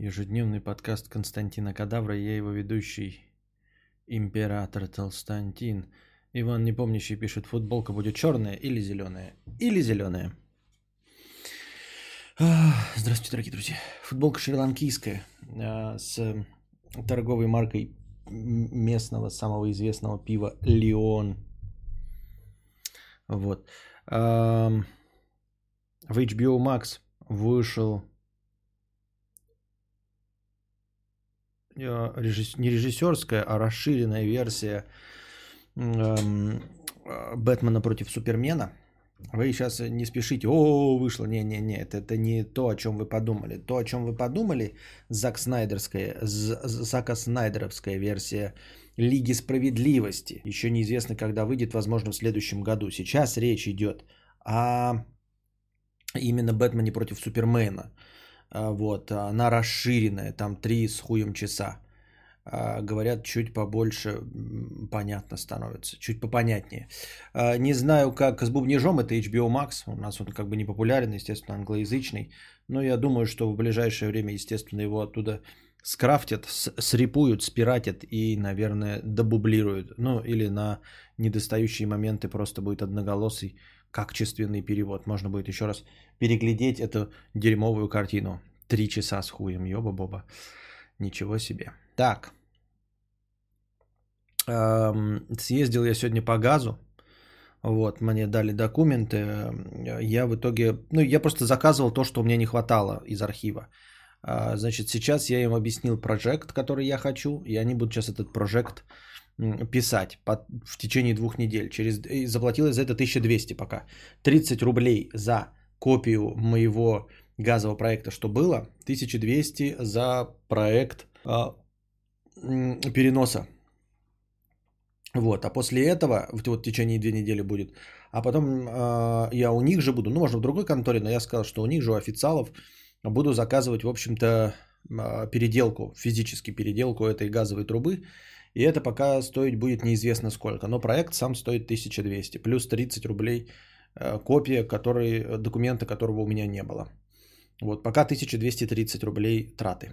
Ежедневный подкаст Константина Кадавра, я его ведущий, император Толстантин. Иван Непомнящий пишет, футболка будет черная или зеленая? Или зеленая. Здравствуйте, дорогие друзья. Футболка шри-ланкийская а, с торговой маркой местного самого известного пива Леон. Вот. В HBO Max вышел э, не режиссерская, а расширенная версия эм, э, Бэтмена против Супермена. Вы сейчас не спешите, о, вышло, не-не-не, это, это не то, о чем вы подумали. То, о чем вы подумали, Зак Снайдерская, Зака Снайдеровская версия Лиги Справедливости. Еще неизвестно, когда выйдет, возможно, в следующем году. Сейчас речь идет о именно Бэтмене против Супермена. А, вот, она расширенная, там три с хуем часа. А, говорят, чуть побольше понятно становится, чуть попонятнее. А, не знаю, как с бубнижом, это HBO Max, у нас он как бы не популярен, естественно, англоязычный, но я думаю, что в ближайшее время, естественно, его оттуда скрафтят, срипуют, спиратят и, наверное, добублируют. Ну, или на недостающие моменты просто будет одноголосый качественный перевод. Можно будет еще раз переглядеть эту дерьмовую картину. Три часа с хуем, ёба-боба. Ничего себе. Так. Эм, съездил я сегодня по газу. Вот, мне дали документы. Я в итоге... Ну, я просто заказывал то, что мне не хватало из архива. А, значит, сейчас я им объяснил проект, который я хочу, и они будут сейчас этот проект писать под, в течение двух недель. Через, и заплатил я за это 1200 пока. 30 рублей за копию моего газового проекта, что было. 1200 за проект а, переноса. Вот, а после этого, вот в течение две недели будет, а потом э, я у них же буду, ну, можно в другой конторе, но я сказал, что у них же, у официалов, буду заказывать, в общем-то, э, переделку, физически переделку этой газовой трубы, и это пока стоить будет неизвестно сколько. Но проект сам стоит 1200. Плюс 30 рублей э, копия, который, документа которого у меня не было. Вот, пока 1230 рублей траты.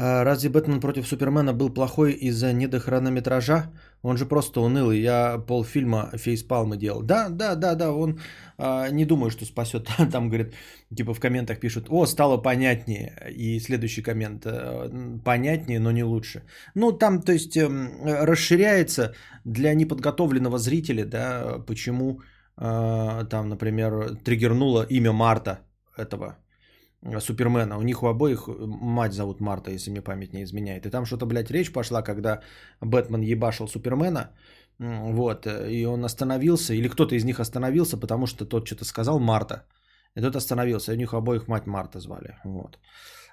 А разве Бэтмен против Супермена был плохой из-за недохронометража? Он же просто унылый. Я полфильма фейспалмы делал. Да, да, да, да, он а, не думаю, что спасет. Там, говорит, типа в комментах пишут, о, стало понятнее. И следующий коммент, э, понятнее, но не лучше. Ну, там, то есть, эм, расширяется для неподготовленного зрителя, да, почему а, там, например, триггернуло имя Марта этого Супермена. У них у обоих мать зовут Марта, если мне память не изменяет. И там что-то, блядь, речь пошла, когда Бэтмен ебашил Супермена. Вот, и он остановился, или кто-то из них остановился, потому что тот что-то сказал Марта. И тот остановился, и у них обоих мать Марта звали. Вот.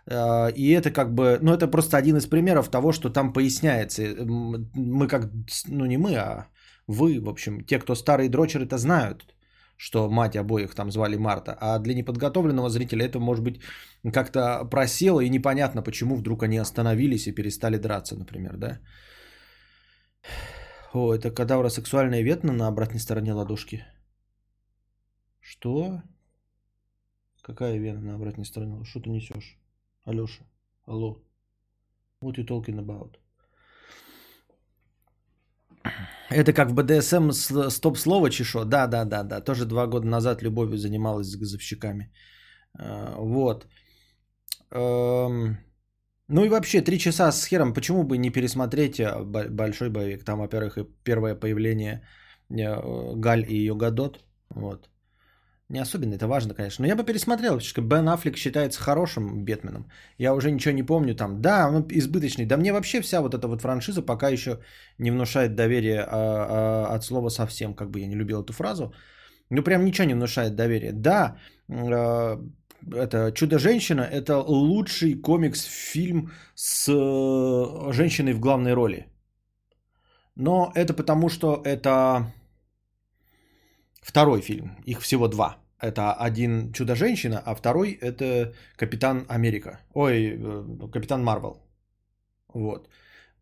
А, и это как бы, ну это просто один из примеров того, что там поясняется. Мы как, ну не мы, а вы, в общем, те, кто старые дрочеры, это знают что мать обоих там звали Марта. А для неподготовленного зрителя это может быть как-то просело и непонятно, почему вдруг они остановились и перестали драться, например, да. О, это кадавра сексуальная ветна на обратной стороне ладошки. Что? Какая вена на обратной стороне? Что ты несешь? Алеша, алло. What you talking about? Это как в БДСМ стоп-слово чешо. Да, да, да, да. Тоже два года назад любовью занималась с газовщиками. А, вот. Эм, ну и вообще, три часа с хером, почему бы не пересмотреть а, большой боевик? Там, во-первых, и первое появление э, Галь и ее Гадот. Вот. Не особенно это важно, конечно. Но я бы пересмотрел, что Бен Аффлек считается хорошим Бетменом. Я уже ничего не помню там. Да, он избыточный. Да мне вообще вся вот эта вот франшиза пока еще не внушает доверия а, а, от слова совсем. Как бы я не любил эту фразу. Ну прям ничего не внушает доверия. Да, а, это Чудо-женщина – это лучший комикс-фильм с э, женщиной в главной роли. Но это потому, что это второй фильм. Их всего два. Это один Чудо-женщина, а второй это Капитан Америка. Ой, э, Капитан Марвел. Вот.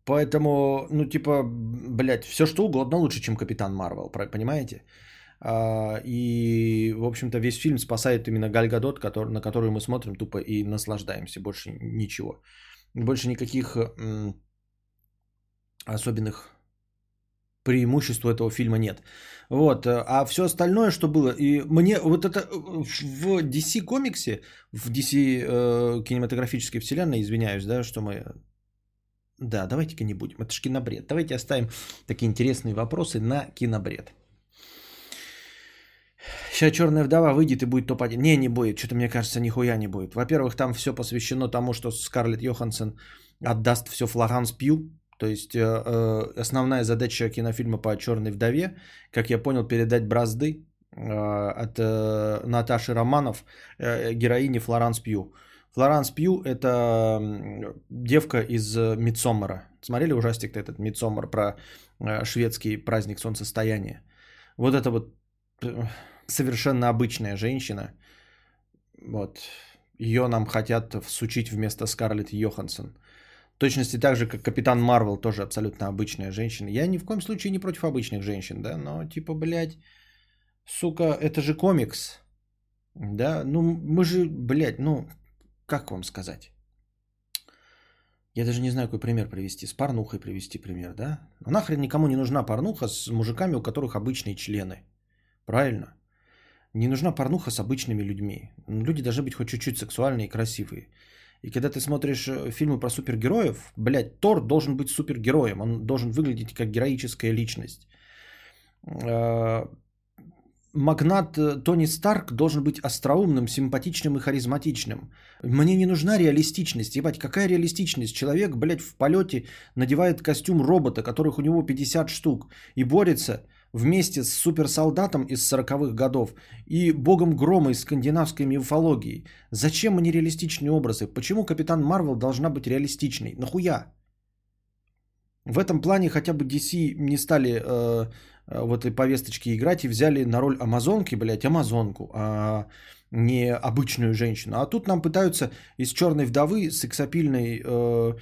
Поэтому, ну, типа, блядь, все что угодно лучше, чем Капитан Марвел, понимаете? А, и, в общем-то, весь фильм спасает именно Галь Гадот, который, на которую мы смотрим тупо и наслаждаемся. Больше ничего. Больше никаких особенных преимуществ у этого фильма нет. Вот. А все остальное, что было, и мне вот это в DC комиксе, в DC э, кинематографической вселенной, извиняюсь, да, что мы да, давайте-ка не будем. Это же кинобред. Давайте оставим такие интересные вопросы на кинобред. Сейчас черная вдова выйдет и будет топ-1. Не, не будет. Что-то мне кажется, нихуя не будет. Во-первых, там все посвящено тому, что Скарлетт Йоханссон отдаст все Флоранс Пью. То есть э, э, основная задача кинофильма по черной вдове, как я понял, передать бразды э, от Наташи Романов героине Флоранс Пью. Флоранс Пью – это девка из Мидсоммера. Смотрели ужастик этот Мидсоммер про шведский праздник солнцестояния? Вот это вот совершенно обычная женщина. Вот. Ее нам хотят всучить вместо Скарлетт Йоханссон. Точности так же, как Капитан Марвел, тоже абсолютно обычная женщина. Я ни в коем случае не против обычных женщин, да, но типа, блядь, сука, это же комикс. Да, ну мы же, блядь, ну как вам сказать? Я даже не знаю, какой пример привести. С порнухой привести пример, да? Ну нахрен никому не нужна порнуха с мужиками, у которых обычные члены. Правильно? Не нужна порнуха с обычными людьми. Люди должны быть хоть чуть-чуть сексуальные и красивые. И когда ты смотришь э, фильмы про супергероев, блядь, Тор должен быть супергероем. Он должен выглядеть как героическая личность. Э, магнат э, Тони Старк должен быть остроумным, симпатичным и харизматичным. Мне не нужна реалистичность. Ебать, какая реалистичность? Человек, блядь, в полете надевает костюм робота, которых у него 50 штук, и борется вместе с суперсолдатом из 40-х годов и богом грома из скандинавской мифологии. Зачем они реалистичные образы? Почему Капитан Марвел должна быть реалистичной? Нахуя? В этом плане хотя бы DC не стали э, э, в этой повесточке играть и взяли на роль амазонки, блядь, амазонку, а не обычную женщину. А тут нам пытаются из черной вдовы сексапильной э,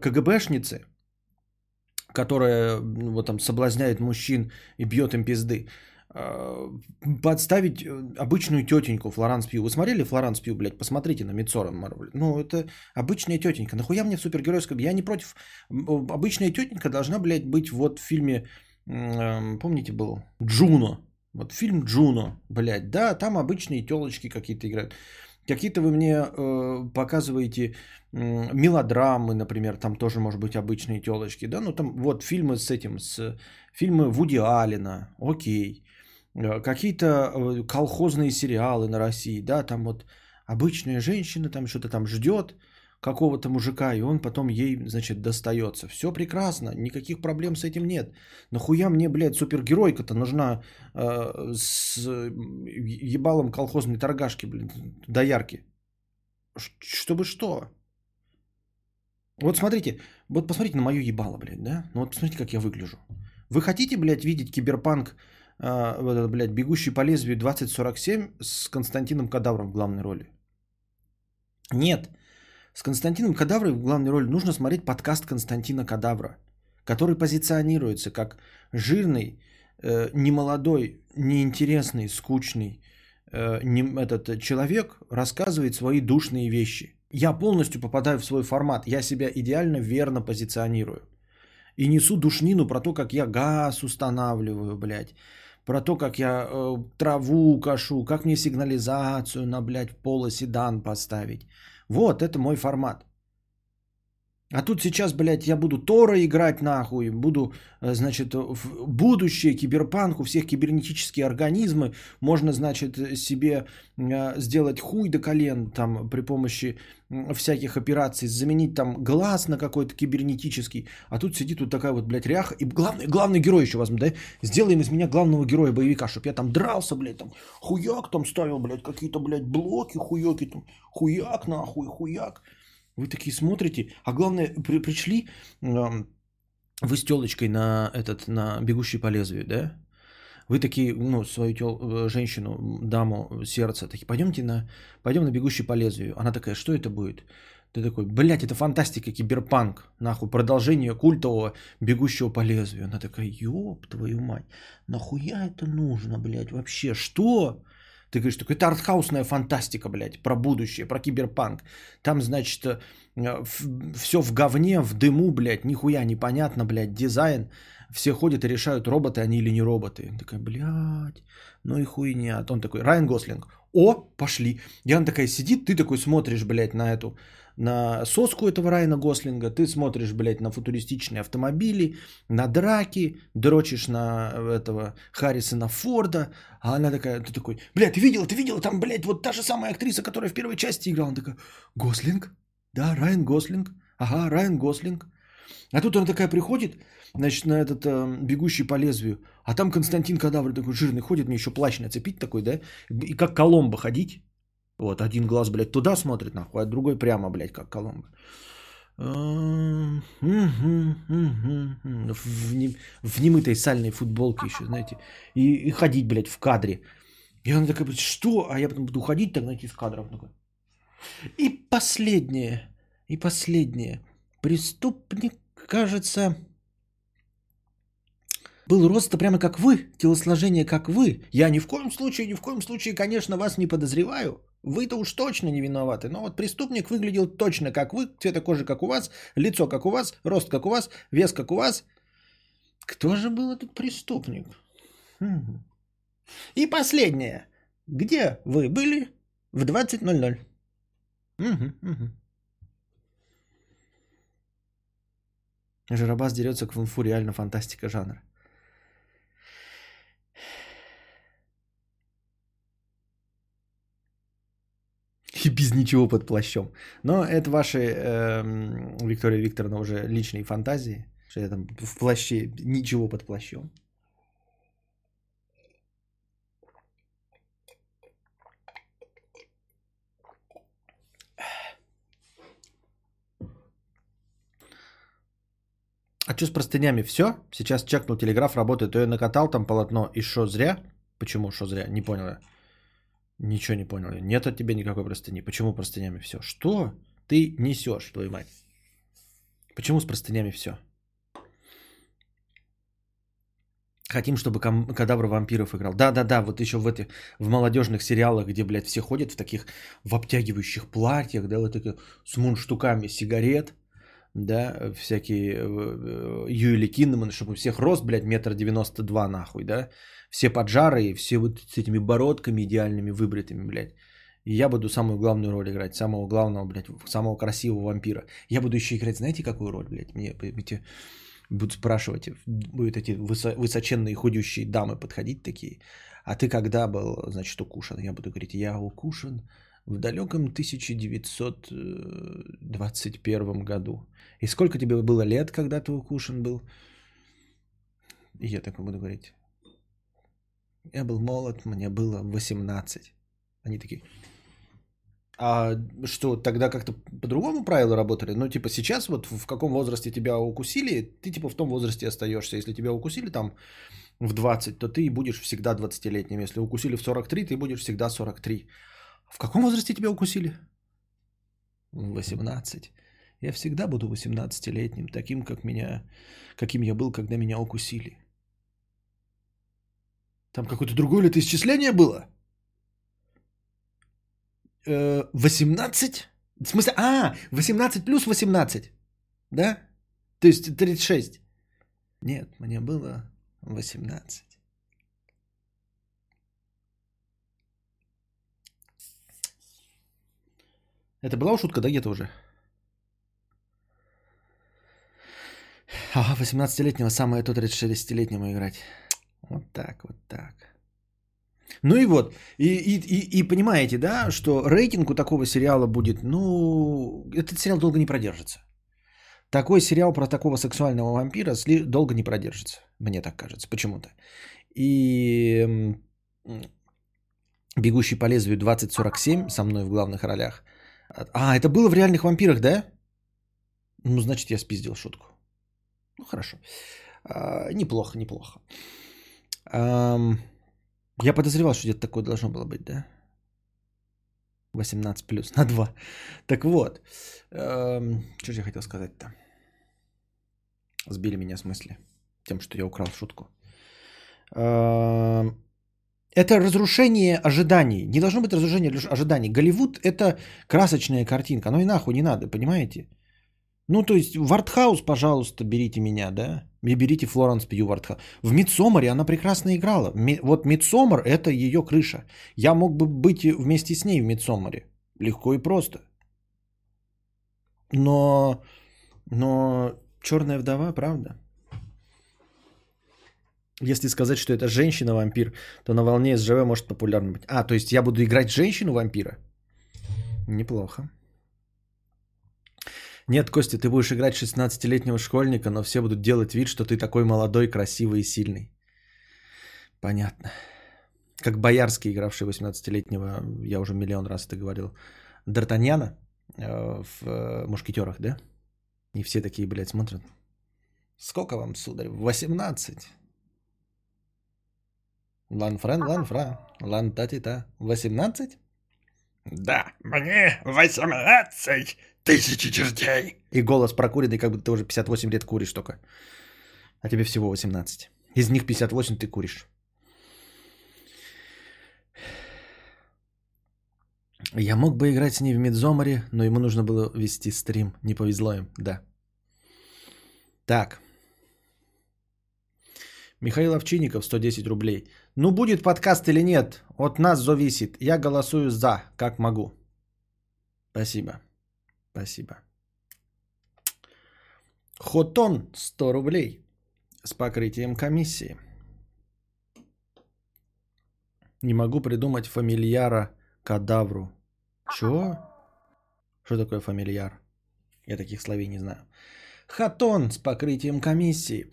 КГБшницы, которая вот там соблазняет мужчин и бьет им пизды, э, подставить э, обычную тетеньку Флоранс Пью. Вы смотрели Флоранс Пью, блядь? Посмотрите на Митсора Марвел. Ну, это обычная тетенька. Нахуя мне в супергеройском? Я не против. Обычная тетенька должна, блядь, быть вот в фильме, эм, помните, был Джуно. Вот фильм Джуно, блядь. Да, там обычные телочки какие-то играют. Какие-то вы мне э, показываете э, мелодрамы, например, там тоже, может быть, обычные телочки, да, ну там вот фильмы с этим, с фильмы Вуди Аллена, окей, э, какие-то э, колхозные сериалы на России, да, там вот обычная женщина там что-то там ждет, какого-то мужика, и он потом ей, значит, достается. Все прекрасно, никаких проблем с этим нет. Нахуя мне, блядь, супергеройка-то нужна э, с ебалом колхозной торгашки, блядь, доярки? Чтобы что? Вот смотрите, вот посмотрите на мое ебало, блядь, да? Ну вот посмотрите, как я выгляжу. Вы хотите, блядь, видеть киберпанк, э, блядь, бегущий по лезвию 2047 с Константином Кадавром в главной роли? Нет. С Константином Кадаврой в главной роли нужно смотреть подкаст Константина Кадавра, который позиционируется как жирный, э, немолодой, неинтересный, скучный э, не, этот человек, рассказывает свои душные вещи. Я полностью попадаю в свой формат, я себя идеально верно позиционирую. И несу душнину про то, как я газ устанавливаю, блядь, про то, как я э, траву кашу, как мне сигнализацию на, блядь, полоседан поставить. Вот, это мой формат. А тут сейчас, блядь, я буду Тора играть нахуй, буду, э, значит, в будущее, киберпанк, у всех кибернетические организмы, можно, значит, себе э, сделать хуй до колен, там, при помощи всяких операций, заменить там глаз на какой-то кибернетический, а тут сидит вот такая вот, блядь, ряха, и главный, главный герой еще возьму, да, сделаем из меня главного героя боевика, чтобы я там дрался, блядь, там, хуяк там ставил, блядь, какие-то, блядь, блоки, хуяки там, хуяк нахуй, хуяк, вы такие смотрите, а главное, при, пришли э, вы с телочкой на этот, на бегущий по лезвию, да? Вы такие, ну, свою тел, э, женщину, даму, сердце, такие, пойдемте на, пойдем на бегущий по лезвию. Она такая, что это будет? Ты такой, блядь, это фантастика, киберпанк. Нахуй, продолжение культового «Бегущего по лезвию». Она такая, ёб твою мать, нахуя это нужно, блядь, вообще, что? Ты говоришь, такой, это артхаусная фантастика, блядь, про будущее, про киберпанк. Там, значит, э, все в говне, в дыму, блядь, нихуя непонятно, блядь, дизайн. Все ходят и решают, роботы они или не роботы. Такая, блядь, ну и хуйня. Он такой, Райан Гослинг, о, пошли. И она такая сидит, ты такой смотришь, блядь, на эту, на соску этого Райана Гослинга, ты смотришь, блядь, на футуристичные автомобили, на драки, дрочишь на этого Харрисона Форда, а она такая, ты такой, блядь, ты видел, ты видел, там, блядь, вот та же самая актриса, которая в первой части играла, она такая, Гослинг? Да, Райан Гослинг, ага, Райан Гослинг. А тут она такая приходит, значит, на этот э, бегущий по лезвию, а там Константин Кадавр такой жирный ходит, мне еще плащ нацепить такой, да, и как Коломбо ходить, вот, один глаз, блядь, туда смотрит, нахуй, а другой прямо, блядь, как Коломбо. В, в немытой сальной футболке еще, знаете, и, и ходить, блядь, в кадре. И она такая, блядь, что? А я потом буду ходить, так найти из кадров. И последнее, и последнее. Преступник, кажется, был роста прямо как вы, телосложение как вы. Я ни в коем случае, ни в коем случае, конечно, вас не подозреваю. Вы-то уж точно не виноваты. Но вот преступник выглядел точно как вы, цвета кожи как у вас, лицо как у вас, рост как у вас, вес как у вас. Кто же был этот преступник? Хм. И последнее. Где вы были в 20.00? Угу, угу. Жарабас дерется к вунфу, реально фантастика жанра. И без ничего под плащом. Но это ваши, э, Виктория Викторовна, уже личные фантазии. Что я там в плаще, ничего под плащом. А что с простынями? Все? Сейчас чекнул, телеграф работает. То я накатал там полотно. И что, зря? Почему что зря? Не понял я. Ничего не понял. Нет от тебя никакой простыни. Почему простынями все? Что ты несешь, твою мать? Почему с простынями все? Хотим, чтобы кадавр вампиров играл. Да-да-да, вот еще в этих, в молодежных сериалах, где, блядь, все ходят в таких, в обтягивающих платьях, да, вот такие с мунштуками сигарет, да, всякие э, э, Юэли Киннеман, чтобы у всех рост, блядь, метр девяносто два, нахуй, да, все поджарые, все вот с этими бородками идеальными, выбритыми, блядь. И я буду самую главную роль играть, самого главного, блядь, самого красивого вампира. Я буду еще играть, знаете, какую роль, блядь? Мне эти, будут спрашивать, будут эти высо, высоченные худющие дамы подходить такие. А ты когда был, значит, укушен? Я буду говорить, я укушен в далеком 1921 году. И сколько тебе было лет, когда ты укушен был? И я так буду говорить, я был молод, мне было 18. Они такие, а что, тогда как-то по-другому правила работали? Ну, типа, сейчас вот в каком возрасте тебя укусили, ты типа в том возрасте остаешься. Если тебя укусили там в 20, то ты будешь всегда 20-летним. Если укусили в 43, ты будешь всегда 43. В каком возрасте тебя укусили? 18. Я всегда буду 18-летним, таким, как меня, каким я был, когда меня укусили. Там какое-то другое летоисчисление было? 18? Э, в смысле, а, 18 плюс 18, да? То есть 36. Нет, мне было 18. Это была шутка, да, где-то уже? Ага, 18-летнего самое то 36-летнему играть. Вот так, вот так. Ну и вот, и, и, и, и понимаете, да, что рейтинг у такого сериала будет, ну, этот сериал долго не продержится. Такой сериал про такого сексуального вампира долго не продержится, мне так кажется, почему-то. И «Бегущий по лезвию 2047» со мной в главных ролях. А, это было в реальных вампирах, да? Ну, значит, я спиздил шутку. Ну, хорошо. А, неплохо, неплохо. Я подозревал, что где-то такое должно было быть, да? 18 плюс на 2. Так вот, что же я хотел сказать-то? Сбили меня с мысли тем, что я украл шутку. Это разрушение ожиданий. Не должно быть разрушение ожиданий. Голливуд – это красочная картинка. Оно и нахуй не надо, понимаете? Ну, то есть в артхаус, пожалуйста, берите меня, да? И берите Флоренс Пью в артхаус. В Мидсомере она прекрасно играла. Вот Мидсомер – это ее крыша. Я мог бы быть вместе с ней в Мидсомере. Легко и просто. Но, но черная вдова, правда? Если сказать, что это женщина-вампир, то на волне СЖВ может популярно быть. А, то есть я буду играть женщину-вампира? Неплохо. Нет, Костя, ты будешь играть 16-летнего школьника, но все будут делать вид, что ты такой молодой, красивый и сильный. Понятно. Как Боярский, игравший 18-летнего, я уже миллион раз это говорил, Д'Артаньяна э, в э, «Мушкетерах», да? И все такие, блядь, смотрят. Сколько вам, сударь? 18. Ланфрен, ланфра, лантатита. 18? Да, мне 18 тысячи чертей. И голос прокуренный, как будто ты уже 58 лет куришь только. А тебе всего 18. Из них 58 ты куришь. Я мог бы играть с ней в Мидзомаре, но ему нужно было вести стрим. Не повезло им, да. Так. Михаил Овчинников, 110 рублей. Ну, будет подкаст или нет, от нас зависит. Я голосую за, как могу. Спасибо. Спасибо. Хотон, 100 рублей. С покрытием комиссии. Не могу придумать фамильяра кадавру. Чё? Что такое фамильяр? Я таких словей не знаю. Хатон с покрытием комиссии.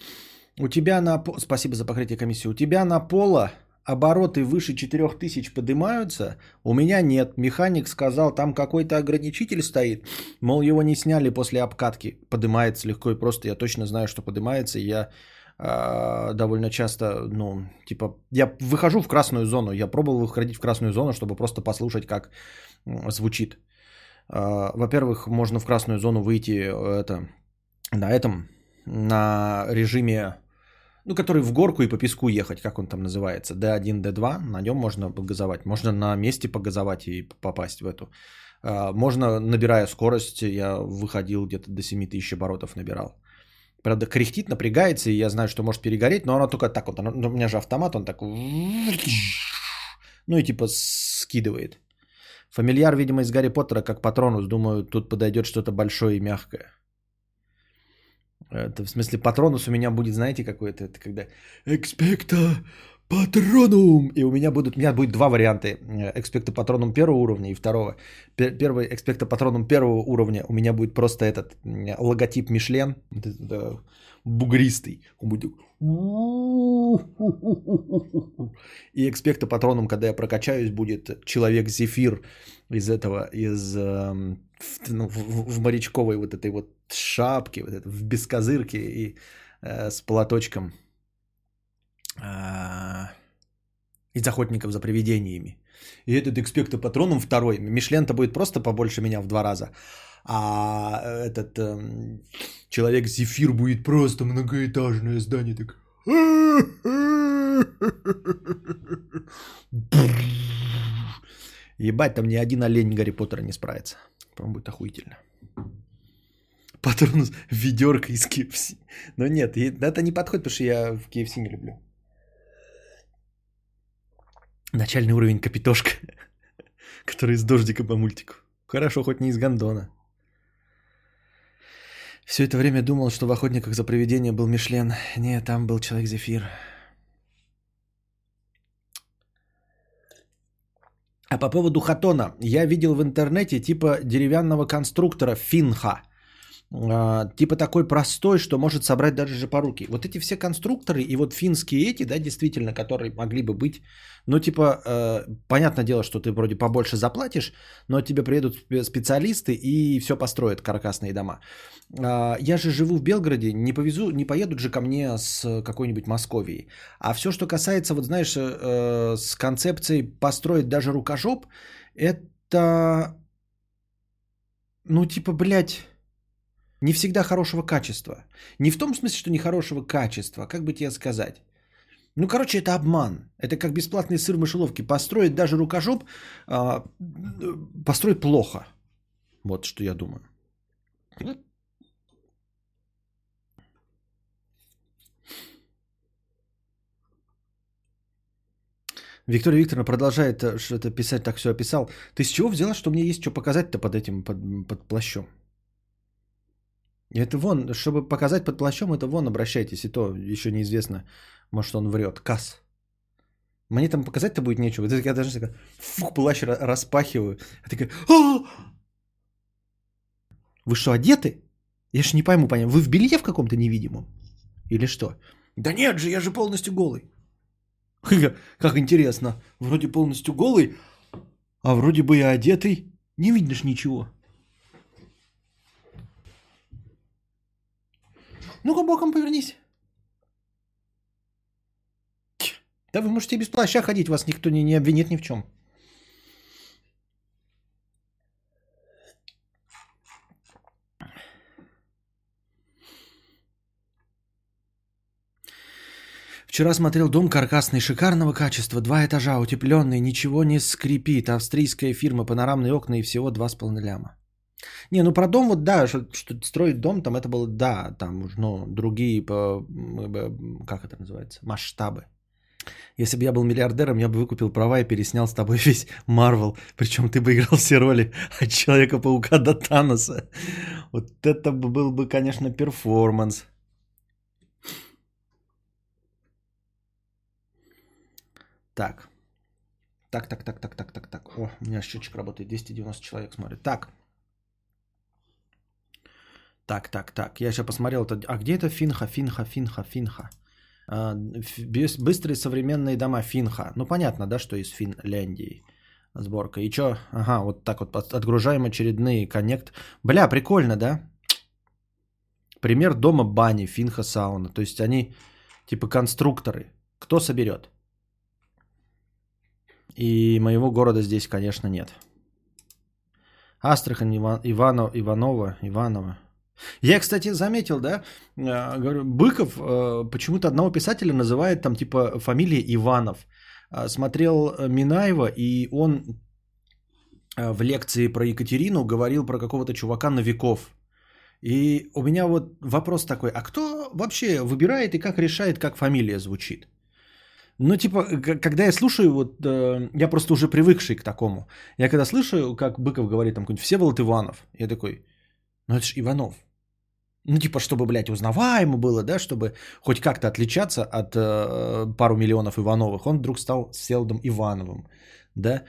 У тебя на... Спасибо за покрытие комиссии. У тебя на пола обороты выше 4000 поднимаются? У меня нет. Механик сказал, там какой-то ограничитель стоит. Мол, его не сняли после обкатки. Поднимается легко и просто. Я точно знаю, что поднимается. Я э, довольно часто, ну, типа, я выхожу в красную зону. Я пробовал выходить в красную зону, чтобы просто послушать, как звучит. Э, во-первых, можно в красную зону выйти э, это, на этом, на режиме ну, который в горку и по песку ехать, как он там называется, D1, D2, на нем можно погазовать. Можно на месте погазовать и попасть в эту. А, можно, набирая скорость, я выходил где-то до 7000 оборотов набирал. Правда, кряхтит, напрягается, и я знаю, что может перегореть, но оно только так вот. Оно, у меня же автомат, он так... Ну и типа скидывает. Фамильяр, видимо, из Гарри Поттера, как патронус. Думаю, тут подойдет что-то большое и мягкое. Это в смысле патронус у меня будет, знаете, какой-то, это когда экспекта патронум. И у меня будут, у меня будет два варианта. Экспекта патронум первого уровня и второго. Первый экспекта патронум первого уровня у меня будет просто этот логотип Мишлен, бугристый. Он будет и экспекта патроном, когда я прокачаюсь, будет человек Зефир из этого, из эм, ну, в, в морячковой вот этой вот шапке, вот это, в бескозырке и э, с платочком э, из охотников за привидениями. И этот экспекта патроном второй. Мишлен-то будет просто побольше меня в два раза. А этот э, человек Зефир будет просто многоэтажное здание. Так... Ебать, там ни один олень Гарри Поттера не справится. По-моему, будет охуительно. Патрон ведерко из KFC. Но нет, это не подходит, потому что я в KFC не люблю. Начальный уровень Капитошка, который из дождика по мультику. Хорошо, хоть не из Гондона. Все это время думал, что в охотниках за привидением был Мишлен. Нет, там был Человек-Зефир. А по поводу хатона. Я видел в интернете типа деревянного конструктора Финха. А, типа такой простой, что может собрать даже же по руки. Вот эти все конструкторы и вот финские эти, да, действительно, которые могли бы быть, ну типа, э, понятное дело, что ты вроде побольше заплатишь, но тебе приедут специалисты и все построят каркасные дома. Э, я же живу в Белгороде, не повезу, не поедут же ко мне с какой-нибудь Московии. А все, что касается, вот знаешь, э, с концепцией построить даже рукожоп, это, ну, типа, блядь, не всегда хорошего качества. Не в том смысле, что не хорошего качества, как бы тебе сказать. Ну, короче, это обман. Это как бесплатный сыр в мышеловке. Построить даже рукожоп, а, построить плохо. Вот что я думаю. Виктория Викторовна продолжает э, что-то писать, так все описал. Ты с чего взяла, что мне есть что показать-то под этим, под, под плащом? Это вон, чтобы показать под плащом, это вон, обращайтесь, и то еще неизвестно, может он врет. Касс. Мне там показать-то будет нечего. Это я даже такая, фух, плащ распахиваю. Я такая, а Вы что, одеты? Я же не пойму, понятно. Вы в белье в каком-то невидимом? Или что? Да нет же, я же полностью голый. Как интересно. Вроде полностью голый, а вроде бы и одетый. Не видишь ничего. Ну-ка, боком повернись. Да вы можете без плаща ходить, вас никто не, не обвинит ни в чем. Вчера смотрел дом каркасный, шикарного качества, два этажа, утепленный, ничего не скрипит, австрийская фирма, панорамные окна и всего два с половиной ляма. Не, ну про дом вот да, что, что строить дом, там это было, да, там, ну, другие, как это называется, масштабы. Если бы я был миллиардером, я бы выкупил права и переснял с тобой весь Марвел. Причем ты бы играл все роли от Человека-паука до Таноса. Вот это был бы, конечно, перформанс. Так. Так, так, так, так, так, так, так. О, у меня счетчик работает. 290 человек смотрит. Так. Так, так, так. Я сейчас посмотрел. Это... А где это Финха, Финха, Финха, Финха? А, быстрые современные дома Финха. Ну, понятно, да, что из Финляндии сборка. И что? Ага, вот так вот отгружаем очередные коннект. Бля, прикольно, да? Пример дома бани, Финха сауна. То есть они типа конструкторы. Кто соберет? И моего города здесь, конечно, нет. Астрахань, Иван, Иванов, Иванова, Иванова. Я, кстати, заметил, да, э, говорю, Быков э, почему-то одного писателя называет там типа фамилия Иванов. Э, смотрел Минаева, и он в лекции про Екатерину говорил про какого-то чувака Новиков. И у меня вот вопрос такой, а кто вообще выбирает и как решает, как фамилия звучит? Ну, типа, когда я слушаю, вот я просто уже привыкший к такому. Я когда слышу, как Быков говорит, там, какой-нибудь Всеволод Иванов, я такой, ну это же Иванов. Ну, типа, чтобы, блядь, узнаваемо было, да, чтобы хоть как-то отличаться от э, пару миллионов Ивановых, он вдруг стал Селдом Ивановым, да.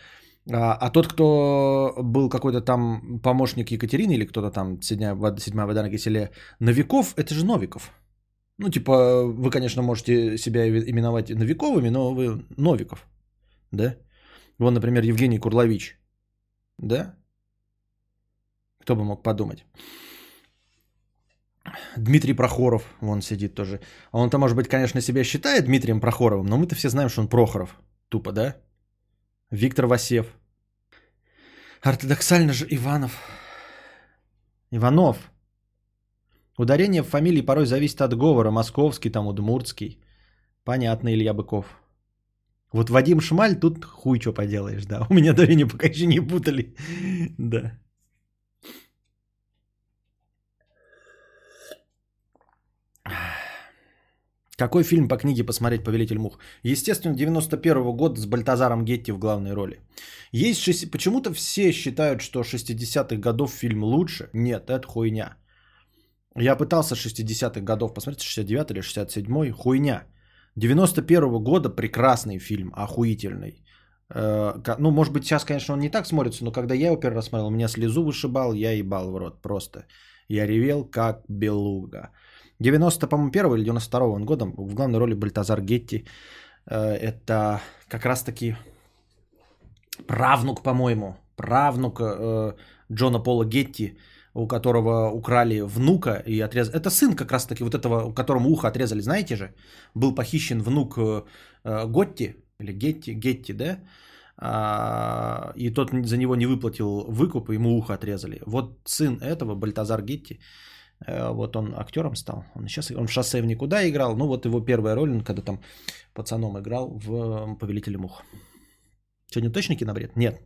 А, а тот, кто был какой-то там помощник Екатерины или кто-то там, седьмая, седьмая вода на киселе, Новиков, это же Новиков. Ну, типа, вы, конечно, можете себя именовать Новиковыми, но вы Новиков, да. Вон, например, Евгений Курлович, да. Кто бы мог подумать. Дмитрий Прохоров, вон сидит тоже. А он-то, может быть, конечно, себя считает Дмитрием Прохоровым, но мы-то все знаем, что он Прохоров. Тупо, да? Виктор Васев. Ортодоксально же Иванов. Иванов. Ударение в фамилии порой зависит от говора. Московский, там, удмуртский. Понятно, Илья Быков. Вот Вадим Шмаль, тут хуй что поделаешь, да. У меня дарение пока еще не путали. Да. Какой фильм по книге посмотреть «Повелитель мух»? Естественно, 91 год с Бальтазаром Гетти в главной роли. Есть шесть... Почему-то все считают, что 60-х годов фильм лучше. Нет, это хуйня. Я пытался 60-х годов посмотреть, 69 или 67 хуйня. 91 года прекрасный фильм, охуительный. Э, ну, может быть, сейчас, конечно, он не так смотрится, но когда я его первый раз смотрел, меня слезу вышибал, я ебал в рот просто. Я ревел, как белуга. 90, по-моему, первого или 92 он годом в главной роли Бальтазар Гетти. Э, это как раз-таки правнук, по-моему, правнук э, Джона Пола Гетти, у которого украли внука и отрезали. Это сын как раз-таки вот этого, у которому ухо отрезали, знаете же? Был похищен внук э, Готти, или Гетти, Гетти, да? а, и тот за него не выплатил выкуп, ему ухо отрезали. Вот сын этого, Бальтазар Гетти, вот он актером стал. Он сейчас он в шоссе в никуда играл. Ну, вот его первая роль, он когда там пацаном играл в Повелителе мух. Сегодня точно кинобред? Нет.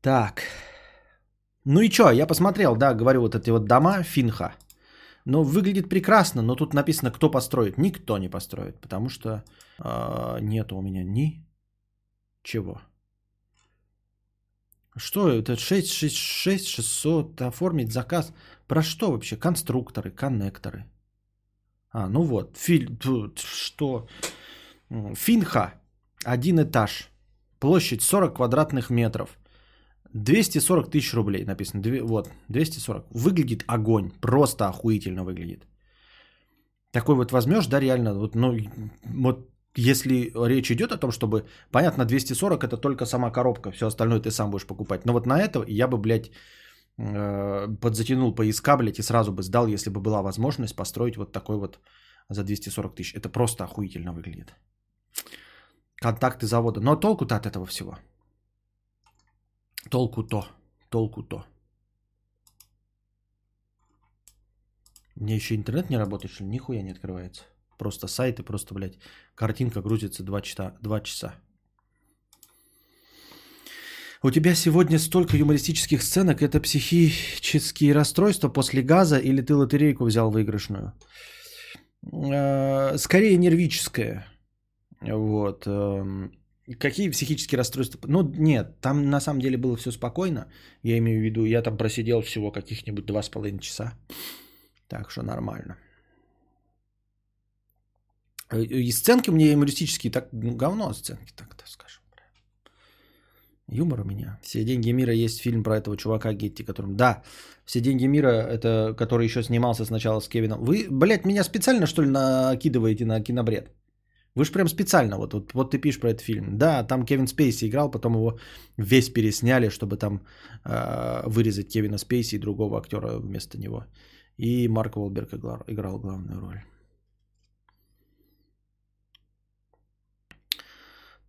Так. Ну и что, я посмотрел, да, говорю, вот эти вот дома Финха. Ну, выглядит прекрасно, но тут написано, кто построит. Никто не построит, потому что э, нет у меня ни чего. Что это? 6, 6, 6, 600, оформить заказ. Про что вообще? Конструкторы, коннекторы. А, ну вот, филь... что? Финха, один этаж, площадь 40 квадратных метров. 240 тысяч рублей написано. Вот, 240. Выглядит огонь. Просто охуительно выглядит. Такой вот возьмешь, да, реально, вот, ну, вот если речь идет о том, чтобы, понятно, 240 это только сама коробка, все остальное ты сам будешь покупать. Но вот на это я бы, блядь, э, подзатянул поиска, блядь, и сразу бы сдал, если бы была возможность построить вот такой вот за 240 тысяч. Это просто охуительно выглядит. Контакты завода. Но толку-то от этого всего. Толку-то. Толку-то. Мне еще интернет не работает, что ли? Нихуя не открывается. Просто сайт и просто, блядь, картинка грузится 2 часа. 2 часа. У тебя сегодня столько юмористических сценок. Это психические расстройства после газа или ты лотерейку взял выигрышную? Э, скорее нервическое. Вот. Эм, Какие психические расстройства? Ну, нет, там на самом деле было все спокойно. Я имею в виду, я там просидел всего каких-нибудь два с половиной часа. Так что нормально. Э, и сценки меня юмористические, так, ну, говно сценки, так-то скажем. Юмор у меня. «Все деньги мира» есть фильм про этого чувака Гетти, которым... Да, «Все деньги мира», это который еще снимался сначала с Кевином. Вы, блядь, меня специально, что ли, накидываете на кинобред? Вы же прям специально, вот, вот, вот ты пишешь про этот фильм. Да, там Кевин Спейси играл, потом его весь пересняли, чтобы там э, вырезать Кевина Спейси и другого актера вместо него. И Марк Уолберг играл, играл главную роль.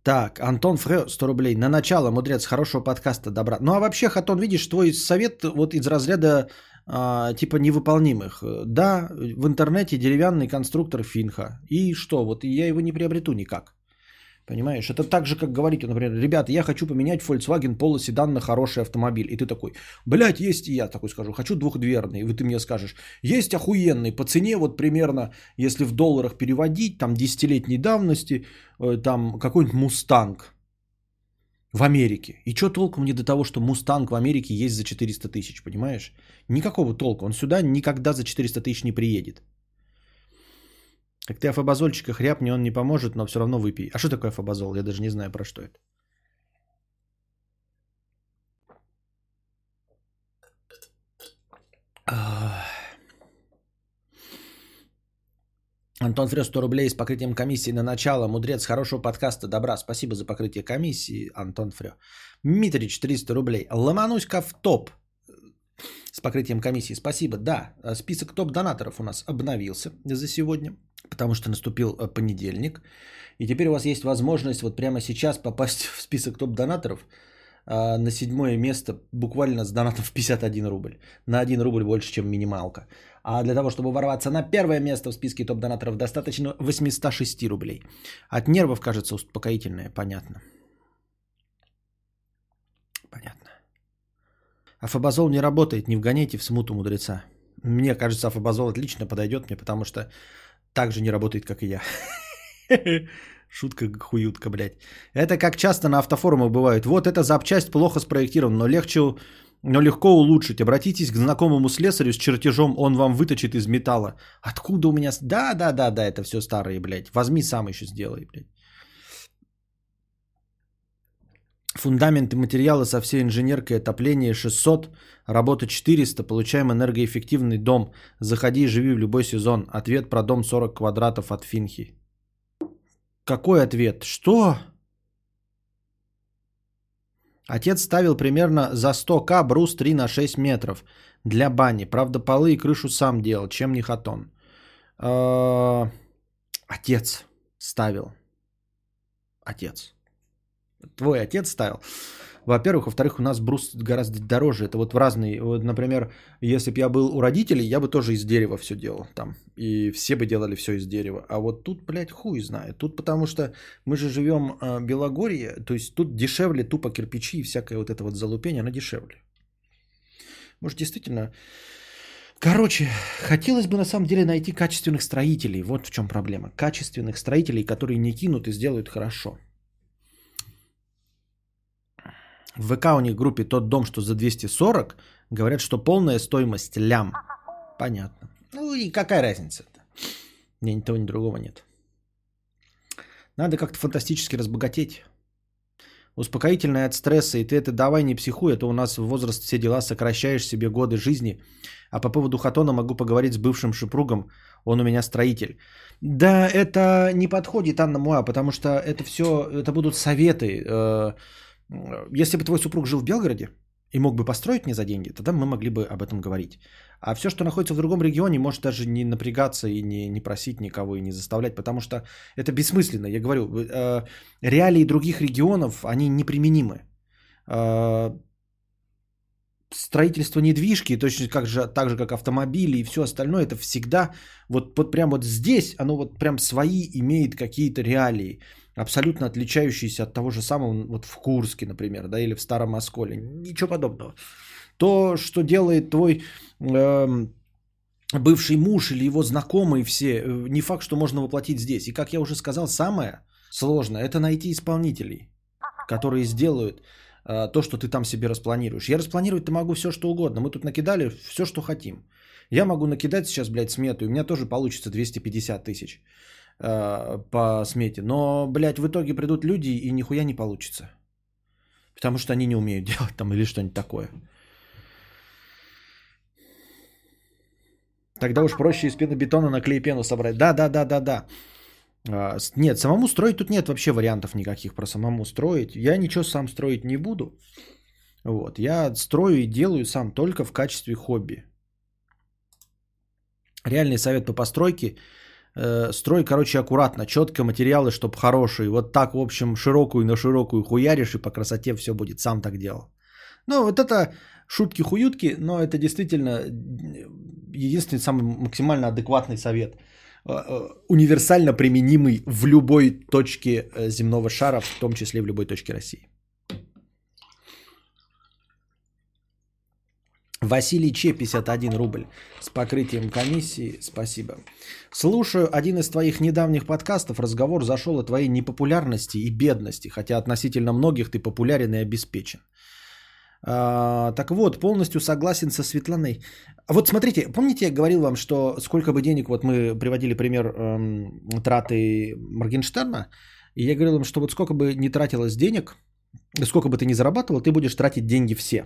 Так, Антон Фрё, 100 рублей. На начало, мудрец, хорошего подкаста, добра. Ну а вообще, Хатон, видишь, твой совет вот из разряда а, типа невыполнимых. Да, в интернете деревянный конструктор Финха. И что? Вот я его не приобрету никак. Понимаешь? Это так же, как говорить, например, ребята, я хочу поменять Volkswagen Polo седан на хороший автомобиль. И ты такой, блядь, есть и я такой скажу, хочу двухдверный. И ты мне скажешь, есть охуенный, по цене вот примерно, если в долларах переводить, там десятилетней давности, э, там какой-нибудь Мустанг в Америке. И что толку мне до того, что Мустанг в Америке есть за 400 тысяч, понимаешь? Никакого толка. Он сюда никогда за 400 тысяч не приедет. Как ты афобазольчика хряпни, он не поможет, но все равно выпей. А что такое афобазол? Я даже не знаю, про что это. Антон Фрес, 100 рублей с покрытием комиссии на начало. Мудрец хорошего подкаста. Добра. Спасибо за покрытие комиссии, Антон Фрё. Митрич, 300 рублей. Ломануська в топ с покрытием комиссии. Спасибо. Да, список топ-донаторов у нас обновился за сегодня, потому что наступил э, понедельник. И теперь у вас есть возможность вот прямо сейчас попасть в список топ-донаторов а, на седьмое место буквально с донатом в 51 рубль. На 1 рубль больше, чем минималка. А для того, чтобы ворваться на первое место в списке топ-донаторов, достаточно 806 рублей. От нервов, кажется, успокоительное, понятно. Понятно. Афобазол не работает, не вгоняйте в смуту мудреца. Мне кажется, Афобазол отлично подойдет мне, потому что так же не работает, как и я. Шутка хуютка, блядь. Это как часто на автофорумах бывает. Вот эта запчасть плохо спроектирована, но легче но легко улучшить. Обратитесь к знакомому слесарю с чертежом, он вам выточит из металла. Откуда у меня... Да, да, да, да, это все старые, блядь. Возьми сам еще сделай, блядь. Фундаменты материала со всей инженеркой отопление 600, работа 400, получаем энергоэффективный дом. Заходи и живи в любой сезон. Ответ про дом 40 квадратов от Финхи. Какой ответ? Что? Отец ставил примерно за 100к брус 3 на 6 метров для бани. Правда, полы и крышу сам делал, чем не хатон. Э, отец ставил. отец. Твой отец ставил. Во-первых, во-вторых, у нас брус гораздо дороже. Это вот в разные, вот, например, если бы я был у родителей, я бы тоже из дерева все делал там. И все бы делали все из дерева. А вот тут, блядь, хуй знает. Тут потому что мы же живем в Белогорье, то есть тут дешевле тупо кирпичи и всякое вот это вот залупение, оно дешевле. Может, действительно... Короче, хотелось бы на самом деле найти качественных строителей. Вот в чем проблема. Качественных строителей, которые не кинут и сделают хорошо. В ВК у них группе тот дом, что за 240, говорят, что полная стоимость лям. Понятно. Ну и какая разница-то? Ни, ни того, ни другого нет. Надо как-то фантастически разбогатеть. Успокоительное от стресса, и ты это давай не психуй, это у нас в возраст все дела, сокращаешь себе годы жизни. А по поводу хатона могу поговорить с бывшим шипругом, он у меня строитель. Да, это не подходит, Анна Муа, потому что это все, это будут советы. Э, если бы твой супруг жил в Белгороде и мог бы построить мне за деньги, тогда мы могли бы об этом говорить. А все, что находится в другом регионе, может даже не напрягаться и не, не просить никого и не заставлять, потому что это бессмысленно. Я говорю, э, реалии других регионов, они неприменимы. Э, строительство недвижки, точно как же, так же, как автомобили и все остальное, это всегда вот, вот прям вот здесь, оно вот прям свои имеет какие-то реалии абсолютно отличающиеся от того же самого вот в Курске, например, да, или в Старом Осколе. Ничего подобного. То, что делает твой э, бывший муж или его знакомые все, э, не факт, что можно воплотить здесь. И как я уже сказал, самое сложное – это найти исполнителей, которые сделают э, то, что ты там себе распланируешь. Я распланировать-то могу все, что угодно. Мы тут накидали все, что хотим. Я могу накидать сейчас, блядь, смету, и у меня тоже получится 250 тысяч. Э, по смете. Но, блядь, в итоге придут люди и нихуя не получится. Потому что они не умеют делать там или что-нибудь такое. Тогда уж проще из пенобетона на клей пену собрать. Да, да, да, да, да. А, нет, самому строить тут нет вообще вариантов никаких про самому строить. Я ничего сам строить не буду. Вот. Я строю и делаю сам только в качестве хобби. Реальный совет по постройке – Э, строй, короче, аккуратно, четко, материалы, чтобы хорошие. Вот так, в общем, широкую на широкую хуяришь, и по красоте все будет. Сам так делал. Ну, вот это шутки-хуютки, но это действительно единственный самый максимально адекватный совет. Э, э, универсально применимый в любой точке земного шара, в том числе в любой точке России. Василий Че, 51 рубль. С покрытием комиссии. Спасибо. Слушаю один из твоих недавних подкастов. Разговор зашел о твоей непопулярности и бедности. Хотя относительно многих ты популярен и обеспечен. А, так вот, полностью согласен со Светланой. Вот смотрите, помните, я говорил вам, что сколько бы денег, вот мы приводили пример эм, траты Моргенштерна, и я говорил вам, что вот сколько бы не тратилось денег, сколько бы ты ни зарабатывал, ты будешь тратить деньги все.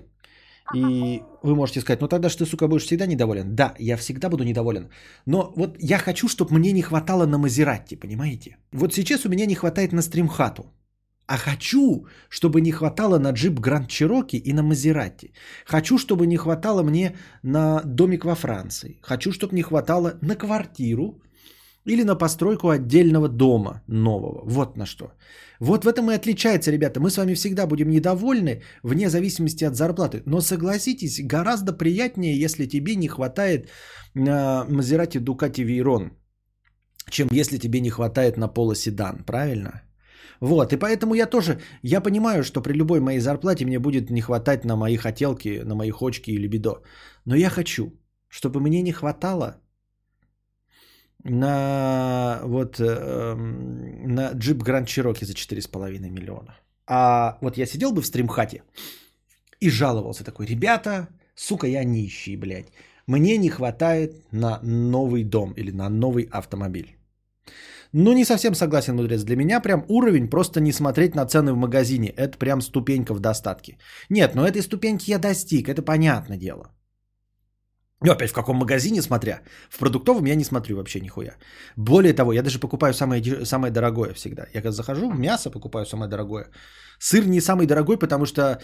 И вы можете сказать, ну тогда же ты, сука, будешь всегда недоволен. Да, я всегда буду недоволен. Но вот я хочу, чтобы мне не хватало на Мазератти, понимаете? Вот сейчас у меня не хватает на стримхату. А хочу, чтобы не хватало на джип Гранд Чироки и на Мазератти. Хочу, чтобы не хватало мне на домик во Франции. Хочу, чтобы не хватало на квартиру или на постройку отдельного дома нового. Вот на что. Вот в этом и отличается, ребята. Мы с вами всегда будем недовольны, вне зависимости от зарплаты. Но согласитесь, гораздо приятнее, если тебе не хватает на Мазерати Дукати Вейрон, чем если тебе не хватает на Пола Седан, правильно? Вот, и поэтому я тоже, я понимаю, что при любой моей зарплате мне будет не хватать на мои хотелки, на мои хочки или бедо. Но я хочу, чтобы мне не хватало на вот э, на джип Гранд Чироки за 4,5 миллиона. А вот я сидел бы в стримхате и жаловался такой, ребята, сука, я нищий, блядь. Мне не хватает на новый дом или на новый автомобиль. Ну, не совсем согласен, мудрец. Для меня прям уровень просто не смотреть на цены в магазине. Это прям ступенька в достатке. Нет, но этой ступеньки я достиг, это понятное дело. Ну, опять в каком магазине смотря. В продуктовом я не смотрю вообще нихуя. Более того, я даже покупаю самое, самое дорогое всегда. Я когда захожу, мясо покупаю самое дорогое. Сыр не самый дорогой, потому что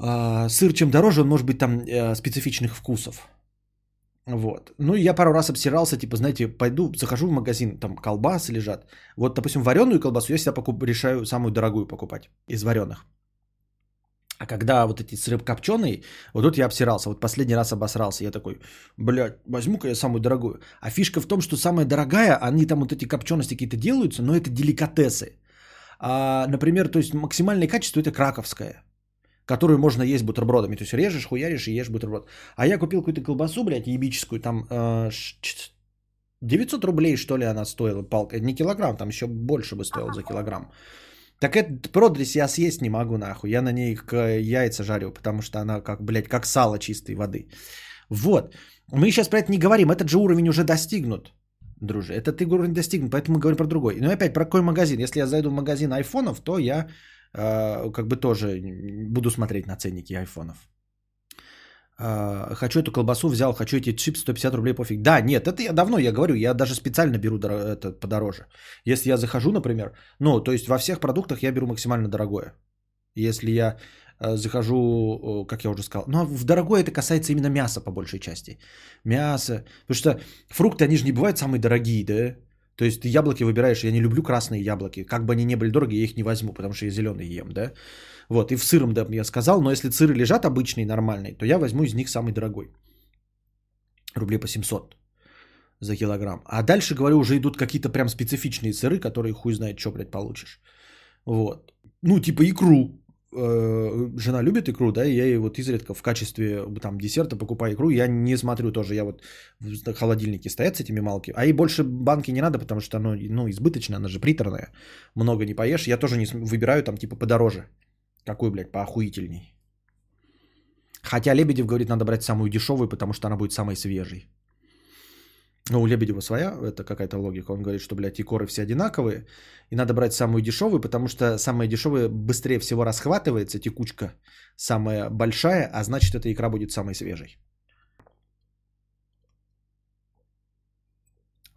э, сыр чем дороже, он может быть там э, специфичных вкусов. Вот. Ну, я пару раз обсирался, типа, знаете, пойду, захожу в магазин, там колбасы лежат. Вот, допустим, вареную колбасу я всегда покуп, решаю самую дорогую покупать из вареных. А когда вот эти сыры копченые, вот тут я обсирался. Вот последний раз обосрался. Я такой, блядь, возьму-ка я самую дорогую. А фишка в том, что самая дорогая, они там вот эти копчености какие-то делаются, но это деликатесы. А, например, то есть максимальное качество это краковское которую можно есть бутербродами. То есть режешь, хуяришь и ешь бутерброд. А я купил какую-то колбасу, блядь, ебическую, там э, 900 рублей, что ли, она стоила, палка. Не килограмм, там еще больше бы стоил за килограмм. Так этот продресь я съесть не могу, нахуй. Я на ней яйца жарю, потому что она как, блядь, как сало чистой воды. Вот. Мы сейчас про это не говорим. Этот же уровень уже достигнут, друже. Этот уровень достигнут, поэтому мы говорим про другой. Ну и опять, про какой магазин? Если я зайду в магазин айфонов, то я э, как бы тоже буду смотреть на ценники айфонов. Uh, хочу эту колбасу взял, хочу эти чипсы 150 рублей, пофиг. Да, нет, это я давно, я говорю, я даже специально беру это подороже. Если я захожу, например, ну, то есть во всех продуктах я беру максимально дорогое. Если я uh, захожу, как я уже сказал, но в дорогое это касается именно мяса по большей части. Мясо, потому что фрукты, они же не бывают самые дорогие, да? То есть ты яблоки выбираешь, я не люблю красные яблоки. Как бы они ни были дорогие, я их не возьму, потому что я зеленые ем, да? Вот, и в сыром, да, я сказал, но если сыры лежат обычные, нормальные, то я возьму из них самый дорогой. Рублей по 700 за килограмм. А дальше, говорю, уже идут какие-то прям специфичные сыры, которые хуй знает, что, блядь, получишь. Вот. Ну, типа икру. Э, жена любит икру, да, и я ей вот изредка в качестве там десерта покупаю икру. Я не смотрю тоже, я вот в холодильнике стоят с этими малки. А ей больше банки не надо, потому что оно, ну, избыточно, она же приторная. Много не поешь. Я тоже не выбираю там типа подороже. Какой, блядь, поохуительней. Хотя Лебедев говорит, надо брать самую дешевую, потому что она будет самой свежей. Ну, у Лебедева своя, это какая-то логика. Он говорит, что, блядь, икоры все одинаковые, и надо брать самую дешевую, потому что самая дешевая быстрее всего расхватывается, текучка самая большая, а значит, эта икра будет самой свежей.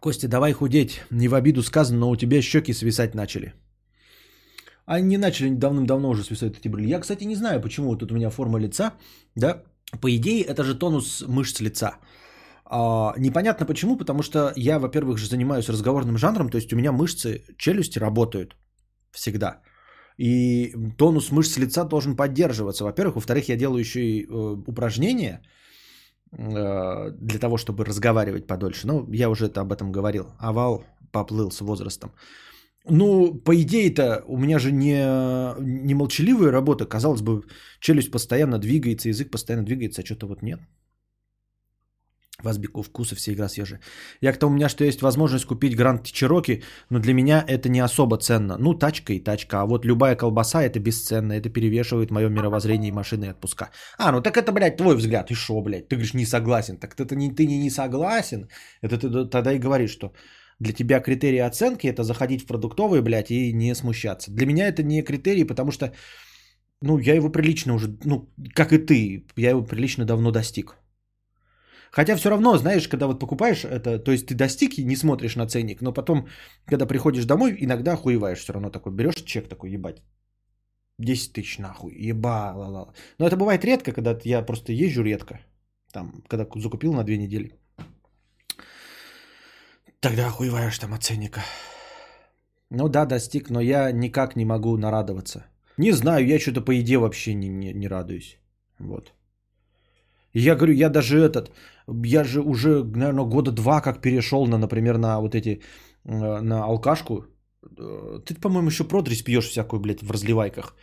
Костя, давай худеть. Не в обиду сказано, но у тебя щеки свисать начали. Они начали давным-давно уже свисать эти брыли. Я, кстати, не знаю, почему тут у меня форма лица, да. По идее, это же тонус мышц лица. А, непонятно почему, потому что я, во-первых, же занимаюсь разговорным жанром, то есть у меня мышцы челюсти работают всегда. И тонус мышц лица должен поддерживаться, во-первых. Во-вторых, я делаю еще и э, упражнения э, для того, чтобы разговаривать подольше. Ну, я уже это об этом говорил. Овал поплыл с возрастом. Ну, по идее-то, у меня же не, не молчаливая работа. Казалось бы, челюсть постоянно двигается, язык постоянно двигается, а что-то вот нет. Вас Беков вкусы, все игра съежи. Я к у меня что есть возможность купить Гранд Чироки, но для меня это не особо ценно. Ну, тачка и тачка, а вот любая колбаса это бесценно, это перевешивает мое мировоззрение и машины отпуска. А, ну так это, блядь, твой взгляд. И шо, блядь, ты говоришь не согласен. Так это не, ты не, не согласен. Это ты тогда и говоришь, что для тебя критерий оценки это заходить в продуктовые, блядь, и не смущаться. Для меня это не критерий, потому что, ну, я его прилично уже, ну, как и ты, я его прилично давно достиг. Хотя все равно, знаешь, когда вот покупаешь это, то есть ты достиг и не смотришь на ценник, но потом, когда приходишь домой, иногда охуеваешь все равно такой, берешь чек такой, ебать, 10 тысяч нахуй, еба, ла ла Но это бывает редко, когда я просто езжу редко, там, когда закупил на две недели. Тогда охуеваешь там от ценника. Ну да, достиг, но я никак не могу нарадоваться. Не знаю, я что-то по еде вообще не, не, не радуюсь. Вот. Я говорю, я даже этот, я же уже, наверное, года два как перешел на, например, на вот эти, э, на алкашку. Э, ты, по-моему, еще продресь пьешь всякую, блядь, в разливайках.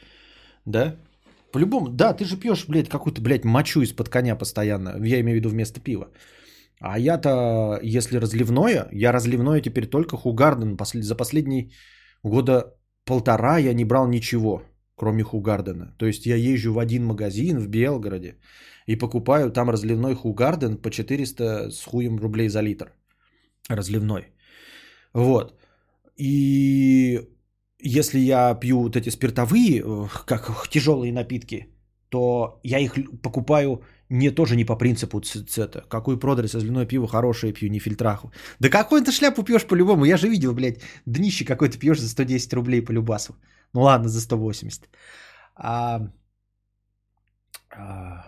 Да? По-любому, да, ты же пьешь, блядь, какую-то, блядь, мочу из-под коня постоянно. Я имею в виду вместо пива. А я-то, если разливное, я разливное теперь только Хугарден. За последние года полтора я не брал ничего, кроме Хугардена. То есть я езжу в один магазин в Белгороде и покупаю там разливной Хугарден по 400 с хуем рублей за литр. Разливной. Вот. И если я пью вот эти спиртовые, э, как тяжелые напитки, то я их покупаю не тоже не по принципу цвета. Какой продрес разливное пиво хорошее пью, не фильтраху. Да какой ты шляпу пьешь по-любому? Я же видел, блядь, днище какой-то пьешь за 110 рублей по любасу. Ну ладно, за 180. А, а,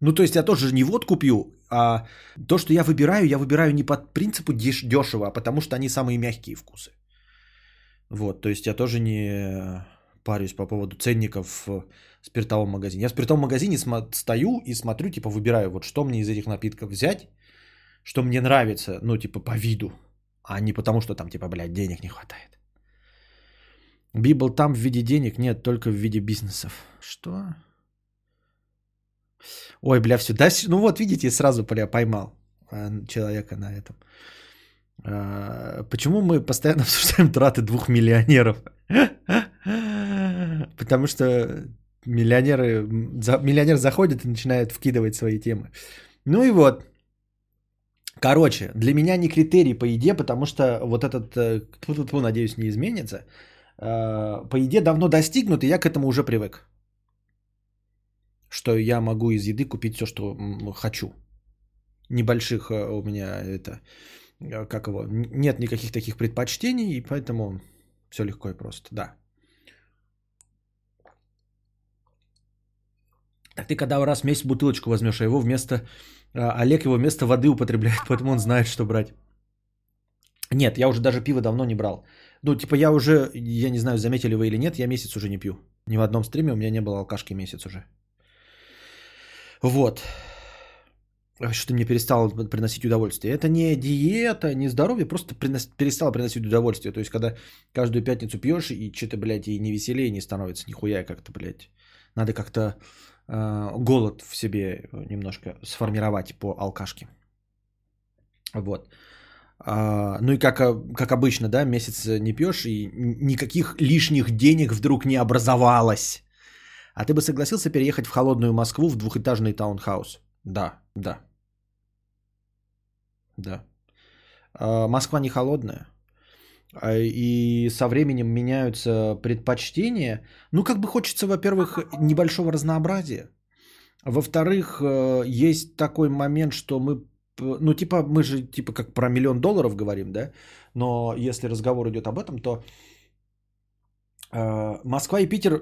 Ну, то есть я тоже не водку пью, а то, что я выбираю, я выбираю не по принципу деш- дешево, а потому что они самые мягкие вкусы. Вот, то есть я тоже не парюсь по поводу ценников спиртовом магазине. Я в спиртовом магазине стою и смотрю, типа выбираю, вот что мне из этих напитков взять, что мне нравится, ну, типа по виду, а не потому, что там, типа, блядь, денег не хватает. Библ там в виде денег, нет, только в виде бизнесов. Что? Ой, бля, все. Да, ну вот, видите, сразу бля, поймал а, человека на этом. А, Почему мы постоянно обсуждаем траты двух миллионеров? Потому что миллионеры, за- миллионер заходит и начинает вкидывать свои темы. Ну и вот. Короче, для меня не критерий по еде, потому что вот этот, э, тьфу-тьфу-тьфу, надеюсь, не изменится. Э, По еде давно достигнут, и я к этому уже привык что я могу из еды купить все, что хочу. Небольших э, у меня это, как его, нет никаких таких предпочтений, и поэтому все легко и просто, да. Так ты когда раз в месяц бутылочку возьмешь, а его вместо, а, Олег его вместо воды употребляет, поэтому он знает, что брать. Нет, я уже даже пиво давно не брал. Ну, типа я уже, я не знаю, заметили вы или нет, я месяц уже не пью. Ни в одном стриме у меня не было алкашки месяц уже. Вот. А Что мне перестало приносить удовольствие. Это не диета, не здоровье, просто принос- перестало приносить удовольствие. То есть, когда каждую пятницу пьешь, и что-то, блядь, и не веселее не становится, нихуя как-то, блядь. Надо как-то голод в себе немножко сформировать по алкашке. Вот. А, ну и как, э, как обычно, да, месяц не пьешь, и никаких лишних денег вдруг не образовалось. А ты бы согласился переехать в холодную Москву в двухэтажный таунхаус? Да, да. Да. А, Москва не холодная. А, И со временем меняются предпочтения. Ну, как бы хочется, во-первых, небольшого разнообразия. Во-вторых, э, есть такой момент, что мы, ну, типа, мы же, типа, как про миллион долларов говорим, да? Но если разговор идет об этом, то э, Москва и Питер, э,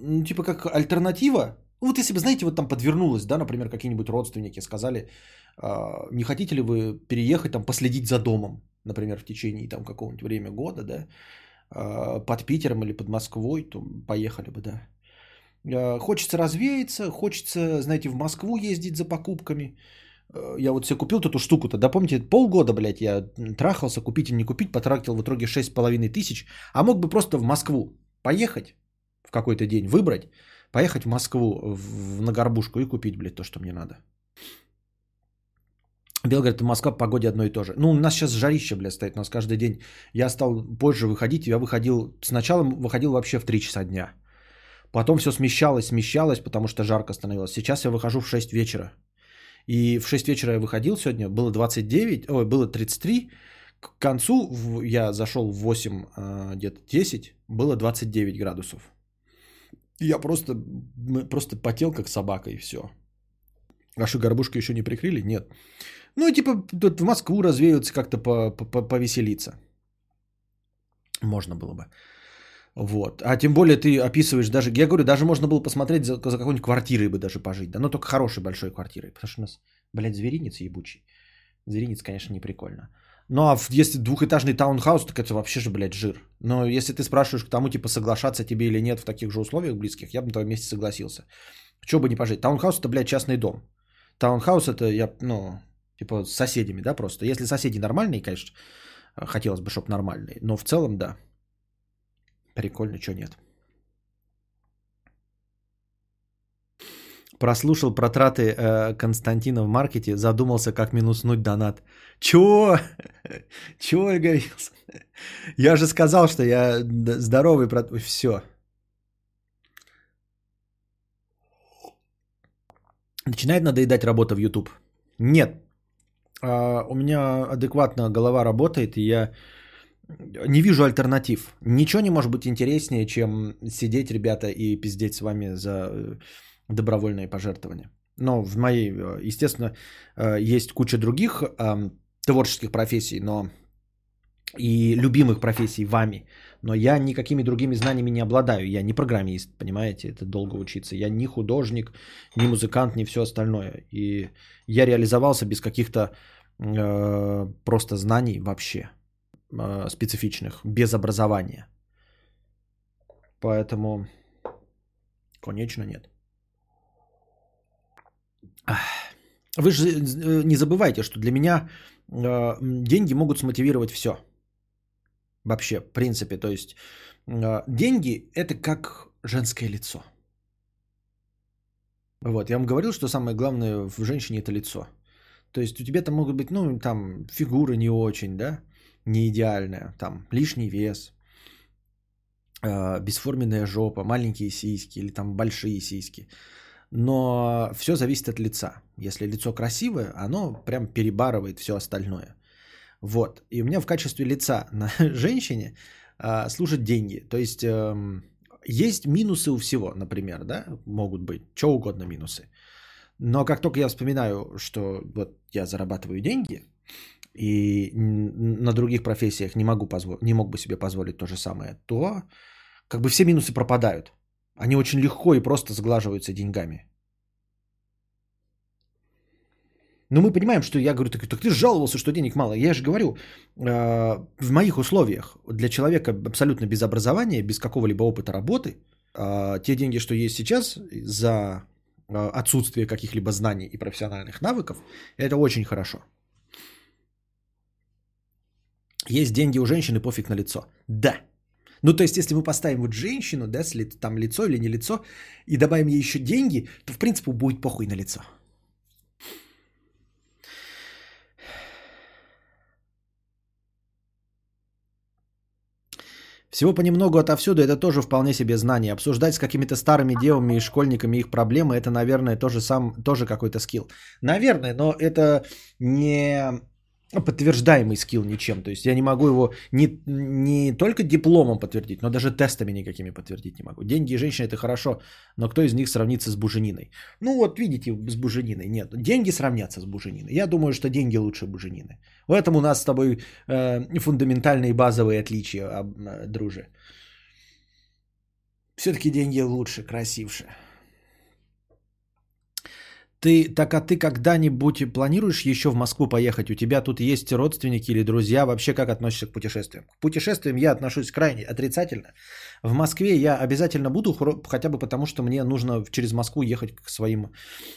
ну, типа, как альтернатива. Ну, вот если бы, знаете, вот там подвернулось, да, например, какие-нибудь родственники сказали, э, не хотите ли вы переехать, там, последить за домом, например, в течение там какого-нибудь времени года, да, э, под Питером или под Москвой, то поехали бы, да. Э, Хочется развеяться, хочется, знаете, в Москву ездить за покупками. Э, Я вот себе купил эту штуку-то, да помните, полгода, блядь, я трахался, купить или не купить, потратил в итоге 6,5 тысяч, а мог бы просто в Москву поехать в какой-то день, выбрать, поехать в Москву в, на горбушку и купить, блядь, то, что мне надо. Белгород и Москва по погоде одно и то же. Ну, у нас сейчас жарище, блядь, стоит, у нас каждый день. Я стал позже выходить, я выходил, сначала выходил вообще в 3 часа дня. Потом все смещалось, смещалось, потому что жарко становилось. Сейчас я выхожу в 6 вечера. И в 6 вечера я выходил сегодня, было 29, ой, было 33. К концу я зашел в 8, а, где-то 10, было 29 градусов. Я просто, просто потел, как собака, и все. Что, горбушку еще не прикрыли? Нет. Ну, и типа, тут в Москву развеиваться как-то по- по- по- повеселиться. Можно было бы. Вот. А тем более ты описываешь даже, я говорю, даже можно было посмотреть за, за какой-нибудь квартирой бы даже пожить. Да, но только хорошей большой квартирой. Потому что у нас, блядь, зверинец ебучий. Зверинец, конечно, не прикольно. Ну, а если двухэтажный таунхаус, так это вообще же, блядь, жир. Но если ты спрашиваешь к тому, типа, соглашаться тебе или нет в таких же условиях близких, я бы на твоем месте согласился. Чего бы не пожить? Таунхаус это, блядь, частный дом. Таунхаус это, я, ну, типа, с соседями, да, просто. Если соседи нормальные, конечно, хотелось бы, чтобы нормальные. Но в целом, да. Прикольно, что нет. Прослушал про траты э, Константина в маркете, задумался, как минуснуть донат. Чё? Чё я говорился? Я же сказал, что я здоровый. Про... Все. Начинает надоедать работа в YouTube? Нет. А, у меня адекватно голова работает, и я не вижу альтернатив. Ничего не может быть интереснее, чем сидеть, ребята, и пиздеть с вами за э, добровольные пожертвования. Но в моей, э, естественно, э, есть куча других эм, творческих профессий, но и любимых профессий вами. Но я никакими другими знаниями не обладаю. Я не программист, понимаете, это долго учиться. Я ни художник, ни музыкант, ни все остальное. И я реализовался без каких-то э, просто знаний вообще э, специфичных, без образования. Поэтому, конечно, нет. Вы же э, не забывайте, что для меня э, деньги могут смотивировать все. Вообще, в принципе. То есть э, деньги это как женское лицо. Вот, я вам говорил, что самое главное в женщине это лицо. То есть у тебя там могут быть, ну, там, фигура не очень, да, не идеальная, там, лишний вес, э, бесформенная жопа, маленькие сиськи или там большие сиськи. Но все зависит от лица. Если лицо красивое, оно прям перебарывает все остальное. Вот. И у меня в качестве лица на женщине э, служат деньги. То есть э, есть минусы у всего, например, да, могут быть, что угодно минусы. Но как только я вспоминаю, что вот я зарабатываю деньги, и на других профессиях не могу позволить, не мог бы себе позволить то же самое, то как бы все минусы пропадают. Они очень легко и просто сглаживаются деньгами. Но мы понимаем, что я говорю, так, так ты жаловался, что денег мало. Я же говорю, э, в моих условиях для человека абсолютно без образования, без какого-либо опыта работы, э, те деньги, что есть сейчас за э, отсутствие каких-либо знаний и профессиональных навыков, это очень хорошо. Есть деньги у женщины, пофиг на лицо. Да, ну, то есть, если мы поставим вот женщину, да, с ли, там лицо или не лицо, и добавим ей еще деньги, то, в принципе, будет похуй на лицо. Всего понемногу отовсюду это тоже вполне себе знание. Обсуждать с какими-то старыми девами и школьниками их проблемы, это, наверное, тоже, сам, тоже какой-то скилл. Наверное, но это не подтверждаемый скилл ничем. То есть я не могу его не, не только дипломом подтвердить, но даже тестами никакими подтвердить не могу. Деньги и женщины это хорошо, но кто из них сравнится с бужениной? Ну вот видите, с бужениной нет. Деньги сравнятся с бужениной. Я думаю, что деньги лучше буженины. В этом у нас с тобой э, фундаментальные базовые отличия, э, друже. Все-таки деньги лучше, красивше. Ты, так а ты когда-нибудь планируешь еще в Москву поехать? У тебя тут есть родственники или друзья? Вообще как относишься к путешествиям? К путешествиям я отношусь крайне отрицательно. В Москве я обязательно буду, хотя бы потому, что мне нужно через Москву ехать к своим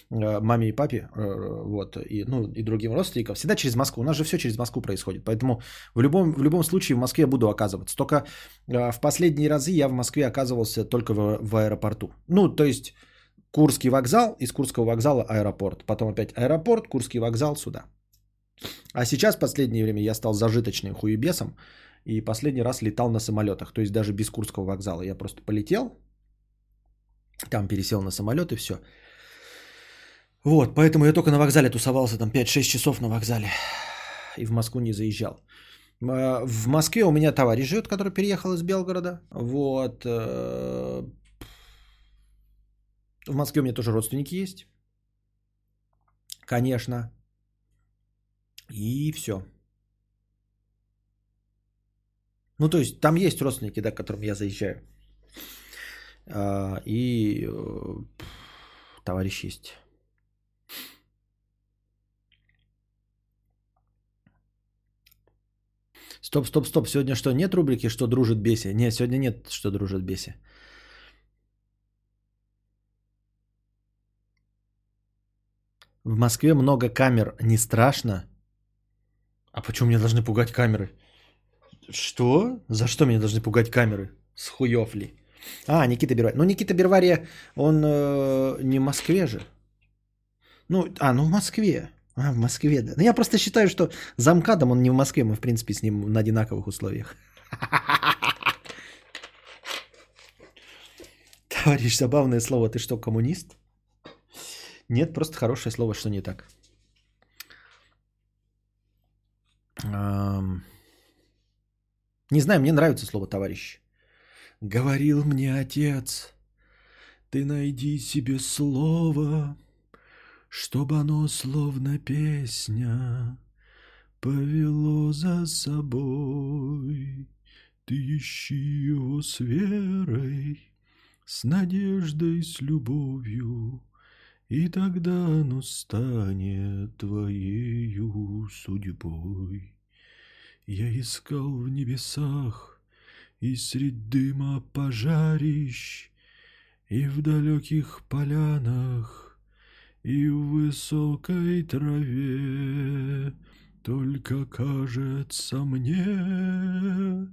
э, маме и папе, э, вот, и, ну, и другим родственникам. Всегда через Москву. У нас же все через Москву происходит. Поэтому в любом, в любом случае в Москве я буду оказываться. Только э, в последние разы я в Москве оказывался только в, в аэропорту. Ну, то есть Курский вокзал, из Курского вокзала аэропорт. Потом опять аэропорт, Курский вокзал сюда. А сейчас в последнее время я стал зажиточным хуебесом и последний раз летал на самолетах. То есть даже без Курского вокзала. Я просто полетел, там пересел на самолет и все. Вот, поэтому я только на вокзале тусовался, там 5-6 часов на вокзале. И в Москву не заезжал. А, в Москве у меня товарищ живет, который переехал из Белгорода. Вот. В Москве у меня тоже родственники есть. Конечно. И все. Ну, то есть, там есть родственники, да, к которым я заезжаю. А, и э, товарищ есть. Стоп, стоп, стоп. Сегодня что, нет рубрики «Что дружит Беси»? Нет, сегодня нет «Что дружит Беси». В Москве много камер, не страшно? А почему меня должны пугать камеры? Что? За что меня должны пугать камеры? С хуев ли? А, Никита Бервария. Ну, Никита Бервария, он э, не в Москве же. Ну, а, ну в Москве. А, в Москве, да. Ну, я просто считаю, что за МКАДом он не в Москве, мы, в принципе, с ним на одинаковых условиях. Товарищ, забавное слово. Ты что, коммунист? Нет, просто хорошее слово, что не так. Не знаю, мне нравится слово товарищ. Говорил мне отец, ты найди себе слово, чтобы оно словно песня повело за собой. Ты ищи его с верой, с надеждой, с любовью, и тогда оно станет твоею судьбой. Я искал в небесах и средь дыма пожарищ, и в далеких полянах, и в высокой траве. Только кажется мне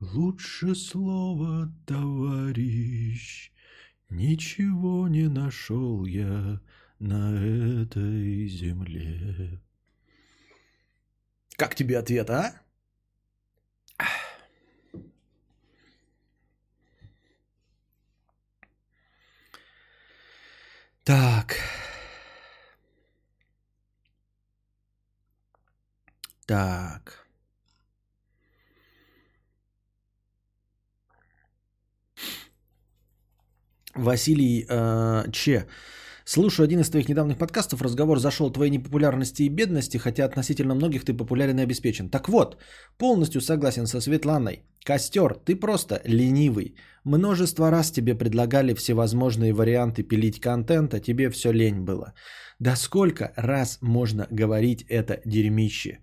лучше слово товарищ. Ничего не нашел я на этой земле. Как тебе ответ, а? Так. Так. Василий э, Че. Слушаю один из твоих недавних подкастов, разговор зашел о твоей непопулярности и бедности, хотя относительно многих ты популярен и обеспечен. Так вот, полностью согласен со Светланой. Костер, ты просто ленивый. Множество раз тебе предлагали всевозможные варианты пилить контент, а тебе все лень было. Да сколько раз можно говорить это дерьмище?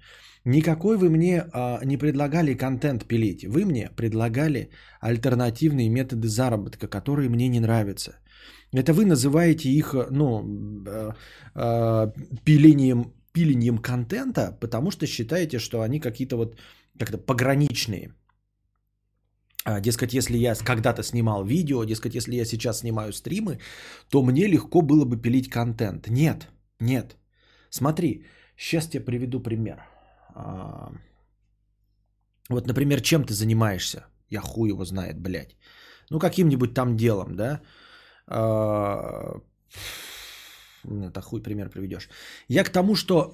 Никакой вы мне а, не предлагали контент пилить. Вы мне предлагали альтернативные методы заработка, которые мне не нравятся. Это вы называете их, ну, э, э, пилением, пилением контента, потому что считаете, что они какие-то вот как-то пограничные. А, дескать, если я когда-то снимал видео, дескать, если я сейчас снимаю стримы, то мне легко было бы пилить контент. Нет, нет. Смотри, сейчас тебе приведу пример. А, вот, например, чем ты занимаешься? Я хуй его знает, блядь. Ну, каким-нибудь там делом, да? А, это хуй пример приведешь. Я к тому, что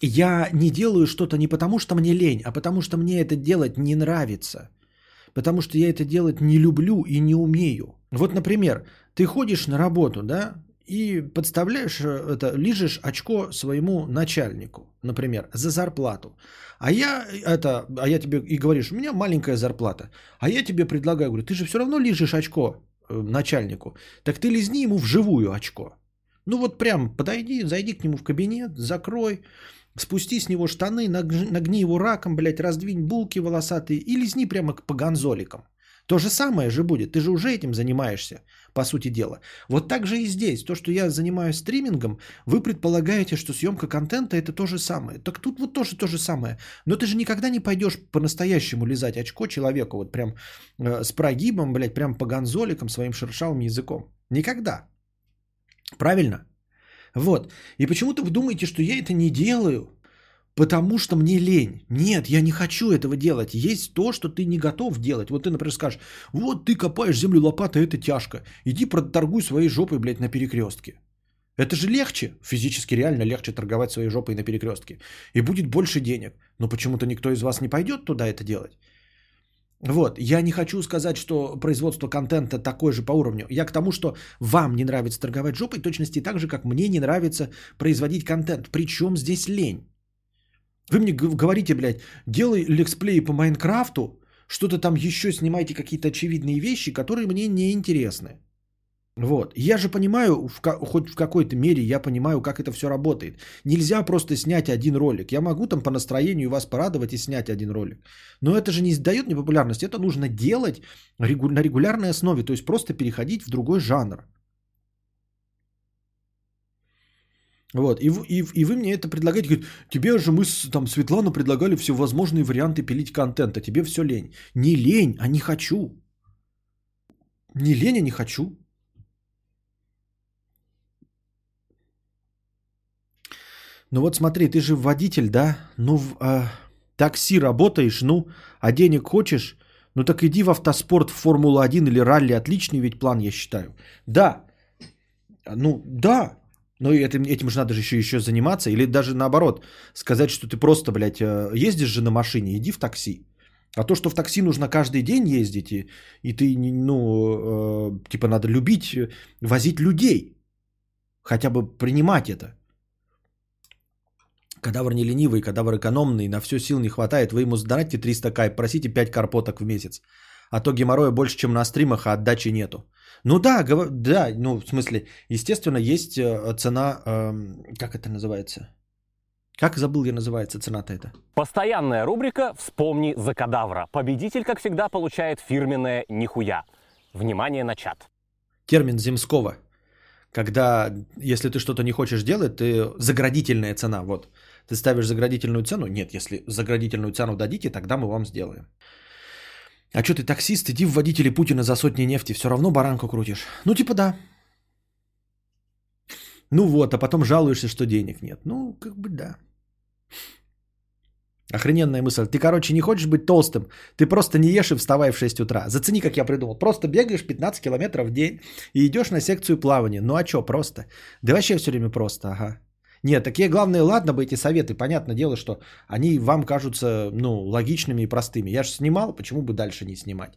я не делаю что-то не потому, что мне лень, а потому что мне это делать не нравится. Потому что я это делать не люблю и не умею. Вот, например, ты ходишь на работу, да, и подставляешь э, это, лижешь очко своему начальнику, например, за зарплату. А я, это, а я тебе и говоришь, у меня маленькая зарплата. А я тебе предлагаю, говорю, ты же все равно лижешь очко Э, начальнику, так ты лизни ему вживую очко. Ну вот прям подойди, зайди к нему в кабинет, закрой, спусти с него штаны, нагни его раком, блядь, раздвинь булки волосатые и лизни прямо по гонзоликам. То же самое же будет, ты же уже этим занимаешься, по сути дела. Вот так же и здесь, то, что я занимаюсь стримингом, вы предполагаете, что съемка контента это то же самое. Так тут вот тоже то же самое. Но ты же никогда не пойдешь по-настоящему лизать очко человеку, вот прям э, с прогибом, блядь, прям по гонзоликам своим шершавым языком. Никогда. Правильно? Вот. И почему-то вы думаете, что я это не делаю, потому что мне лень. Нет, я не хочу этого делать. Есть то, что ты не готов делать. Вот ты, например, скажешь, вот ты копаешь землю лопатой, это тяжко. Иди проторгуй своей жопой, блядь, на перекрестке. Это же легче, физически реально легче торговать своей жопой на перекрестке. И будет больше денег. Но почему-то никто из вас не пойдет туда это делать. Вот, я не хочу сказать, что производство контента такое же по уровню. Я к тому, что вам не нравится торговать жопой, точности так же, как мне не нравится производить контент. Причем здесь лень. Вы мне говорите, блядь, делай лексплей по Майнкрафту, что-то там еще снимайте какие-то очевидные вещи, которые мне не интересны. Вот. Я же понимаю, в, хоть в какой-то мере я понимаю, как это все работает. Нельзя просто снять один ролик. Я могу там по настроению вас порадовать и снять один ролик. Но это же не дает мне популярности. Это нужно делать на регулярной основе. То есть просто переходить в другой жанр. Вот, и, и, и вы мне это предлагаете, говорит, тебе же мы с там Светлану предлагали всевозможные варианты пилить контент, а тебе все лень. Не лень, а не хочу. Не лень, а не хочу. Ну вот смотри, ты же водитель, да? Ну, в э, такси работаешь, ну, а денег хочешь? Ну так иди в автоспорт, в Формулу-1 или ралли. Отличный ведь план, я считаю. Да, ну да, но этим, этим же надо же еще, еще заниматься. Или даже наоборот, сказать, что ты просто, блядь, э, ездишь же на машине, иди в такси. А то, что в такси нужно каждый день ездить, и, и ты, ну, э, типа, надо любить э, возить людей. Хотя бы принимать это. Кадавр не ленивый, кадавр экономный, на все сил не хватает, вы ему сдонатьте 300 кайп, просите 5 карпоток в месяц. А то геморроя больше, чем на стримах, а отдачи нету. Ну да, гов- да, ну в смысле, естественно, есть э, цена, эм, как это называется? Как забыл я называется цена-то это? Постоянная рубрика «Вспомни за кадавра». Победитель, как всегда, получает фирменное «Нихуя». Внимание на чат. термин Земского, когда, если ты что-то не хочешь делать, ты заградительная цена, вот. Ты ставишь заградительную цену? Нет, если заградительную цену дадите, тогда мы вам сделаем. А что ты таксист, иди в водители Путина за сотни нефти, все равно баранку крутишь. Ну, типа да. Ну вот, а потом жалуешься, что денег нет. Ну, как бы да. Охрененная мысль. Ты, короче, не хочешь быть толстым. Ты просто не ешь и вставай в 6 утра. Зацени, как я придумал. Просто бегаешь 15 километров в день и идешь на секцию плавания. Ну а что, просто? Да вообще все время просто, ага. Нет, такие главные, ладно бы эти советы. Понятное дело, что они вам кажутся, ну, логичными и простыми. Я же снимал, почему бы дальше не снимать?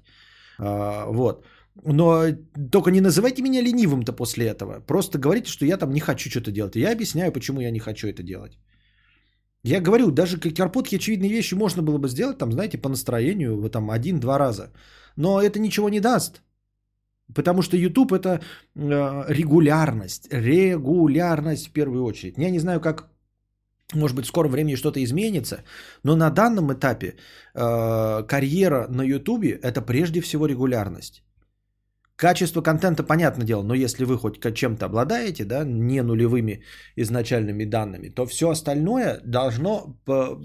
А, вот. Но только не называйте меня ленивым-то после этого. Просто говорите, что я там не хочу что-то делать. И я объясняю, почему я не хочу это делать. Я говорю, даже карпотки очевидные вещи можно было бы сделать, там, знаете, по настроению, вот там один-два раза. Но это ничего не даст. Потому что YouTube это э, регулярность. Регулярность в первую очередь. Я не знаю, как, может быть, в скором времени что-то изменится, но на данном этапе э, карьера на YouTube это прежде всего регулярность. Качество контента, понятное дело, но если вы хоть чем-то обладаете, да, не нулевыми изначальными данными, то все остальное должно по,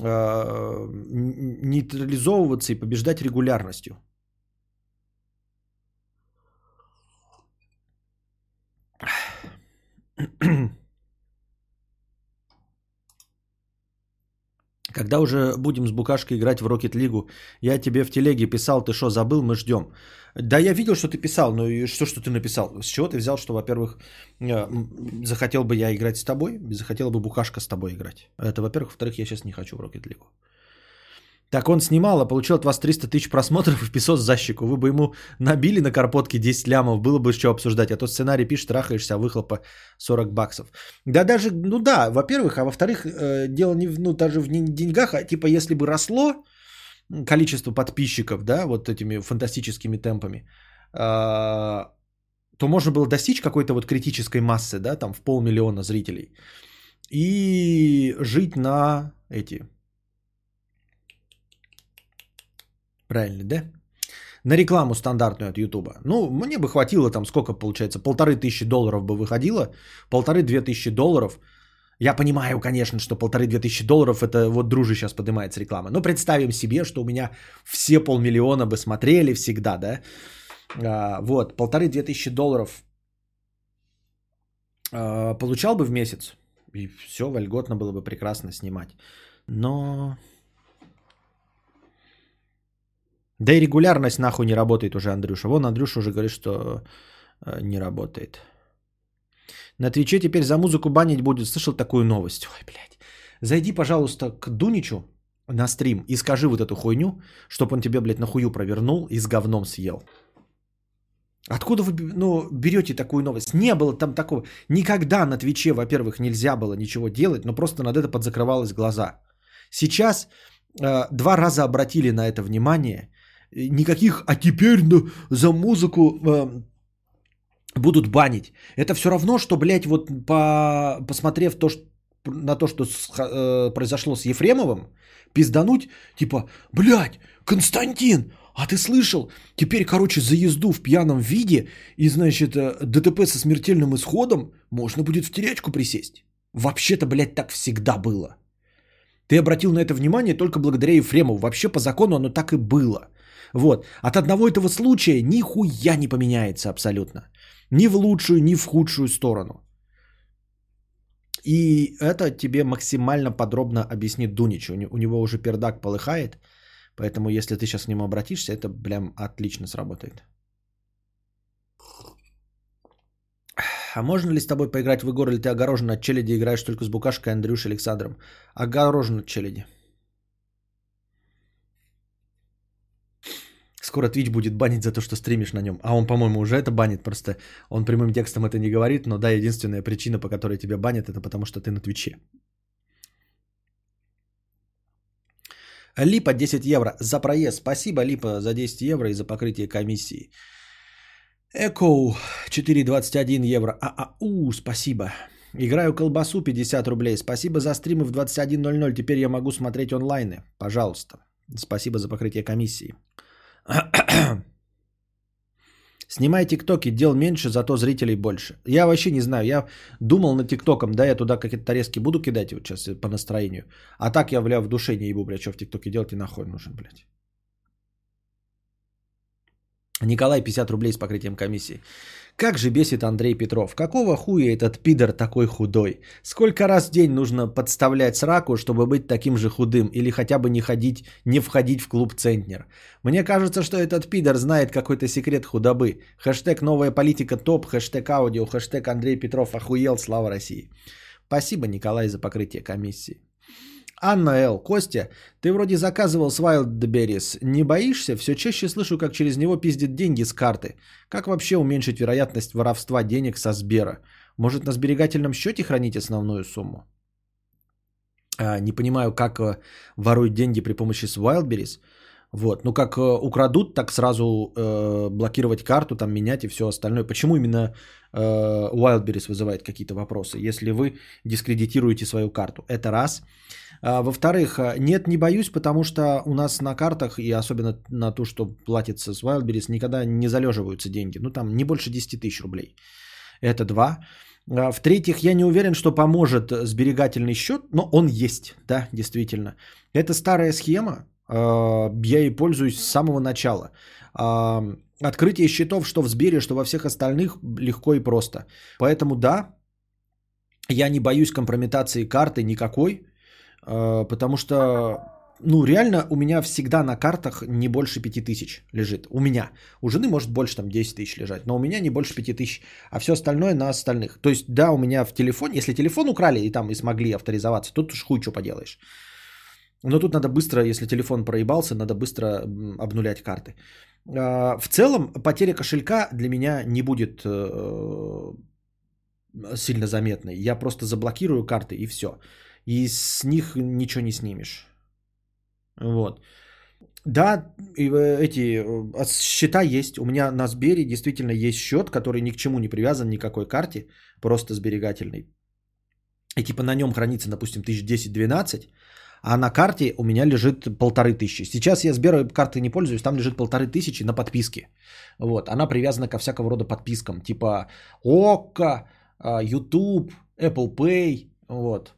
э, нейтрализовываться и побеждать регулярностью. Когда уже будем с Букашкой играть в Rocket League? Я тебе в телеге писал, ты что, забыл, мы ждем. Да, я видел, что ты писал, но и что, что ты написал? С чего ты взял, что, во-первых, э, захотел бы я играть с тобой, захотела бы Букашка с тобой играть? Это, во-первых. Во-вторых, я сейчас не хочу в Rocket League. Так он снимал, а получил от вас 300 тысяч просмотров и писос за щеку. Вы бы ему набили на карпотке 10 лямов, было бы что обсуждать. А то сценарий пишешь, трахаешься, а выхлопа 40 баксов. Да даже, ну да, во-первых, а во-вторых, э, дело не в, ну, даже в деньгах, а типа если бы росло количество подписчиков, да, вот этими фантастическими темпами, э, то можно было достичь какой-то вот критической массы, да, там в полмиллиона зрителей. И жить на эти Правильно, да? На рекламу стандартную от Ютуба. Ну, мне бы хватило там сколько получается, полторы тысячи долларов бы выходило, полторы-две тысячи долларов. Я понимаю, конечно, что полторы-две тысячи долларов это вот дружи сейчас поднимается реклама. Но представим себе, что у меня все полмиллиона бы смотрели всегда, да? А, вот, полторы-две тысячи долларов а, получал бы в месяц. И все, вольготно было бы прекрасно снимать. Но да и регулярность нахуй не работает уже, Андрюша. Вон Андрюша уже говорит, что э, не работает. На Твиче теперь за музыку банить будет. Слышал такую новость? Ой, блядь. Зайди, пожалуйста, к Дуничу на стрим и скажи вот эту хуйню, чтобы он тебе, блядь, на хую провернул и с говном съел. Откуда вы ну, берете такую новость? Не было там такого. Никогда на Твиче, во-первых, нельзя было ничего делать, но просто над это подзакрывалось глаза. Сейчас э, два раза обратили на это внимание – никаких, а теперь ну, за музыку э, будут банить. Это все равно, что, блядь, вот по, посмотрев то, что, на то, что с, э, произошло с Ефремовым, пиздануть, типа, блядь, Константин, а ты слышал? Теперь, короче, за езду в пьяном виде и, значит, э, ДТП со смертельным исходом можно будет в терячку присесть. Вообще-то, блядь, так всегда было. Ты обратил на это внимание только благодаря Ефремову. Вообще по закону оно так и было. Вот. От одного этого случая нихуя не поменяется абсолютно. Ни в лучшую, ни в худшую сторону. И это тебе максимально подробно объяснит Дунич. У него уже пердак полыхает. Поэтому, если ты сейчас к нему обратишься, это, блям, отлично сработает. А можно ли с тобой поиграть в игру, или ты огорожен от челяди, играешь только с Букашкой, Андрюшей, Александром? Огорожен от челяди. Скоро Twitch будет банить за то, что стримишь на нем. А он, по-моему, уже это банит, просто он прямым текстом это не говорит, но да, единственная причина, по которой тебя банят, это потому что ты на Твиче. Липа 10 евро за проезд. Спасибо, Липа, за 10 евро и за покрытие комиссии. Эко 4,21 евро. ААУ, спасибо. Играю колбасу 50 рублей. Спасибо за стримы в 21.00. Теперь я могу смотреть онлайны. Пожалуйста. Спасибо за покрытие комиссии. Снимай тиктоки, дел меньше, зато зрителей больше. Я вообще не знаю, я думал на тиктоком, да, я туда какие-то тарезки буду кидать вот сейчас по настроению. А так я, бля, в душе не ебу, бля, что в тиктоке делать и нахуй нужен, блядь. Николай, 50 рублей с покрытием комиссии. Как же бесит Андрей Петров. Какого хуя этот пидор такой худой? Сколько раз в день нужно подставлять сраку, чтобы быть таким же худым? Или хотя бы не ходить, не входить в клуб Центнер? Мне кажется, что этот пидор знает какой-то секрет худобы. Хэштег новая политика топ, хэштег аудио, хэштег Андрей Петров охуел, слава России. Спасибо, Николай, за покрытие комиссии. Анна Л. Костя, ты вроде заказывал с Wildberries. Не боишься? Все чаще слышу, как через него пиздят деньги с карты. Как вообще уменьшить вероятность воровства денег со Сбера? Может, на сберегательном счете хранить основную сумму? А, не понимаю, как э, воруют деньги при помощи с Wildberries. Вот. Ну, как э, украдут, так сразу э, блокировать карту, там менять и все остальное. Почему именно э, Wildberries вызывает какие-то вопросы, если вы дискредитируете свою карту? Это раз. Во-вторых, э, нет, не боюсь, потому что у нас на картах, и особенно на то, что платится с Wildberries, никогда не залеживаются деньги. Ну, там не больше 10 тысяч рублей. Это два. А, в-третьих, я не уверен, что поможет сберегательный счет, но он есть, да, действительно. Это старая схема, а, я ей пользуюсь с самого начала. Открытие счетов, что в Сбере, что во всех остальных, легко и просто. Поэтому да, я не боюсь компрометации карты никакой. А, потому что, ну, реально у меня всегда на картах не больше 5000 лежит. У меня. У жены может больше там 10 тысяч лежать, но у меня не больше 5000, а все остальное на остальных. То есть, да, у меня в телефоне, если телефон украли и там и смогли авторизоваться, тут уж хуй что поделаешь. Но тут надо быстро, если телефон проебался, надо быстро обнулять карты. А, в целом, потеря кошелька для меня не будет э, сильно заметной. Я просто заблокирую карты и все и с них ничего не снимешь. Вот. Да, э, эти э, счета есть. У меня на Сбере действительно есть счет, который ни к чему не привязан, никакой карте, просто сберегательный. И типа на нем хранится, допустим, 1010-12, а на карте у меня лежит полторы тысячи. Сейчас я Сбер картой не пользуюсь, там лежит полторы тысячи на подписке. Вот, она привязана ко всякого рода подпискам, типа ОККО, YouTube, Apple Pay, вот.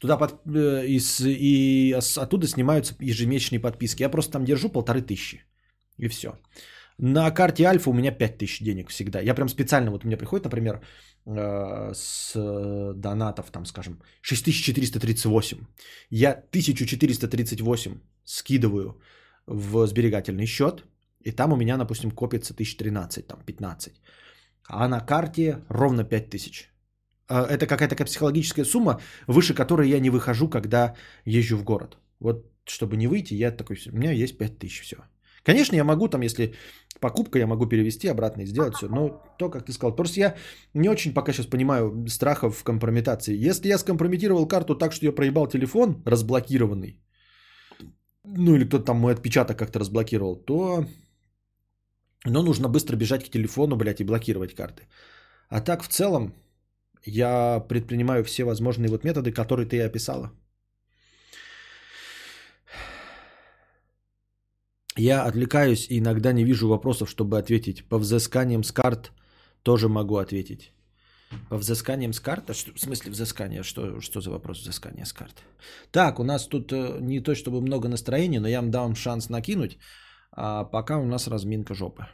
Туда под, э, и, и оттуда снимаются ежемесячные подписки. Я просто там держу полторы тысячи. И все. На карте Альфа у меня 5000 денег всегда. Я прям специально, вот меня приходит, например, э, с донатов, там, скажем, 6438. Я 1438 скидываю в сберегательный счет, и там у меня, допустим, копится 1013, там, 15. А на карте ровно 5000. А, это какая-то такая психологическая сумма, выше которой я не выхожу, когда езжу в город. Вот чтобы не выйти, я такой, у меня есть 5000, все. Конечно, я могу там, если покупка, я могу перевести обратно и сделать все. Но то, как ты сказал, просто я не очень пока сейчас понимаю страхов в компрометации. Если я скомпрометировал карту так, что я проебал телефон разблокированный, ну или кто-то там мой отпечаток как-то разблокировал, то ну, нужно быстро бежать к телефону, блядь, и блокировать карты. А так в целом, я предпринимаю все возможные вот методы, которые ты описала. Я отвлекаюсь и иногда не вижу вопросов, чтобы ответить. По взысканиям с карт тоже могу ответить. По взысканиям с карт? А что, в смысле взыскания? Что, что за вопрос взыскания с карт? Так, у нас тут э, не то чтобы много настроения, но я вам дам шанс накинуть. А пока у нас разминка жопы.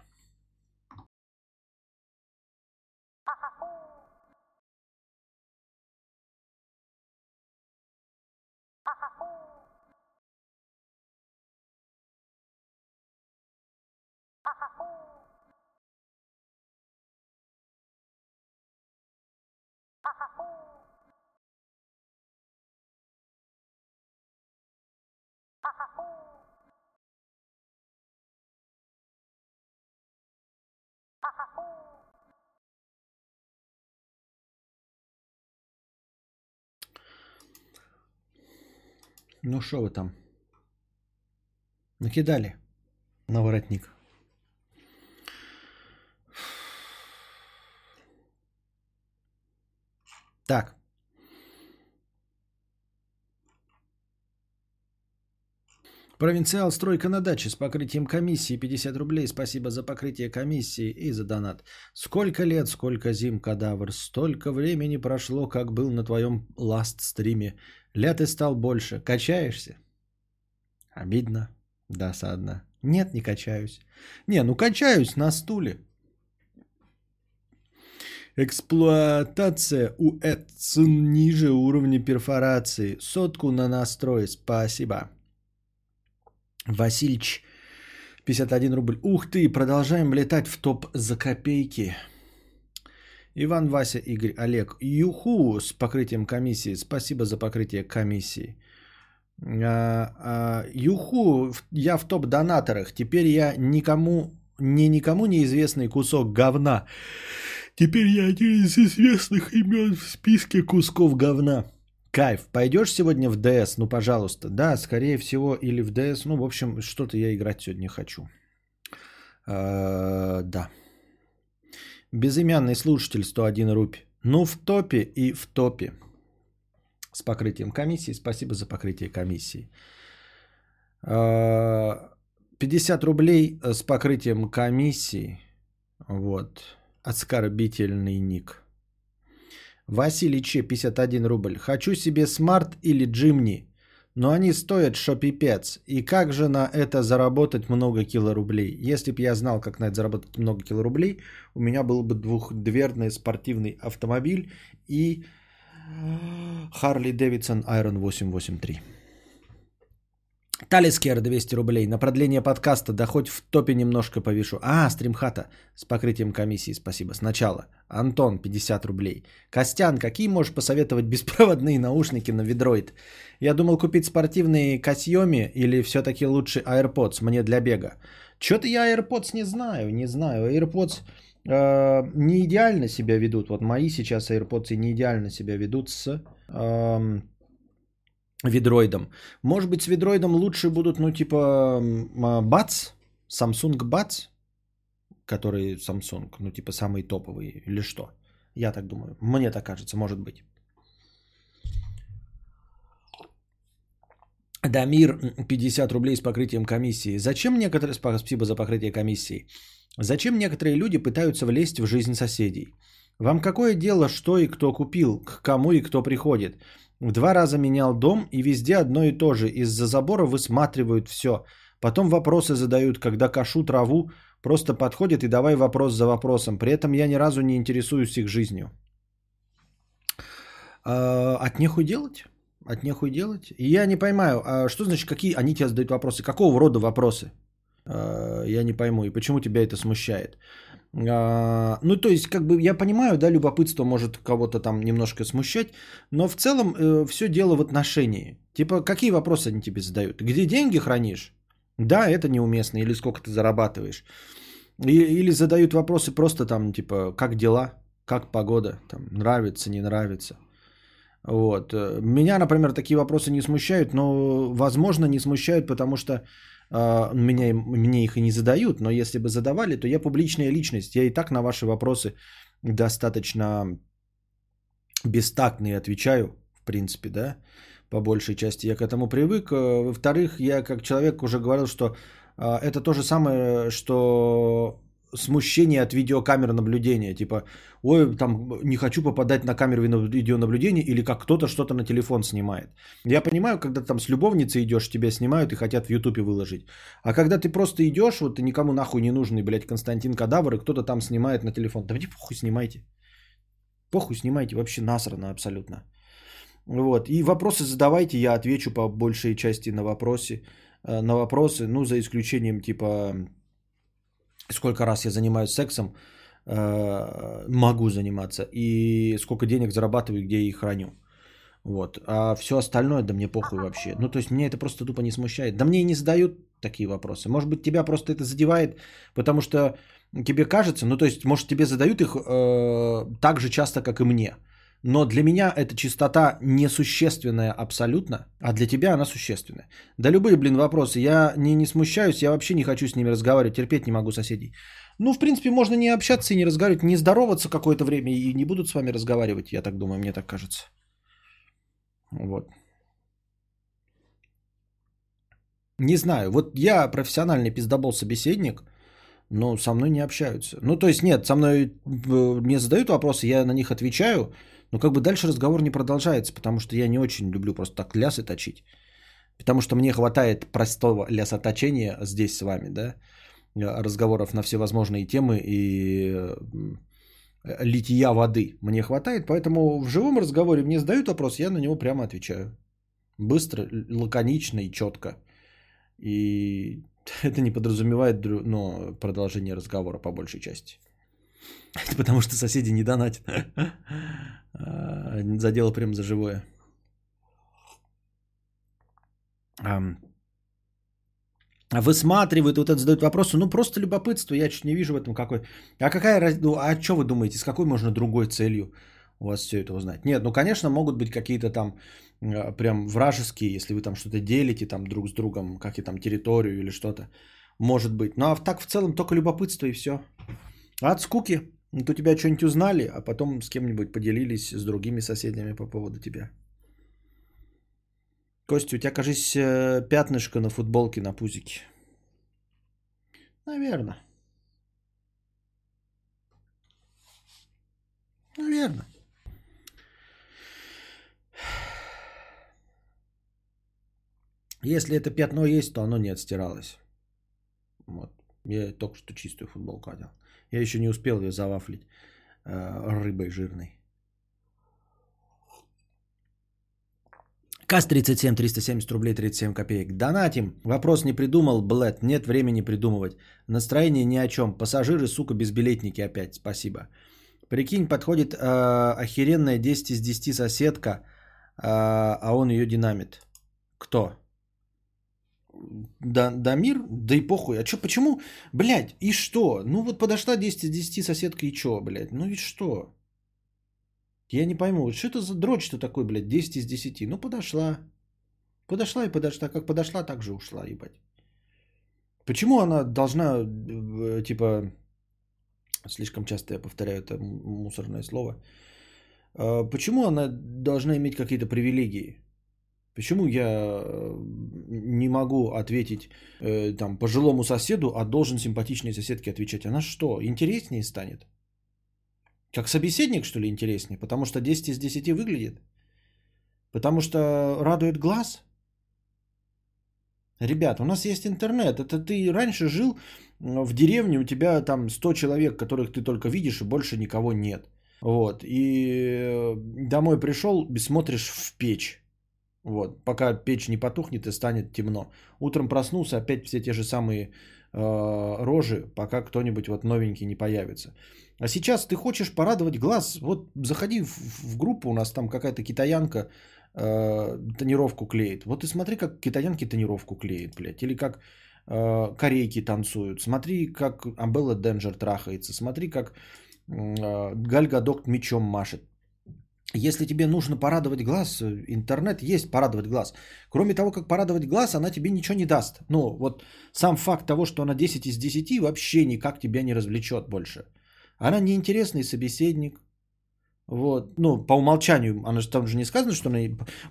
Ну что вы там? Накидали на воротник. Так. Провинциал стройка на даче с покрытием комиссии 50 рублей. Спасибо за покрытие комиссии и за донат. Сколько лет, сколько зим, кадавр. Столько времени прошло, как был на твоем ласт-стриме. Лет и стал больше. Качаешься? Обидно. Досадно. Нет, не качаюсь. Не, ну качаюсь на стуле. Эксплуатация у Эдсон ниже уровня перфорации. Сотку на настрой. Спасибо. Васильич, 51 рубль. Ух ты, продолжаем летать в топ за копейки. Иван, Вася, Игорь, Олег. Юху с покрытием комиссии. Спасибо за покрытие комиссии. А, а, юху, я в топ-донаторах. Теперь я никому, не никому неизвестный кусок говна. Теперь я один из известных имен в списке кусков говна. Кайф. Пойдешь сегодня в ДС? Ну, пожалуйста. Да, скорее всего, или в ДС. Ну, в общем, что-то я играть сегодня хочу. А, да. Безымянный слушатель 101 рупий. Ну, в топе и в топе. С покрытием комиссии. Спасибо за покрытие комиссии. 50 рублей с покрытием комиссии. Вот. Оскорбительный ник. Василий Че, 51 рубль. Хочу себе смарт или джимни, но они стоят шопипец. И как же на это заработать много килорублей? Если бы я знал, как на это заработать много килорублей, у меня был бы двухдверный спортивный автомобиль и Харли Дэвидсон Iron 883. Талискер 200 рублей. На продление подкаста, да хоть в топе немножко повешу. А, стримхата с покрытием комиссии, спасибо. Сначала. Антон, 50 рублей. Костян, какие можешь посоветовать беспроводные наушники на Видроид? Я думал купить спортивные Касьоми или все-таки лучше AirPods мне для бега. Что-то я AirPods не знаю, не знаю. AirPods э, не идеально себя ведут. Вот мои сейчас AirPods не идеально себя ведут с... Э, видроидом. Может быть, с видроидом лучше будут, ну, типа, Buds, Samsung Buds, который Samsung, ну, типа, самые топовые, или что? Я так думаю. Мне так кажется, может быть. Дамир, 50 рублей с покрытием комиссии. Зачем некоторые... Спасибо за покрытие комиссии. Зачем некоторые люди пытаются влезть в жизнь соседей? Вам какое дело, что и кто купил, к кому и кто приходит? Два раза менял дом, и везде одно и то же. Из-за забора высматривают все. Потом вопросы задают, когда кашу траву, просто подходят и давай вопрос за вопросом. При этом я ни разу не интересуюсь их жизнью. А, от нехуй делать? От нехуй делать? Я не поймаю, а что значит, какие они тебе задают вопросы? Какого рода вопросы? А, я не пойму. И почему тебя это смущает? А, ну, то есть, как бы я понимаю, да, любопытство может кого-то там немножко смущать, но в целом э, все дело в отношении. Типа, какие вопросы они тебе задают? Где деньги хранишь? Да, это неуместно. Или сколько ты зарабатываешь? И, или задают вопросы просто там, типа, как дела? Как погода? Там, нравится, не нравится? Вот. Меня, например, такие вопросы не смущают, но, возможно, не смущают, потому что меня, мне их и не задают, но если бы задавали, то я публичная личность. Я и так на ваши вопросы достаточно бестактные отвечаю, в принципе, да, по большей части. Я к этому привык. А, во-вторых, я как человек уже говорил, что а, это то же самое, что смущение от видеокамер наблюдения. Типа, ой, там не хочу попадать на камеру видеонаблюдения или как кто-то что-то на телефон снимает. Я понимаю, когда там с любовницей идешь, тебя снимают и хотят в Ютубе выложить. А когда ты просто идешь, вот ты никому нахуй не нужный, блядь, Константин Кадавр, и кто-то там снимает на телефон. Да мне похуй снимайте. Похуй снимайте, вообще насрано абсолютно. Вот. И вопросы задавайте, я отвечу по большей части на вопросы. Э, на вопросы, ну, за исключением типа сколько раз я занимаюсь сексом, э, могу заниматься, и сколько денег зарабатываю, где их храню. Вот. А все остальное, да мне похуй вообще. Ну, то есть, меня это просто тупо не смущает. Да мне и не задают такие вопросы. Может быть, тебя просто это задевает, потому что тебе кажется, ну, то есть, может, тебе задают их э, так же часто, как и мне. Но для меня эта частота несущественная абсолютно, а для тебя она существенная. Да любые, блин, вопросы. Я не, не смущаюсь, я вообще не хочу с ними разговаривать, терпеть не могу соседей. Ну, в принципе, можно не общаться и не разговаривать, не здороваться какое-то время и не будут с вами разговаривать, я так думаю, мне так кажется. Вот. Не знаю, вот я профессиональный пиздобол собеседник, но со мной не общаются. Ну, то есть, нет, со мной э, мне задают вопросы, я на них отвечаю, но как бы дальше разговор не продолжается, потому что я не очень люблю просто так лясы точить. Потому что мне хватает простого лясоточения здесь с вами, да, разговоров на всевозможные темы и э, лития воды мне хватает, поэтому в живом разговоре мне задают вопрос, я на него прямо отвечаю. Быстро, лаконично и четко. И это не подразумевает ну, продолжение разговора по большей части. Это потому что соседи не донатят. А, задело прям за живое. Высматривают, вот это задают вопросы. Ну, просто любопытство, я чуть не вижу в этом какой. А какая, ну, а что вы думаете, с какой можно другой целью у вас все это узнать? Нет, ну, конечно, могут быть какие-то там а, прям вражеские, если вы там что-то делите там друг с другом, как и там территорию или что-то. Может быть. Ну, а так в целом только любопытство и все. от скуки. Вот у тебя что-нибудь узнали, а потом с кем-нибудь поделились с другими соседями по поводу тебя. Костя, у тебя, кажись, э, пятнышко на футболке на пузике. Наверное. Наверное. Если это пятно есть, то оно не отстиралось. Вот. Я только что чистую футболку одел. Я еще не успел ее завафлить э, рыбой жирной. КАС 37, 370 рублей 37 копеек. Донатим. Вопрос не придумал, блэд. Нет времени придумывать. Настроение ни о чем. Пассажиры, сука, безбилетники опять. Спасибо. Прикинь, подходит э, охеренная 10 из 10 соседка, э, а он ее динамит. Кто? Да, Дамир? Да и похуй. А чё, почему? Блядь, и что? Ну вот подошла 10 из 10 соседка и чё, блядь? Ну и что? Я не пойму, что это за дрочь-то такой, блядь, 10 из 10? Ну подошла. Подошла и подошла. Как подошла, так же ушла, ебать. Почему она должна, э, типа, слишком часто я повторяю это мусорное слово, а почему она должна иметь какие-то привилегии? Почему я не могу ответить э, там пожилому соседу, а должен симпатичной соседке отвечать? Она что, интереснее станет? Как собеседник, что ли, интереснее? Потому что 10 из 10 выглядит? Потому что радует глаз? Ребят, у нас есть интернет. Это ты раньше жил в деревне, у тебя там 100 человек, которых ты только видишь, и больше никого нет. Вот. И э, домой пришел, смотришь в печь. Вот, пока печь не потухнет и станет темно. Утром проснулся, опять все те же самые э, рожи, пока кто-нибудь вот новенький не появится. А сейчас ты хочешь порадовать глаз, вот заходи в, в группу, у нас там какая-то китаянка э, тонировку клеит. Вот и смотри, как китаянки тонировку клеит, блядь. Или как э, корейки танцуют. Смотри, как Амбелла Денджер трахается. Смотри, как э, Гальгадок мечом машет. Если тебе нужно порадовать глаз, интернет есть порадовать глаз. Кроме того, как порадовать глаз, она тебе ничего не даст. Ну, вот сам факт того, что она 10 из 10, вообще никак тебя не развлечет больше. Она неинтересный собеседник. Вот, ну, по умолчанию, она же там же не сказано, что она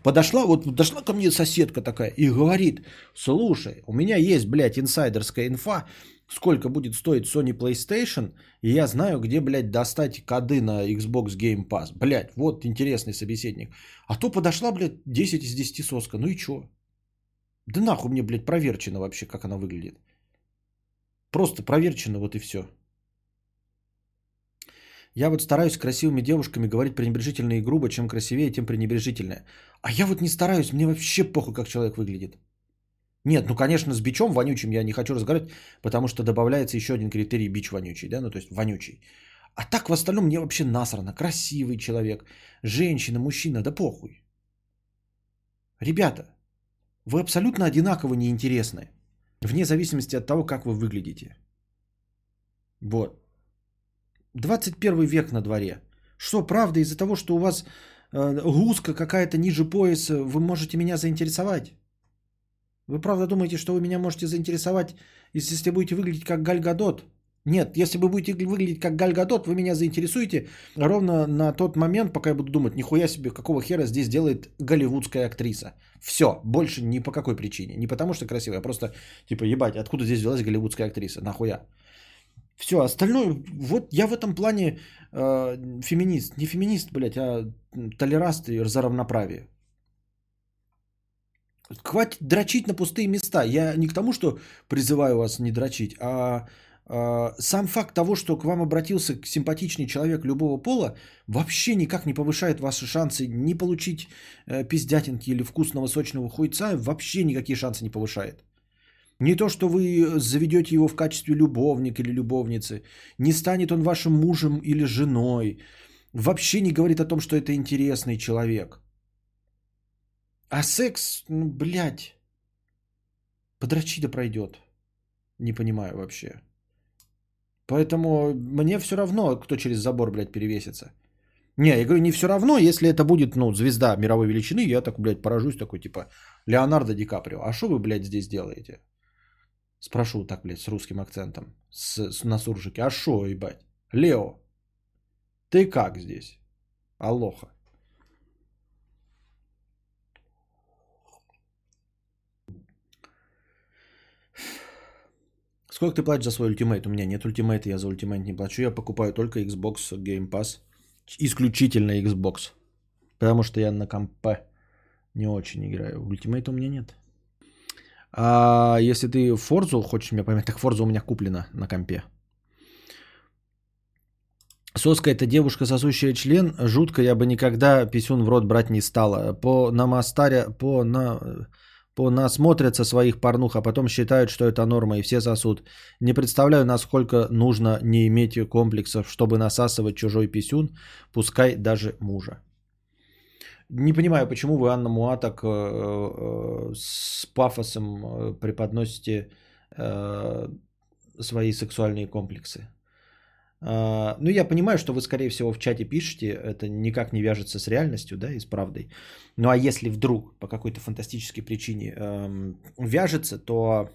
подошла, вот подошла ко мне соседка такая и говорит, слушай, у меня есть, блядь, инсайдерская инфа, сколько будет стоить Sony PlayStation, и я знаю, где, блядь, достать коды на Xbox Game Pass. Блядь, вот интересный собеседник. А то подошла, блядь, 10 из 10 соска. Ну и чё? Да нахуй мне, блядь, проверчено вообще, как она выглядит. Просто проверчено, вот и все. Я вот стараюсь с красивыми девушками говорить пренебрежительно и грубо, чем красивее, тем пренебрежительнее. А я вот не стараюсь, мне вообще похуй, как человек выглядит. Нет, ну, конечно, с бичом вонючим я не хочу разговаривать, потому что добавляется еще один критерий бич вонючий, да, ну, то есть вонючий. А так в остальном мне вообще насрано. Красивый человек, женщина, мужчина, да похуй. Ребята, вы абсолютно одинаково неинтересны, вне зависимости от того, как вы выглядите. Вот. 21 век на дворе. Что, правда, из-за того, что у вас э, гуска какая-то ниже пояса, вы можете меня заинтересовать? Вы правда думаете, что вы меня можете заинтересовать, если будете выглядеть как Галь Гадот? Нет, если вы будете выглядеть как Галь Гадот, вы меня заинтересуете ровно на тот момент, пока я буду думать, нихуя себе, какого хера здесь делает голливудская актриса. Все, больше ни по какой причине. Не потому что красивая, а просто типа, ебать, откуда здесь взялась голливудская актриса, нахуя? Все, остальное, вот я в этом плане э, феминист. Не феминист, блядь, а толераст за равноправие. Хватит дрочить на пустые места. Я не к тому, что призываю вас не дрочить, а а, сам факт того, что к вам обратился симпатичный человек любого пола, вообще никак не повышает ваши шансы не получить э, пиздятинки или вкусного сочного хуйца, вообще никакие шансы не повышает. Не то, что вы заведете его в качестве любовника или любовницы, не станет он вашим мужем или женой, вообще не говорит о том, что это интересный человек. А секс, ну, блядь, подрочи да пройдет. Не понимаю вообще. Поэтому мне все равно, кто через забор, блядь, перевесится. Не, я говорю, не все равно, если это будет, ну, звезда мировой величины, я так, блядь, поражусь такой, типа, Леонардо Ди Каприо. А что вы, блядь, здесь делаете? Спрошу так, блядь, с русским акцентом, с, с, на суржике. А что, ебать? Лео, ты как здесь? Алоха. Сколько ты платишь за свой ультимейт? У меня нет ультимейта, я за ультимейт не плачу. Я покупаю только Xbox Game Pass. Исключительно Xbox. Потому что я на компе не очень играю. Ультимейта у меня нет. А если ты Форзу хочешь меня поймать, так Форза у меня куплена на компе. Соска это девушка, сосущая член. Жутко, я бы никогда писюн в рот брать не стала. По намастаре, по на понасмотрятся своих порнух, а потом считают, что это норма, и все сосут. Не представляю, насколько нужно не иметь комплексов, чтобы насасывать чужой писюн, пускай даже мужа. Не понимаю, почему вы, Анна Муа, так э, э, с пафосом э, преподносите э, свои сексуальные комплексы. А, ну, я понимаю, что вы, скорее всего, в чате пишете, это никак не вяжется с реальностью, да, и с правдой. Ну, а если вдруг по какой-то фантастической причине эм, вяжется, то,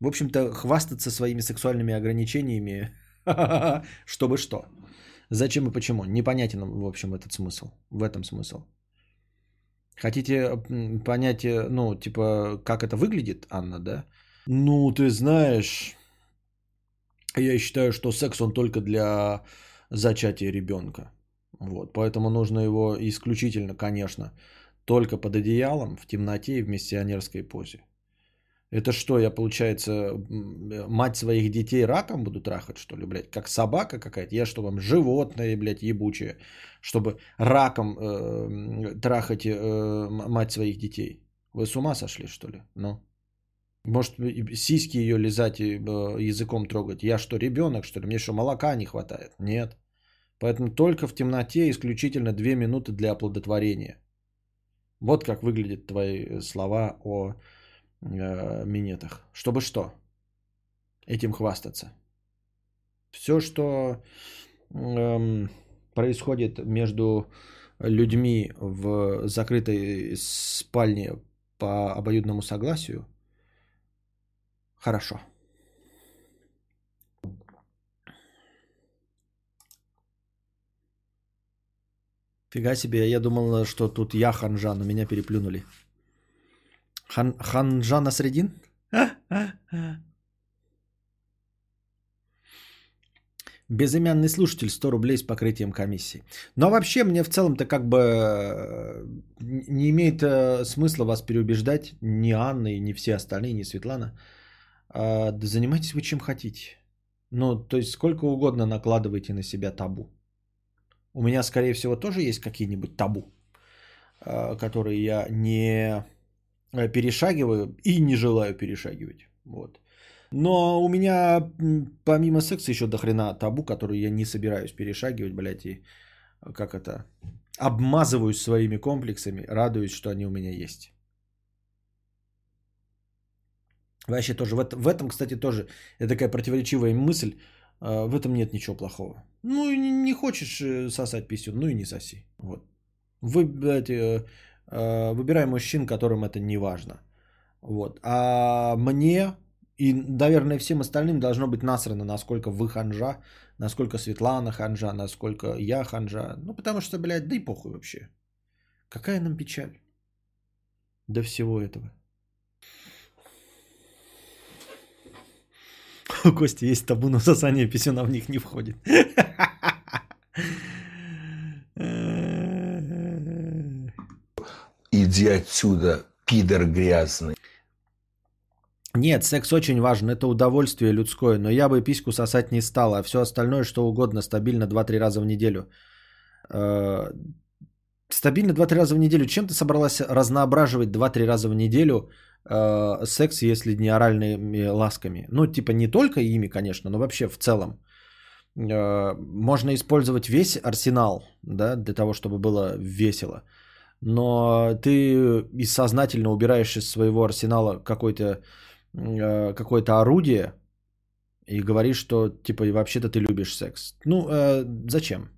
в общем-то, хвастаться своими сексуальными ограничениями, чтобы что? Зачем и почему? Непонятен, в общем, этот смысл, в этом смысл. Хотите понять, э, ну, типа, как это выглядит, Анна, да? Ну, ты знаешь, я считаю, что секс он только для зачатия ребенка. Вот, поэтому нужно его исключительно, конечно, только под одеялом, в темноте и в миссионерской позе. Это что, я, получается, мать своих детей раком буду трахать, что ли, блядь? Как собака какая-то? Я что, вам животное, блядь, ебучее, чтобы раком э, трахать э, мать своих детей? Вы с ума сошли, что ли? Ну? Может, сиськи ее лизать и языком трогать. Я что, ребенок, что ли? Мне что, молока не хватает? Нет. Поэтому только в темноте исключительно две минуты для оплодотворения. Вот как выглядят твои слова о э, минетах. Чтобы что? Этим хвастаться. Все, что эм, происходит между людьми в закрытой спальне по обоюдному согласию – Хорошо. Фига себе, я думал, что тут я ханжа, но меня переплюнули. Хан, ханжа средин? Безымянный слушатель 100 рублей с покрытием комиссии. Но вообще мне в целом-то как бы э, не имеет э, смысла вас переубеждать ни Анна, и ни все остальные, ни Светлана. А, да занимайтесь вы чем хотите. Ну, то есть сколько угодно накладывайте на себя табу. У меня, скорее всего, тоже есть какие-нибудь табу, а, которые я не э, перешагиваю и не желаю перешагивать. Вот. Но у меня помимо секса еще до хрена табу, которые я не собираюсь перешагивать, блядь, и как это, обмазываюсь своими комплексами, радуюсь, что они у меня есть. Вообще тоже в, это, в этом, кстати, тоже это такая противоречивая мысль. Э, в этом нет ничего плохого. Ну, и не хочешь э, сосать писюн, ну и не соси. Вот. Вы, блядь, э, э, выбирай мужчин, которым это не важно. Вот. А мне и, наверное, всем остальным должно быть насрано, насколько вы ханжа, насколько Светлана ханжа, насколько я ханжа. Ну, потому что, блядь, да и похуй вообще. Какая нам печаль до всего этого. У Кости есть табу, но сосание писюна в них не входит. Иди отсюда, пидор грязный. Нет, секс очень важен, это удовольствие людское, но я бы письку сосать не стал, а все остальное что угодно, стабильно 2-3 раза в неделю. Э, Стабильно 2-3 раза в неделю. Чем ты собралась разноображивать 2-3 раза в неделю э, секс, если не оральными ласками? Ну, типа не только ими, конечно, но вообще в целом. Э, можно использовать весь арсенал, да, для того, чтобы было весело. Но ты сознательно убираешь из своего арсенала какое-то э, какое-то орудие и говоришь, что типа вообще-то ты любишь секс. Ну, э, зачем?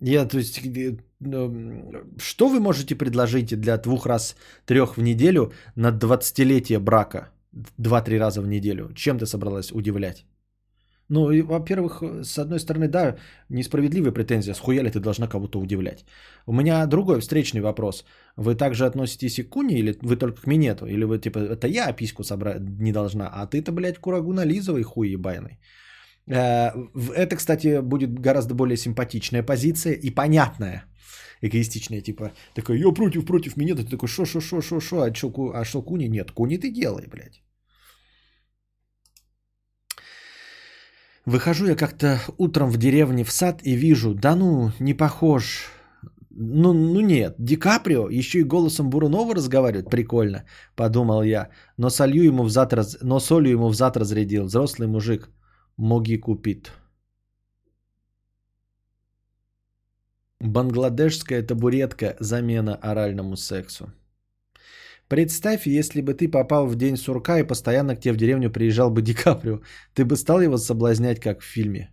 Я, то есть, э, э, что вы можете предложить для двух раз трех в неделю на 20-летие брака? Два-три раза в неделю. Чем ты собралась удивлять? Ну, и, во-первых, с одной стороны, да, несправедливая претензия, схуя ли ты должна кого-то удивлять. У меня другой встречный вопрос. Вы также относитесь и к куне, или вы только к минету? Или вы, типа, это я письку собрать не должна, а ты-то, блядь, курагу нализывай, хуй ебаный. Э, это, кстати, будет гораздо более симпатичная позиция и понятная. Эгоистичная, типа, такой, я против, против меня, ты такой, шо, шо, шо, шо, шо, а шо, а шо куни? Нет, куни ты делай, блядь. Выхожу я как-то утром в деревне в сад и вижу, да ну, не похож. Ну, ну нет, Ди Каприо еще и голосом Бурунова разговаривает, прикольно, подумал я. Но солью ему в зад, раз... но солью ему в зад разрядил, взрослый мужик. Моги купит. Бангладешская табуретка – замена оральному сексу. Представь, если бы ты попал в день сурка и постоянно к тебе в деревню приезжал бы Ди Каприо, ты бы стал его соблазнять, как в фильме?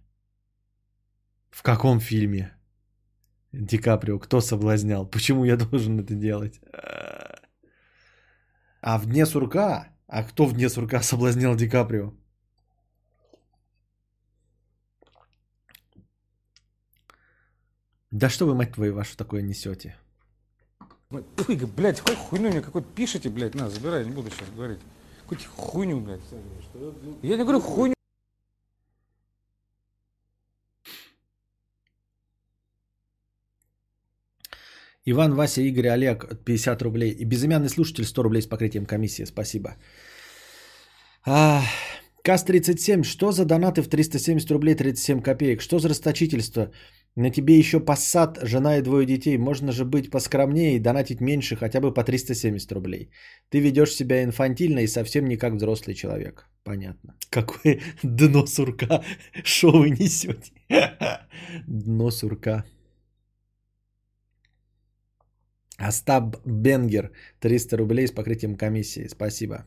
В каком фильме? Ди Каприо, кто соблазнял? Почему я должен это делать? А в дне сурка? А кто в дне сурка соблазнял Ди Каприо? Да что вы, мать твою, вашу такое несете? Ой, блядь, какой хуйню мне какой-то пишите, блядь, на, забирай, не буду сейчас говорить. Какую-то хуйню, блядь. Я не говорю хуйню. Иван, Вася, Игорь, Олег, 50 рублей. И безымянный слушатель 100 рублей с покрытием комиссии. Спасибо. А, КАС-37, что за донаты в 370 рублей 37 копеек? Что за расточительство? На тебе еще пассат, жена и двое детей. Можно же быть поскромнее и донатить меньше, хотя бы по 370 рублей. Ты ведешь себя инфантильно и совсем не как взрослый человек. Понятно. Какое дно сурка? Что вы несете? Дно сурка. Остап Бенгер, 300 рублей с покрытием комиссии. Спасибо.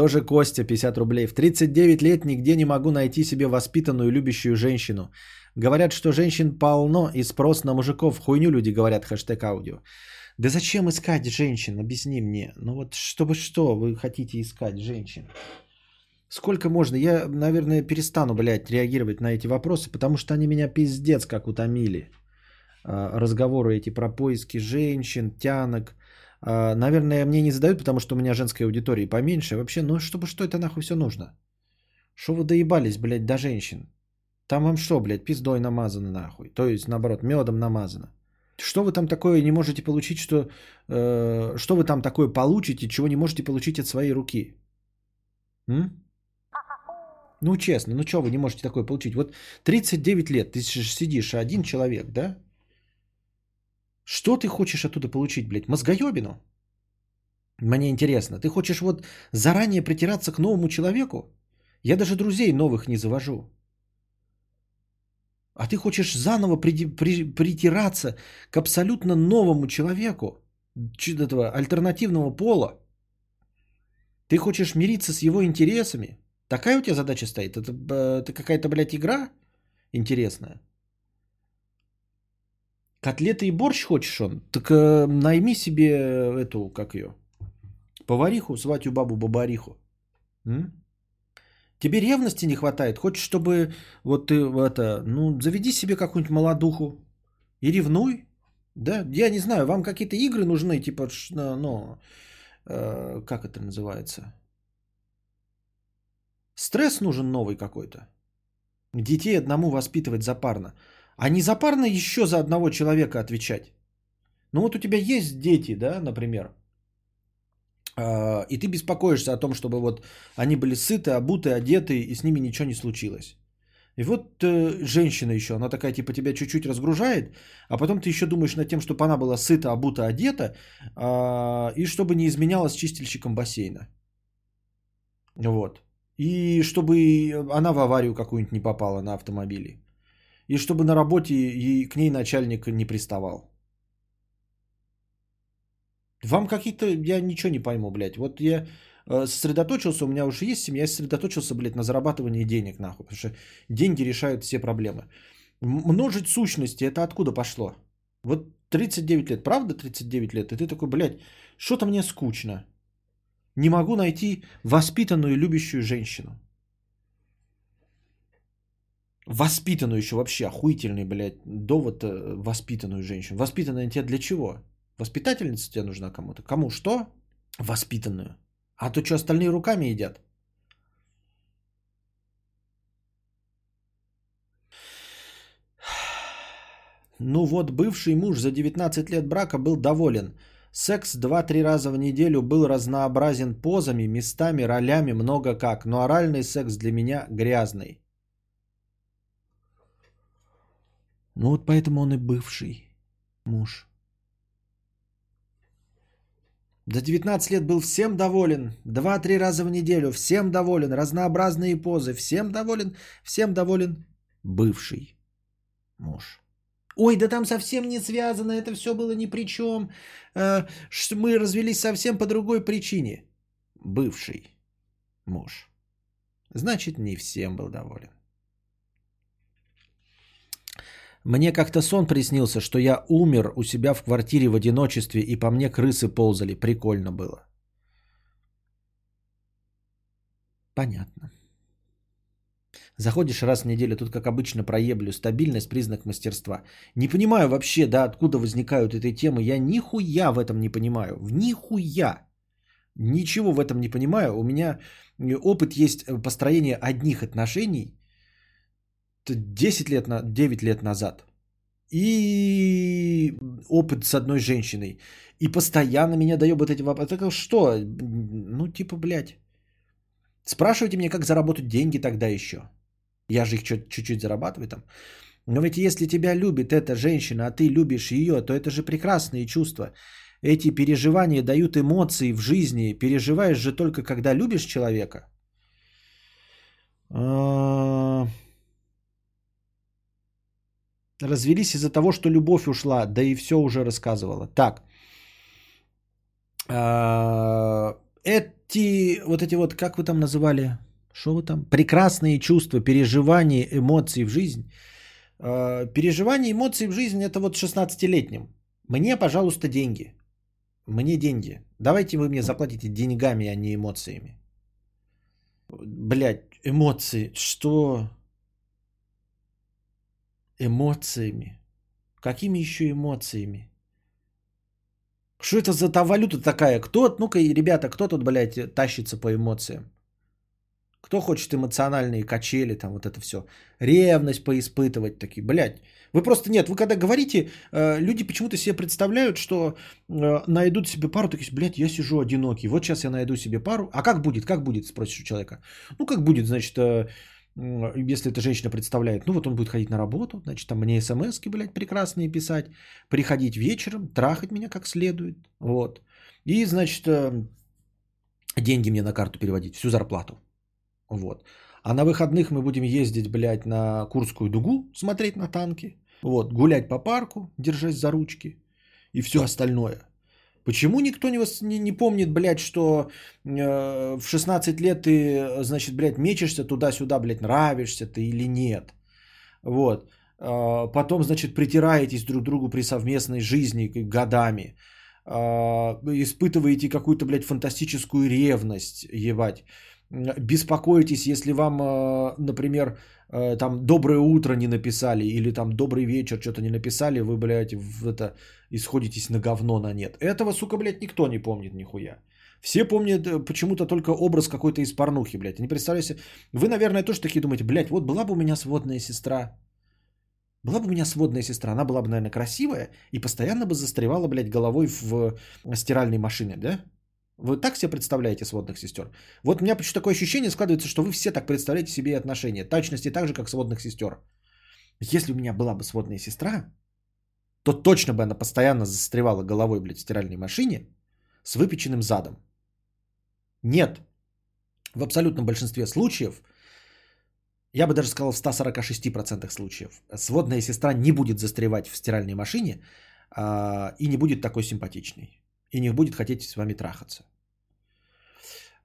Тоже Костя, 50 рублей. В 39 лет нигде не могу найти себе воспитанную любящую женщину. Говорят, что женщин полно и спрос на мужиков. Хуйню люди говорят, хэштег аудио. Да зачем искать женщин? Объясни мне. Ну вот чтобы что вы хотите искать женщин? Сколько можно? Я, наверное, перестану, блядь, реагировать на эти вопросы, потому что они меня пиздец как утомили. А, разговоры эти про поиски женщин, тянок, наверное, мне не задают, потому что у меня женской аудитории поменьше. Вообще, ну чтобы что это нахуй все нужно? Что вы доебались, блядь, до женщин? Там вам что, блядь, пиздой намазано нахуй? То есть, наоборот, медом намазано. Что вы там такое не можете получить, что... Э, что вы там такое получите, чего не можете получить от своей руки? М? Ну, честно, ну что вы не можете такое получить? Вот 39 лет, ты сидишь один человек, да? Что ты хочешь оттуда получить, блядь? Мозгоебину? Мне интересно. Ты хочешь вот заранее притираться к новому человеку? Я даже друзей новых не завожу. А ты хочешь заново при, при, притираться к абсолютно новому человеку, этого альтернативного пола. Ты хочешь мириться с его интересами? Такая у тебя задача стоит? Это, э, это какая-то, блядь, игра интересная? Котлеты и борщ хочешь он? Так э, найми себе эту, как ее, повариху, сватью бабу Бабариху. М? Тебе ревности не хватает? Хочешь, чтобы вот ты это, ну, заведи себе какую-нибудь молодуху и ревнуй? Да, я не знаю, вам какие-то игры нужны, типа, ну, э, как это называется? Стресс нужен новый какой-то. Детей одному воспитывать запарно. А не запарно еще за одного человека отвечать. Ну вот у тебя есть дети, да, например, а, и ты беспокоишься о том, чтобы вот они были сыты, обуты, одеты, и с ними ничего не случилось. И вот э, женщина еще, она такая типа тебя чуть-чуть разгружает, а потом ты еще думаешь над тем, чтобы она была сыта, обута, одета, а, и чтобы не изменялась чистильщиком бассейна. Вот. И чтобы она в аварию какую-нибудь не попала на автомобиле. И чтобы на работе ей, к ней начальник не приставал. Вам какие-то, я ничего не пойму, блядь. Вот я э, сосредоточился, у меня уже есть семья, я сосредоточился, блядь, на зарабатывании денег, нахуй. Потому что деньги решают все проблемы. Множить сущности, это откуда пошло? Вот 39 лет, правда 39 лет? И ты такой, блядь, что-то мне скучно. Не могу найти воспитанную, любящую женщину. Воспитанную еще вообще, охуительный, блядь, довод э, воспитанную женщину. Воспитанная тебе для чего? Воспитательница тебе нужна кому-то? Кому что? Воспитанную. А то что, остальные руками едят? Ну вот, бывший муж за 19 лет брака был доволен. Секс 2-3 раза в неделю был разнообразен позами, местами, ролями, много как. Но оральный секс для меня грязный. Ну вот поэтому он и бывший муж. За 19 лет был всем доволен. 2-3 раза в неделю. Всем доволен. Разнообразные позы. Всем доволен. Всем доволен. Бывший муж. Ой, да там совсем не связано. Это все было ни при чем. Э, Мы развелись совсем по другой причине. Бывший муж. Значит, не всем был доволен. Мне как-то сон приснился, что я умер у себя в квартире в одиночестве, и по мне крысы ползали. Прикольно было. Понятно. Заходишь раз в неделю, тут как обычно проеблю. Стабильность, признак мастерства. Не понимаю вообще, да, откуда возникают этой темы. Я нихуя в этом не понимаю. В нихуя. Ничего в этом не понимаю. У меня э, опыт есть э, построения одних отношений – 10 лет, на, 9 лет назад. И опыт с одной женщиной. И постоянно меня доебают эти вопросы. Так что? Ну, типа, блядь. Спрашивайте меня, как заработать деньги тогда еще. Я же их чуть-чуть зарабатываю там. Но ведь если тебя любит эта женщина, а ты любишь ее, то это же прекрасные чувства. Эти переживания дают эмоции в жизни. Переживаешь же только, когда любишь человека. Развелись из-за того, что любовь ушла, да и все уже рассказывала. Так. А, Эти, вот эти вот, как вы там называли, что вы там? Прекрасные чувства, переживания, эмоции в жизнь. А, Переживания, эмоции в жизнь это вот 16-летним. Мне, пожалуйста, деньги. Мне деньги. Давайте вы мне заплатите деньгами, а не эмоциями. Блять, эмоции. Что? Эмоциями. Какими еще эмоциями? Что это за та валюта такая? Кто, ну-ка, ребята, кто тут, блядь, тащится по эмоциям? Кто хочет эмоциональные качели, там вот это все. Ревность поиспытывать такие, блядь. Вы просто нет, вы когда говорите, э, люди почему-то себе представляют, что э, найдут себе пару, такие, блядь, я сижу одинокий, вот сейчас я найду себе пару. А как будет, как будет, спросишь у человека. Ну, как будет, значит, э, если эта женщина представляет, ну, вот он будет ходить на работу, значит, там мне смс блядь, прекрасные писать, приходить вечером, трахать меня как следует, вот. И, значит, э, деньги мне на карту переводить, всю зарплату. Вот. А на выходных мы будем ездить, блядь, на Курскую дугу, смотреть на танки. Вот, гулять по парку, держась за ручки. И все остальное. Почему никто не, вос- не, не помнит, блядь, что э, в 16 лет ты, значит, блядь, мечешься туда-сюда, блядь, нравишься ты или нет? Вот. А, Потом, значит, притираетесь друг к другу при совместной жизни годами. А, Испытываете какую-то, блядь, фантастическую ревность, ебать. Беспокоитесь, если вам, э, например, э, там доброе утро не написали или там добрый вечер что-то не написали, вы, блядь, в это исходитесь на говно на нет. Этого, сука, блядь, никто не помнит нихуя. Все помнят э, почему-то только образ какой-то из порнухи, блядь. Не представляете себе. Вы, наверное, тоже такие думаете, блядь, вот была бы у меня сводная сестра. Была бы у меня сводная сестра, она была бы, наверное, красивая и постоянно бы застревала, блядь, головой в стиральной машине, да? Вы так себе представляете сводных сестер? Вот у меня почему такое ощущение складывается, что вы все так представляете себе и отношения. Точности так же, как сводных сестер. Если у меня была бы сводная сестра, то точно бы она постоянно застревала головой, блядь, в стиральной машине с выпеченным задом. Нет. В абсолютном большинстве случаев, я бы даже сказал в 146% случаев, сводная сестра не будет застревать в стиральной машине а, и не будет такой симпатичной. И не будет хотеть с вами трахаться.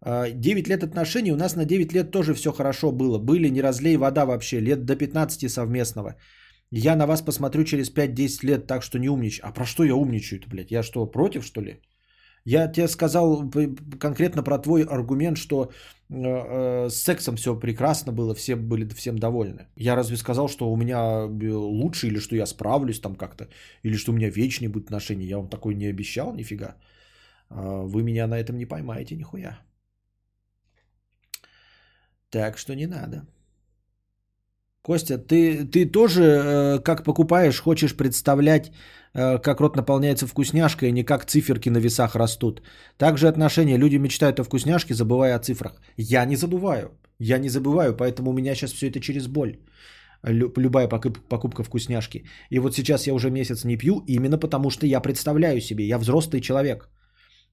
А, 9 лет отношений, у нас на 9 лет тоже все хорошо было. Были, не разлей вода вообще, лет до 15 совместного. Я на вас посмотрю через 5-10 лет, так что не умничай. А про что я умничаю-то, блядь? Я что, против, что ли? Я тебе сказал конкретно про твой аргумент, что э, э, с сексом все прекрасно было, все были всем довольны. Я разве сказал, что у меня э, лучше, или что я справлюсь там как-то, или что у меня вечные будут отношения? Я вам такой не обещал, нифига. А, Вы меня на этом не поймаете, нихуя. Так что не надо. Костя, ты, ты тоже, э, как покупаешь, хочешь представлять, э, как рот наполняется вкусняшкой, а не как циферки на весах растут. Также отношения. Люди мечтают о вкусняшке, забывая о цифрах. Я не забываю. Я не забываю, поэтому у меня сейчас все это через боль. Лю- любая покуп- покупка вкусняшки. И вот сейчас я уже месяц не пью, именно потому что я представляю себе, я взрослый человек.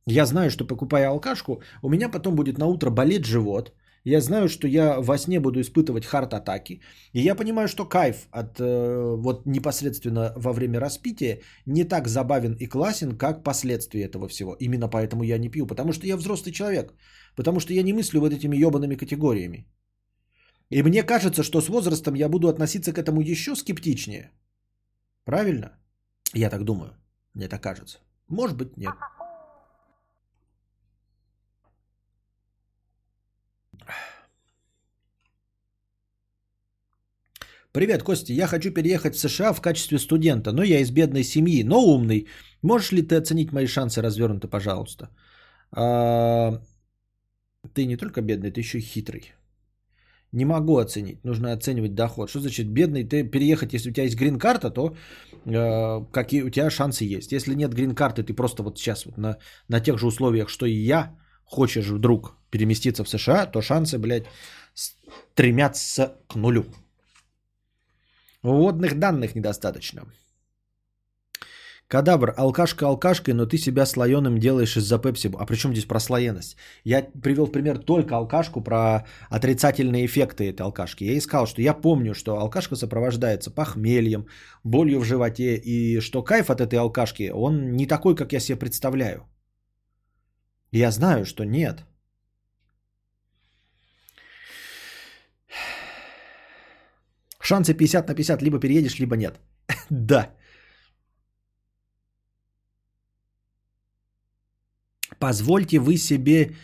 Я знаю, что покупая алкашку, у меня потом будет на утро болеть живот. Я знаю, что я во сне буду испытывать хард-атаки. И я понимаю, что кайф от э, вот непосредственно во время распития не так забавен и классен, как последствия этого всего. Именно поэтому я не пью. Потому что я взрослый человек. Потому что я не мыслю вот этими ебаными категориями. И мне кажется, что с возрастом я буду относиться к этому еще скептичнее. Правильно? Я так думаю. Мне так кажется. Может быть, нет. Привет, Костя. Я хочу переехать в США в качестве студента, но я из бедной семьи, но умный. Можешь ли ты оценить мои шансы развернуты, пожалуйста? А, Ты не только бедный, ты еще и хитрый. Не могу оценить. Нужно оценивать доход. Что значит бедный? Ты переехать, если у тебя есть грин-карта, то э, какие у тебя шансы есть. Если нет грин-карты, ты просто вот сейчас вот на, на тех же условиях, что и я, хочешь вдруг переместиться в США, то шансы, блядь, стремятся к нулю. Вводных данных недостаточно. Кадабр, алкашка алкашкой, но ты себя слоеным делаешь из-за пепси. А при чем здесь прослоенность? Я привел в пример только алкашку про отрицательные эффекты этой алкашки. Я искал, что я помню, что алкашка сопровождается похмельем, болью в животе, и что кайф от этой алкашки, он не такой, как я себе представляю. Я знаю, что нет. Шансы 50 на 50, либо переедешь, либо нет. да. Позвольте вы себе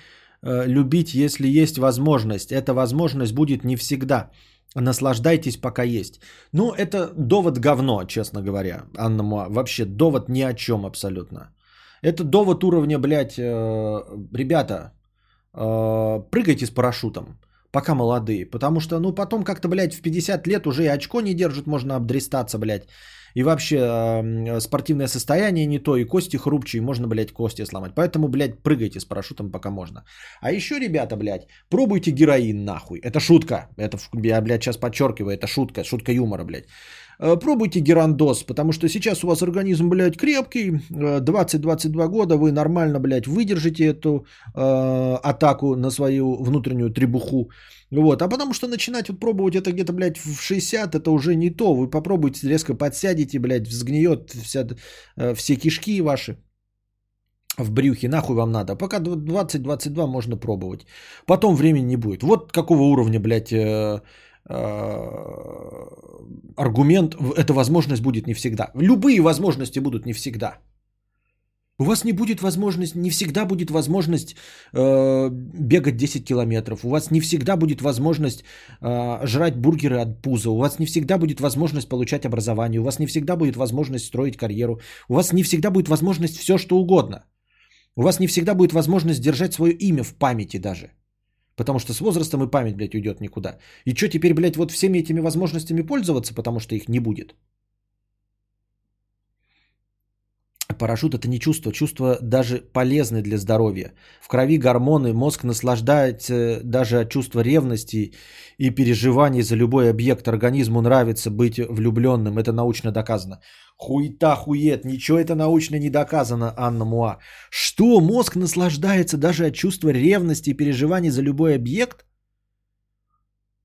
э, любить, если есть возможность. Эта возможность будет не всегда. Наслаждайтесь, пока есть. Ну, это довод говно, честно говоря, Анна Муа. Вообще, довод ни о чем абсолютно. Это довод уровня, блядь, э, ребята, э, прыгайте с парашютом, пока молодые. Потому что, ну, потом как-то, блядь, в 50 лет уже и очко не держит, можно обдристаться, блядь. И вообще э, спортивное состояние не то, и кости хрупчие, можно, блядь, кости сломать. Поэтому, блядь, прыгайте с парашютом, пока можно. А еще, ребята, блядь, пробуйте героин, нахуй. Это шутка. Это, я, блядь, сейчас подчеркиваю, это шутка, шутка юмора, блядь. Э, Пробуйте герандоз, потому что сейчас у вас организм, блядь, крепкий, э, 20-22 года, вы нормально, блядь, выдержите эту э, атаку на свою внутреннюю требуху. Вот, а потому что начинать вот пробовать это где-то, блядь, в 60, это уже не то. Вы попробуйте, резко подсядете, блядь, взгниет вся, э, все кишки ваши. в брюхе, нахуй вам надо. Пока 20-22 можно пробовать. Потом времени не будет. Вот какого уровня, блядь, э, аргумент, эта возможность будет не всегда. Любые возможности будут не всегда. У вас не будет возможности, не всегда будет возможность э, бегать 10 километров. У вас не всегда будет возможность э, жрать бургеры от пуза. У вас не всегда будет возможность получать образование. У вас не всегда будет возможность строить карьеру. У вас не всегда будет возможность все, что угодно. У вас не всегда будет возможность держать свое имя в памяти даже. Потому что с возрастом и память, блядь, уйдет никуда. И что теперь, блядь, вот всеми этими возможностями пользоваться, потому что их не будет? Парашют это не чувство, чувство даже полезны для здоровья. В крови гормоны, мозг наслаждается даже от чувства ревности и переживаний за любой объект. Организму нравится быть влюбленным, это научно доказано. Хуета, хует, ничего это научно не доказано, Анна Муа. Что, мозг наслаждается даже от чувства ревности и переживаний за любой объект?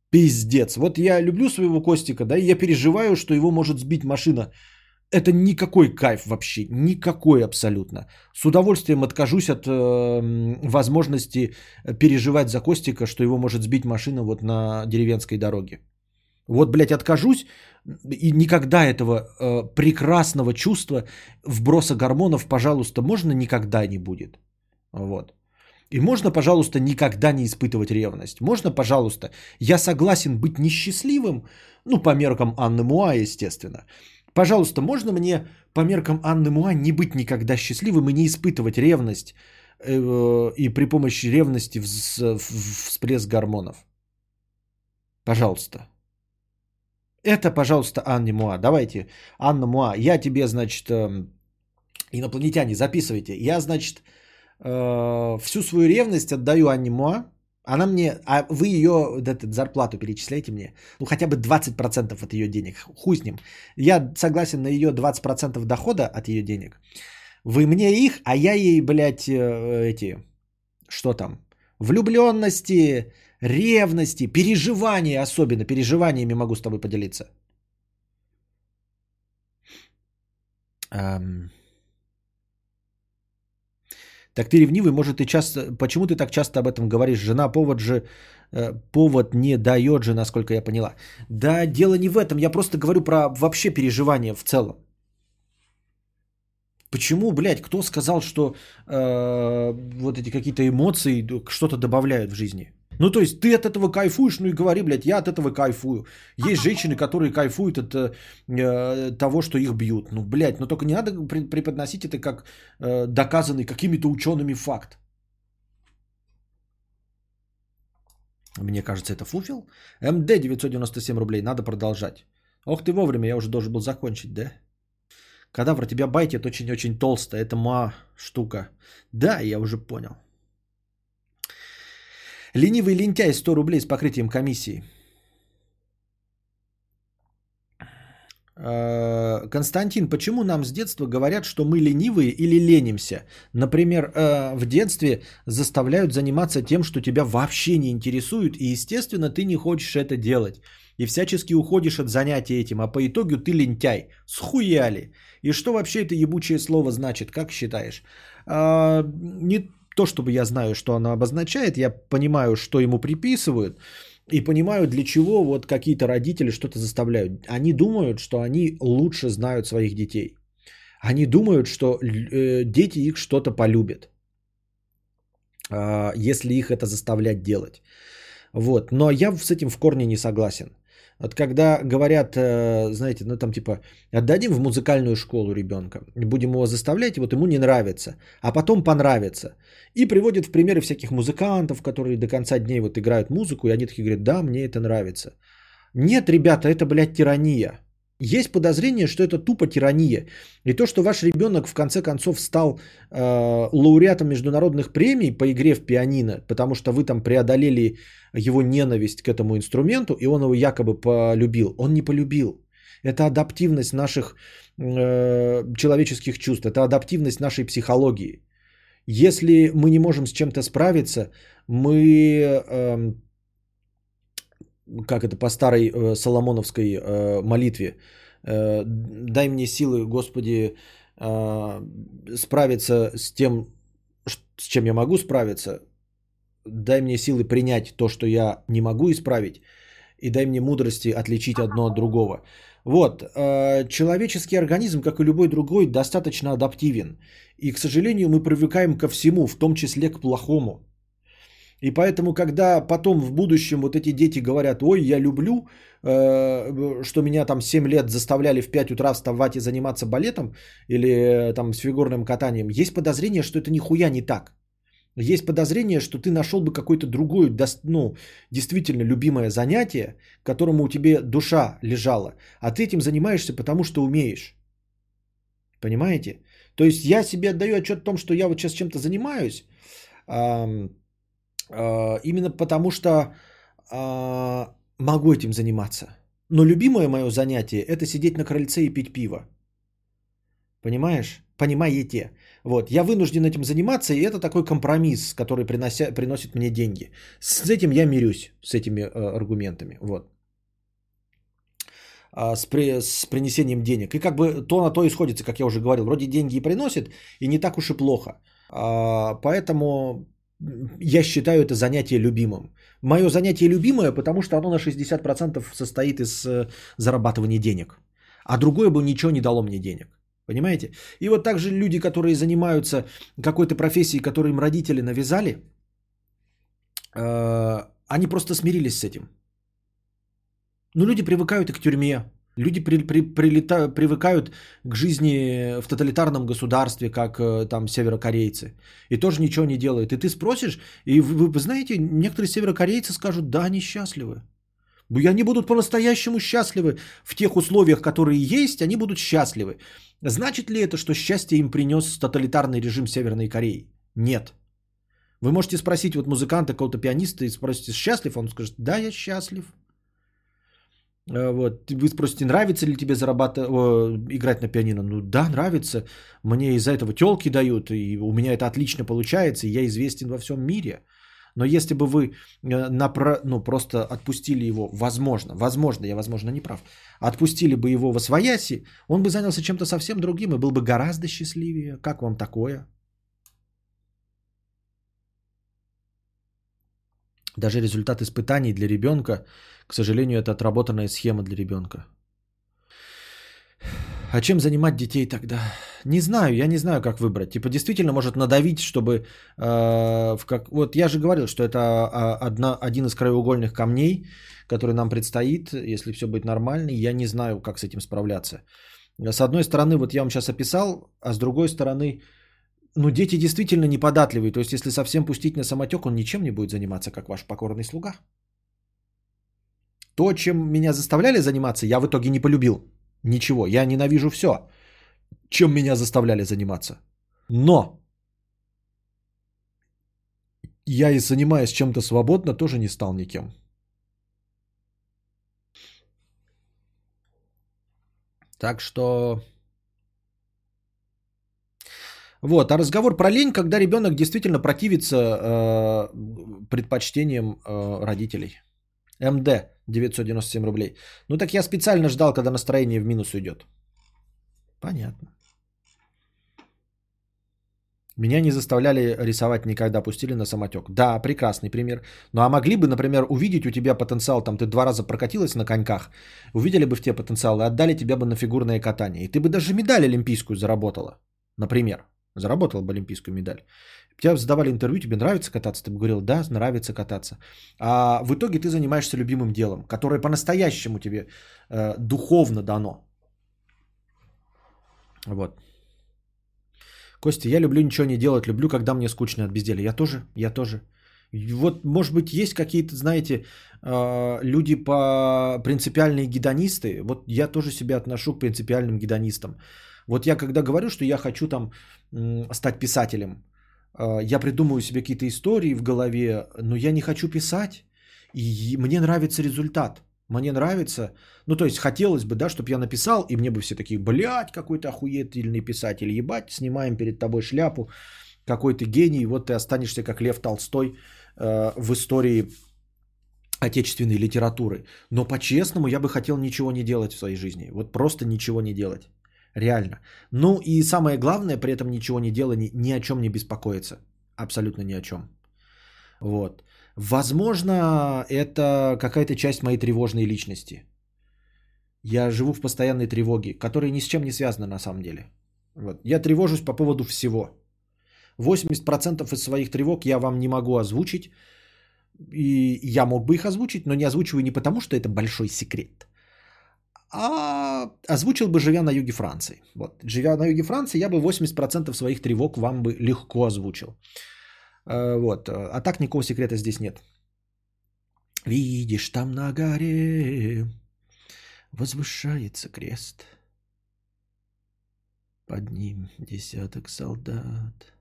Пиздец. Вот я люблю своего Костика, да, и я переживаю, что его может сбить машина. Это никакой кайф вообще, никакой абсолютно. С удовольствием откажусь от э, возможности переживать за Костика, что его может сбить машина вот на деревенской дороге. Вот, блядь, откажусь, и никогда этого э, прекрасного чувства вброса гормонов, пожалуйста, можно никогда не будет. Вот. И можно, пожалуйста, никогда не испытывать ревность. Можно, пожалуйста, я согласен быть несчастливым, ну, по меркам Анны Муа, естественно. Пожалуйста, можно мне по меркам Анны Муа не быть никогда счастливым и не испытывать ревность э, и при помощи ревности всплеск гормонов? Пожалуйста. Это, пожалуйста, Анна Муа. Давайте, Анна Муа, я тебе, значит, эм, инопланетяне, записывайте. Я, значит, э, всю свою ревность отдаю Анне Муа. Она мне, а вы ее эту зарплату перечисляйте мне. Ну, хотя бы 20% от ее денег. Хуй с ним. Я согласен на ее 20% дохода от ее денег. Вы мне их, а я ей, блядь, э, эти, что там, влюбленности, ревности, переживания особенно, переживаниями могу с тобой поделиться. Эм... Так ты ревнивый, может ты часто... Почему ты так часто об этом говоришь? Жена повод же... Э, повод не дает же, насколько я поняла. Да, дело не в этом. Я просто говорю про вообще переживания в целом. Почему, блядь, кто сказал, что э, вот эти какие-то эмоции что-то добавляют в жизни? Ну, то есть ты от этого кайфуешь, ну и говори, блядь, я от этого кайфую. Есть женщины, которые кайфуют от э, того, что их бьют. Ну, блядь, но только не надо преподносить это как э, доказанный какими-то учеными факт. Мне кажется, это фуфел. МД 997 рублей, надо продолжать. Ох ты вовремя, я уже должен был закончить, да? Кадавр, тебя байтит очень-очень толсто, это ма штука. Да, я уже понял. Ленивый лентяй 100 рублей с покрытием комиссии. Э, Константин, почему нам с детства говорят, что мы ленивые или ленимся? Например, э, в детстве заставляют заниматься тем, что тебя вообще не интересует, и, естественно, ты не хочешь это делать. И всячески уходишь от занятия этим, а по итогу ты лентяй. Схуяли. И что вообще это ебучее слово значит, как считаешь? А, не то, чтобы я знаю, что оно обозначает, я понимаю, что ему приписывают, и понимаю, для чего вот какие-то родители что-то заставляют. Они думают, что они лучше знают своих детей. Они думают, что э, дети их что-то полюбят, э, если их это заставлять делать. Вот. Но я с этим в корне не согласен. Вот когда говорят, э, знаете, ну там типа, отдадим в музыкальную школу ребенка, будем его заставлять, и вот ему не нравится, а потом понравится. И приводят в примеры всяких музыкантов, которые до конца дней вот играют музыку, и они такие говорят, да, мне это нравится. Нет, ребята, это, блядь, тирания. Есть подозрение, что это тупо тирания. И то, что ваш ребенок в конце концов стал э, лауреатом международных премий по игре в пианино, потому что вы там преодолели его ненависть к этому инструменту, и он его якобы полюбил. Он не полюбил. Это адаптивность наших э, человеческих чувств, это адаптивность нашей психологии. Если мы не можем с чем-то справиться, мы, э, как это по старой э, соломоновской э, молитве, э, дай мне силы, Господи, э, справиться с тем, с чем я могу справиться, дай мне силы принять то, что я не могу исправить, и дай мне мудрости отличить одно от другого. Вот, э, человеческий организм, как и любой другой, достаточно адаптивен. И, к сожалению, мы привыкаем ко всему, в том числе к плохому. И поэтому, когда потом в будущем вот эти дети говорят, ой, я люблю, э, что меня там 7 лет заставляли в 5 утра вставать и заниматься балетом или э, там с фигурным катанием, есть подозрение, что это нихуя не так. Есть подозрение, что ты нашел бы какое-то другое, ну, действительно любимое занятие, которому у тебя душа лежала, а ты этим занимаешься, потому что умеешь. Понимаете? То есть я себе отдаю отчет о том, что я вот сейчас чем-то занимаюсь, именно потому что а, могу этим заниматься. Но любимое мое занятие – это сидеть на крыльце и пить пиво. Понимаешь? Понимаете? Вот, я вынужден этим заниматься, и это такой компромисс, который принося, приносит мне деньги. С этим я мирюсь, с этими э, аргументами. Вот. А, с, при, с принесением денег. И как бы то на то и сходится, как я уже говорил. Вроде деньги и приносит, и не так уж и плохо. А, поэтому я считаю это занятие любимым. Мое занятие любимое, потому что оно на 60% состоит из э, зарабатывания денег. А другое бы ничего не дало мне денег. Понимаете? И вот также люди, которые занимаются какой-то профессией, которую им родители навязали, э, они просто смирились с этим. Но люди привыкают и к тюрьме. Люди при, при, прилета, привыкают к жизни в тоталитарном государстве, как э, там северокорейцы. И тоже ничего не делают. И ты спросишь, и вы, вы знаете, некоторые северокорейцы скажут, да, они счастливы. И они будут по-настоящему счастливы в тех условиях, которые есть, они будут счастливы. Значит ли это, что счастье им принес тоталитарный режим Северной Кореи? Нет. Вы можете спросить вот музыканта, какого-то пианиста, и спросите, счастлив? Он скажет, да, я счастлив. Э, вот. Вы спросите, нравится ли тебе зарабатывать, играть на пианино? Ну да, нравится. Мне из-за этого телки дают, и у меня это отлично получается, и я известен во всем мире. Но если бы вы э, напро... ну, просто отпустили его, возможно, возможно, я, возможно, не прав, отпустили бы его во свояси, он бы занялся чем-то совсем другим и был бы гораздо счастливее. Как вам такое? Даже результат испытаний для ребенка, к сожалению, это отработанная схема для ребенка. А чем занимать детей тогда? Не знаю, я не знаю, как выбрать. Типа действительно может надавить, чтобы... Э, в как... Вот я же говорил, что это а, одна, один из краеугольных камней, который нам предстоит, если все будет нормально. Я не знаю, как с этим справляться. С одной стороны, вот я вам сейчас описал, а с другой стороны, ну, дети действительно неподатливые. То есть, если совсем пустить на самотек, он ничем не будет заниматься, как ваш покорный слуга. То, чем меня заставляли заниматься, я в итоге не полюбил. Ничего, я ненавижу все, чем меня заставляли заниматься. Но я и занимаясь чем-то свободно, тоже не стал никем. Так что... Вот, а разговор про лень, когда ребенок действительно противится э, предпочтениям э, родителей. МД 997 рублей. Ну так я специально ждал, когда настроение в минус уйдет. Понятно. Меня не заставляли рисовать никогда, пустили на самотек. Да, прекрасный пример. Ну а могли бы, например, увидеть у тебя потенциал, там ты два раза прокатилась на коньках, увидели бы в тебе потенциал и отдали тебя бы на фигурное катание. И ты бы даже медаль олимпийскую заработала, например. Заработала бы олимпийскую медаль. Тебя задавали интервью, тебе нравится кататься? Ты бы говорил, да, нравится кататься. А в итоге ты занимаешься любимым делом, которое по-настоящему тебе э, духовно дано. Вот. Костя, я люблю ничего не делать, люблю, когда мне скучно от безделия. Я тоже, я тоже. Вот, может быть, есть какие-то, знаете, э, люди по принципиальные гедонисты. Вот я тоже себя отношу к принципиальным гедонистам. Вот я когда говорю, что я хочу там стать писателем, э, я придумываю себе какие-то истории в голове, но я не хочу писать, и мне нравится результат. Мне нравится, ну то есть хотелось бы, да, чтобы я написал, и мне бы все такие, блядь, какой то охуительный писатель, ебать, снимаем перед тобой шляпу, какой ты гений, вот ты останешься как Лев Толстой э, в истории отечественной литературы. Но по-честному я бы хотел ничего не делать в своей жизни, вот просто ничего не делать. Реально. Ну и самое главное, при этом ничего не делать, ни, ни о чем не беспокоиться. Абсолютно ни о чем. Вот. Возможно, это какая-то часть моей тревожной личности. Я живу в постоянной тревоге, которая ни с чем не связана на самом деле. Вот. Я тревожусь по поводу всего. 80% из своих тревог я вам не могу озвучить. И я мог бы их озвучить, но не озвучиваю не потому, что это большой секрет, а озвучил бы, живя на юге Франции. Вот. Живя на юге Франции, я бы 80% своих тревог вам бы легко озвучил. Э, Вот. А так никакого секрета здесь нет. Видишь, там на горе возвышается крест. Под ним десяток солдат.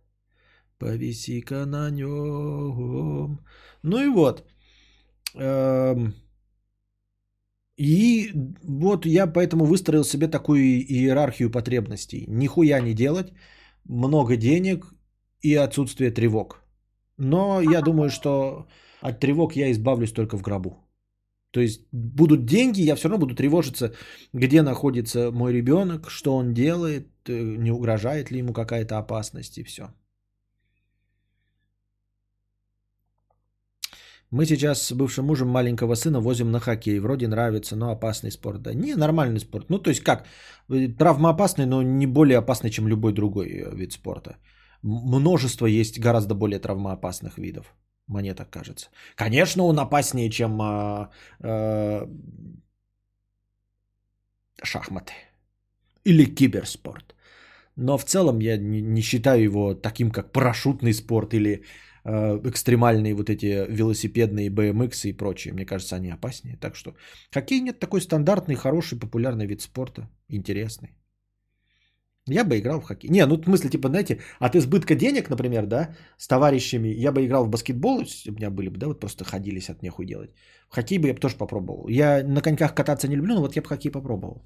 Повиси-ка на нем. Ну и вот. Эм, И вот я поэтому выстроил себе такую иерархию потребностей. Нихуя не делать, много денег и отсутствие тревог. Но я думаю, что от тревог я избавлюсь только в гробу. То есть будут деньги, я все равно буду тревожиться, где находится мой ребенок, что он делает, э, не угрожает ли ему какая-то опасность и все. Мы сейчас с бывшим мужем маленького сына возим на хоккей. Вроде нравится, но опасный спорт. Да не, нормальный спорт. Ну, то есть как? Э, Травмоопасный, но не более опасный, чем любой другой э, вид спорта. Множество есть гораздо более травмоопасных видов. Мне так кажется. Конечно, он опаснее, чем а, э, шахматы или киберспорт. Но в целом я не, не считаю его таким, как парашютный спорт или э, экстремальные вот эти велосипедные BMX и прочие. Мне кажется, они опаснее. Так что хоккей нет такой стандартный, хороший, популярный вид спорта. Интересный. Я бы играл в хоккей. Не, ну в смысле, типа, знаете, от избытка денег, например, да, с товарищами, я бы играл в баскетбол, если у меня были бы, да, вот просто ходились от нехуй делать. В хоккей бы я бы тоже попробовал. Я на коньках кататься не люблю, но вот я бы хоккей попробовал.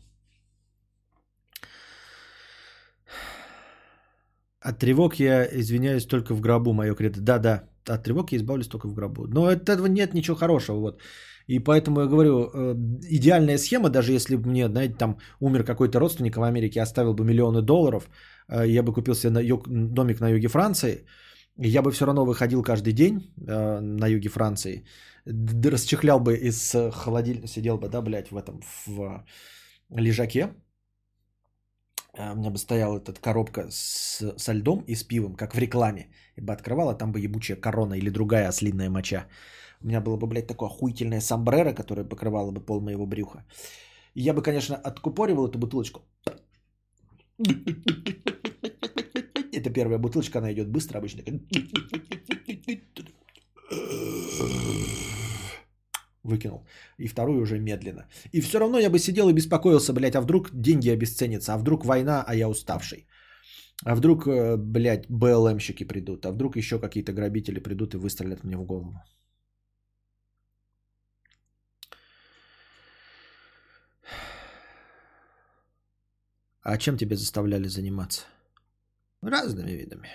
От тревог я извиняюсь только в гробу, мое кредо. Да, да, от тревог я избавлюсь только в гробу. Но от этого нет ничего хорошего. Вот. И поэтому я говорю, э, идеальная схема, даже если бы мне, знаете, там умер какой-то родственник в Америке, оставил бы миллионы долларов, э, я бы купил себе на юг, домик на юге Франции, я бы все равно выходил каждый день э, на юге Франции, расчехлял бы из холодильника, сидел бы, да, блядь, в этом, в лежаке, у меня бы стояла эта коробка с, со льдом и с пивом, как в рекламе. И бы открывала, там бы ебучая корона или другая ослинная моча. У меня было бы, блядь, такое охуительное сомбреро, которое покрывало бы пол моего брюха. И я бы, конечно, откупоривал эту бутылочку. Это первая бутылочка, она идет быстро обычно. Выкинул. И вторую уже медленно. И все равно я бы сидел и беспокоился, блядь, а вдруг деньги обесценятся, а вдруг война, а я уставший. А вдруг, э, блядь, БЛМщики придут, а вдруг еще какие-то грабители придут и выстрелят мне в голову. А чем тебе заставляли заниматься? Разными видами.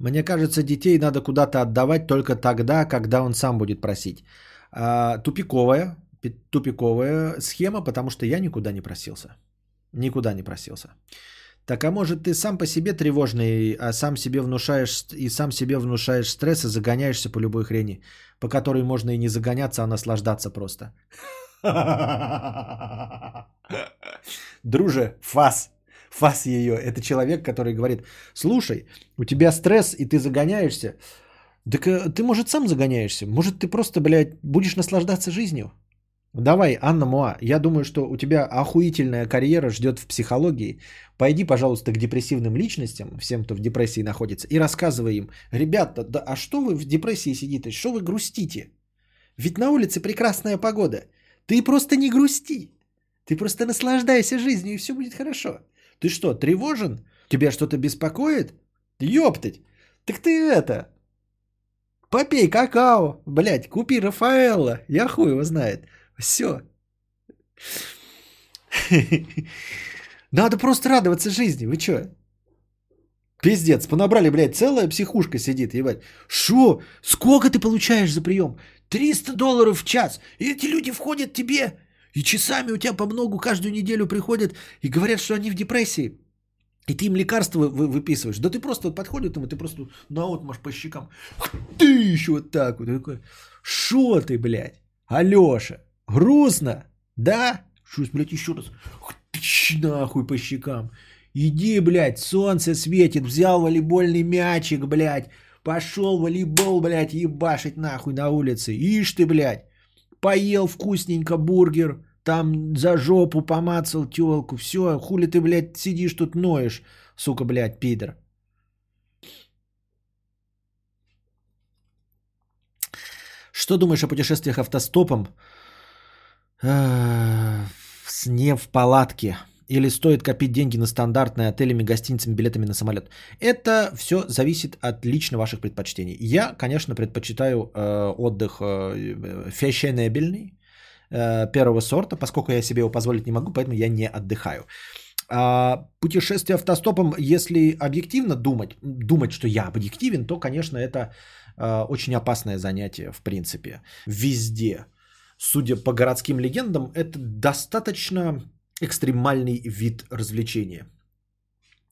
Мне кажется, детей надо куда-то отдавать только тогда, когда он сам будет просить. А, тупиковая, пи- тупиковая схема, потому что я никуда не просился. Никуда не просился. Так а может ты сам по себе тревожный, а сам себе внушаешь и сам себе внушаешь стресс и загоняешься по любой хрени, по которой можно и не загоняться, а наслаждаться просто. Друже, фас, фас ее. Это человек, который говорит, слушай, у тебя стресс, и ты загоняешься. Так э, ты, может, сам загоняешься. Может, ты просто, блядь, будешь наслаждаться жизнью. Давай, Анна Муа, я думаю, что у тебя охуительная карьера ждет в психологии. Пойди, пожалуйста, к депрессивным личностям, всем, кто в депрессии находится, и рассказывай им, ребята, да, а что вы в депрессии сидите, что вы грустите? Ведь на улице прекрасная погода. Ты просто не грусти. Ты просто наслаждайся жизнью, и все будет хорошо. Ты что, тревожен? Тебя что-то беспокоит? Ёптать. Так ты это... Попей какао, блядь, купи Рафаэлла, я хуй его знает. Все. Надо просто радоваться жизни, вы чё? Пиздец, понабрали, блядь, целая психушка сидит, ебать. Шо? Сколько ты получаешь за прием? 300 долларов в час. И эти люди входят тебе, и часами у тебя по многу каждую неделю приходят и говорят, что они в депрессии. И ты им лекарства вы- выписываешь. Да ты просто вот подходит и ты просто на можешь по щекам. Ты еще вот так вот. Такой, шо ты, блядь? Алеша, грустно? Да? Что, блядь, еще раз? Тыщ, нахуй по щекам. Иди, блядь, солнце светит, взял волейбольный мячик, блядь. Пошел волейбол, блядь, ебашить нахуй на улице. Ишь ты, блядь. Поел вкусненько бургер, там за жопу помацал телку. Все, хули ты, блядь, сидишь тут ноешь, сука, блядь, пидор. Что думаешь о путешествиях автостопом? В сне в палатке. Или стоит копить деньги на стандартные отелями, гостиницами, билетами на самолет? Это все зависит от лично ваших предпочтений. Я, конечно, предпочитаю э, отдых э, фешенебельный, э, первого сорта, поскольку я себе его позволить не могу, поэтому я не отдыхаю. А путешествие автостопом, если объективно думать, думать, что я объективен, то, конечно, это э, очень опасное занятие, в принципе, везде. Судя по городским легендам, это достаточно экстремальный вид развлечения.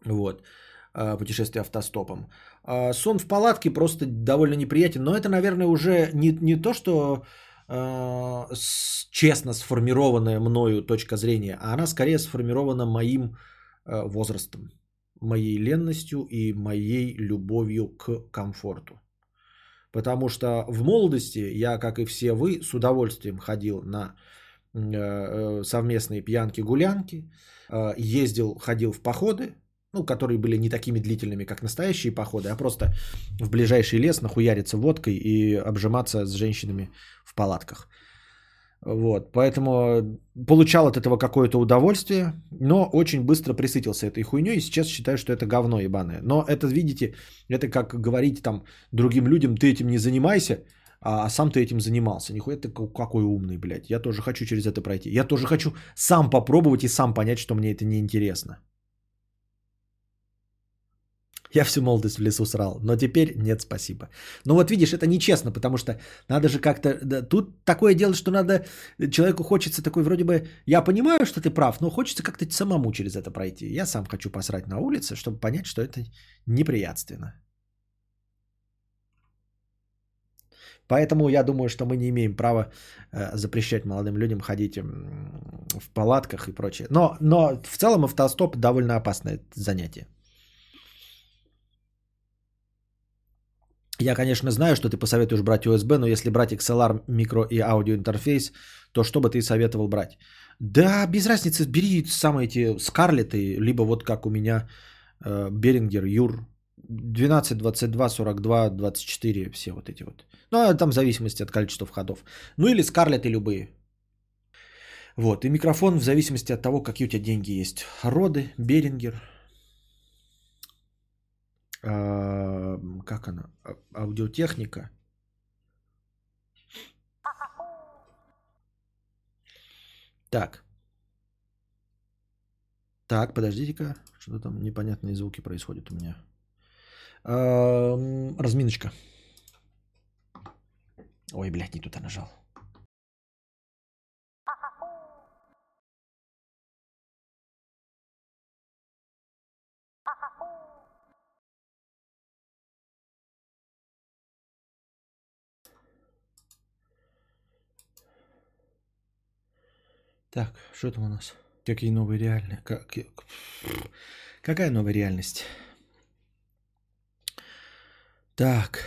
Вот. А, Путешествие автостопом. А, Сон в палатке просто довольно неприятен, но это, наверное, уже не, не то, что а, честно сформированная мною точка зрения, а она скорее сформирована моим возрастом, моей ленностью и моей любовью к комфорту. Потому что в молодости я, как и все вы, с удовольствием ходил на совместные пьянки-гулянки, э, ездил, ходил в походы, ну, которые были не такими длительными, как настоящие походы, а просто в ближайший лес нахуяриться водкой и обжиматься с женщинами в палатках. Вот, поэтому получал от этого какое-то удовольствие, но очень быстро присытился этой хуйней и сейчас считаю, что это говно ебаное. Но это, видите, это как говорить там другим людям, ты этим не занимайся, а сам ты этим занимался. Нихуя ты ка- какой умный, блядь. Я тоже хочу через это пройти. Я тоже хочу сам попробовать и сам понять, что мне это неинтересно. Я всю молодость в лесу срал, но теперь нет, спасибо. Ну вот видишь, это нечестно, потому что надо же как-то... да, тут такое дело, что надо... Человеку хочется такой, вроде бы, я понимаю, что ты прав, но хочется как-то самому через это пройти. Я сам хочу посрать на улице, чтобы понять, что это неприятственно. Поэтому я думаю, что мы не имеем права э, запрещать молодым людям ходить в палатках и прочее. Но, но в целом автостоп довольно опасное занятие. Я, конечно, знаю, что ты посоветуешь брать USB, но если брать XLR, микро и аудиоинтерфейс, то что бы ты советовал брать? Да, без разницы, бери самые эти скарлеты, либо вот как у меня э, Берингер, Юр, 12, 22, 42, 24, все вот эти вот. Ну, а там в зависимости от количества входов. Ну, или скарлеты любые. Вот, и микрофон в зависимости от того, какие у тебя деньги есть. Роды, Берингер, а, как она, А- аудиотехника. Так. Так, подождите-ка, что-то там непонятные звуки происходят у меня. Разминочка. Ой, блядь, не туда нажал. Так, что там у нас? Какие новые реальные? Как... Какая новая реальность? Так.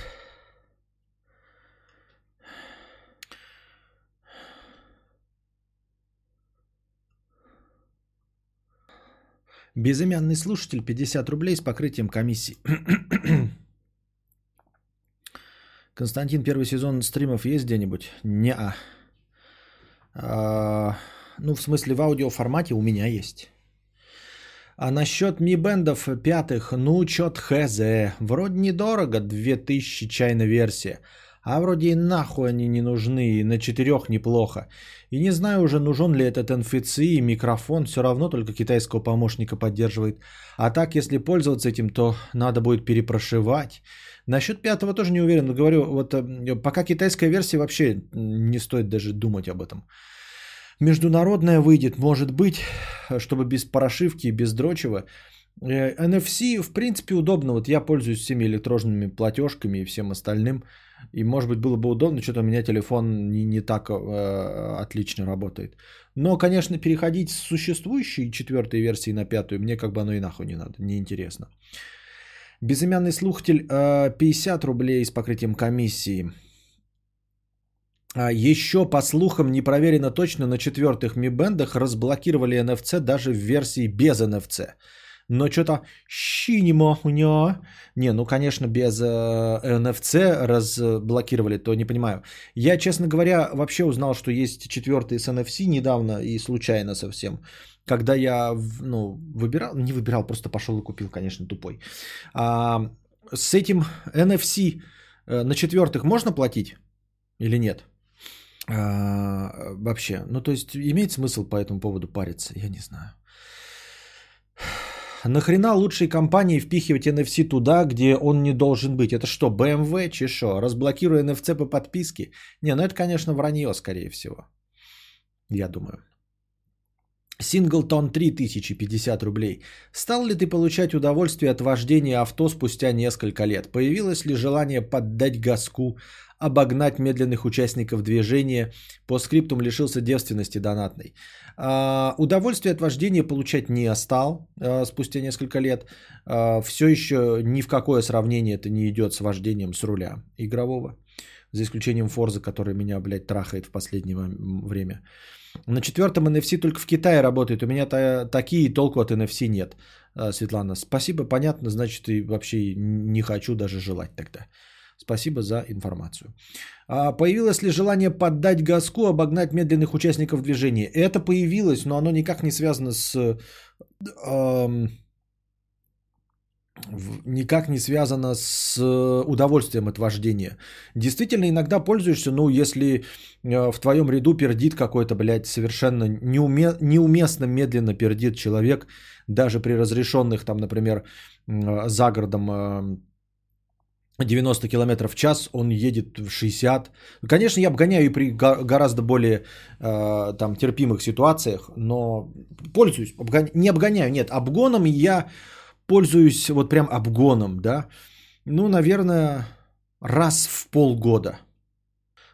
Безымянный слушатель 50 рублей с покрытием комиссии. Константин, первый сезон стримов есть где-нибудь? Не-а. А, ну, в смысле, в аудиоформате у меня есть. А насчет ми бендов пятых, ну, чет хз. Вроде недорого, 2000 чайная версия. А вроде и нахуй они не нужны, и на четырех неплохо. И не знаю уже, нужен ли этот NFC микрофон, все равно только китайского помощника поддерживает. А так, если пользоваться этим, то надо будет перепрошивать. Насчет пятого тоже не уверен, но говорю, вот пока китайская версия вообще не стоит даже думать об этом. Международная выйдет, может быть, чтобы без прошивки без дрочева. Э, NFC, в принципе, удобно. Вот я пользуюсь всеми электронными платежками и всем остальным. И, может быть, было бы удобно, что-то у меня телефон не, не так э, отлично работает. Но, конечно, переходить с существующей четвертой версии на пятую, мне как бы оно и нахуй не надо, неинтересно. Безымянный слушатель, э, 50 рублей с покрытием комиссии. А еще, по слухам, не проверено точно, на четвертых Mi Band разблокировали NFC даже в версии без NFC. Но что-то щинимо у него. Не, ну, конечно, без э, NFC разблокировали, то не понимаю. Я, честно говоря, вообще узнал, что есть четвертый с NFC недавно и случайно совсем. Когда я, ну, выбирал, не выбирал, просто пошел и купил, конечно, тупой. А, с этим NFC э, на четвертых можно платить или нет? А, вообще, ну то есть имеет смысл по этому поводу париться, я не знаю. Нахрена лучшей компании впихивать NFC туда, где он не должен быть? Это что, BMW, чи шо? Разблокируя NFC по подписке? Не, ну это, конечно, вранье, скорее всего. Я думаю. Синглтон 3050 рублей. Стал ли ты получать удовольствие от вождения авто спустя несколько лет? Появилось ли желание поддать газку, обогнать медленных участников движения? По скриптум лишился девственности донатной. А, удовольствие от вождения получать не стал а, спустя несколько лет. А, все еще ни в какое сравнение это не идет с вождением с руля игрового. За исключением Форза, который меня, блядь, трахает в последнее время. На четвертом NFC только в Китае работает. У меня та- такие толку от NFC нет. Светлана, спасибо, понятно, значит, и вообще не хочу даже желать тогда. Спасибо за информацию. А, появилось ли желание поддать газку, обогнать медленных участников движения? Это появилось, но оно никак не связано с... эм, никак не связано с э, удовольствием от вождения. Действительно, иногда пользуешься, ну, если э, в твоем ряду пердит какой-то, блядь, совершенно неуме- неуместно медленно пердит человек, даже при разрешенных, там, например, э, за городом 90 км в час, он едет в 60. Конечно, я обгоняю и при гораздо более э, там, терпимых ситуациях, но пользуюсь. обгоня- Не обгоняю, нет, обгоном я пользуюсь вот прям обгоном, да. Ну, наверное, раз в полгода.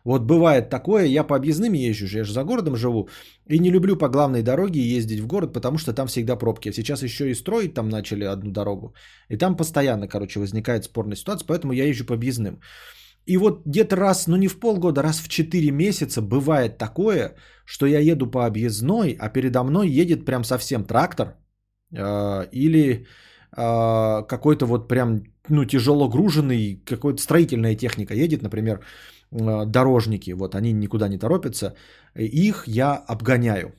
Вот бывает такое, я по объездным езжу, я же за городом живу, и не люблю по главной дороге ездить в город, потому что там всегда пробки. Сейчас еще и строить там начали одну дорогу, и там постоянно, короче, возникает спорная ситуация, поэтому я езжу по объездным. И вот где-то раз, ну не в полгода, раз в 4 месяца бывает такое, что я еду по объездной, а передо мной едет прям совсем трактор э, или э, какой-то вот прям ну, тяжело груженный, какой-то строительная техника едет, например, дорожники, вот они никуда не торопятся, их я обгоняю.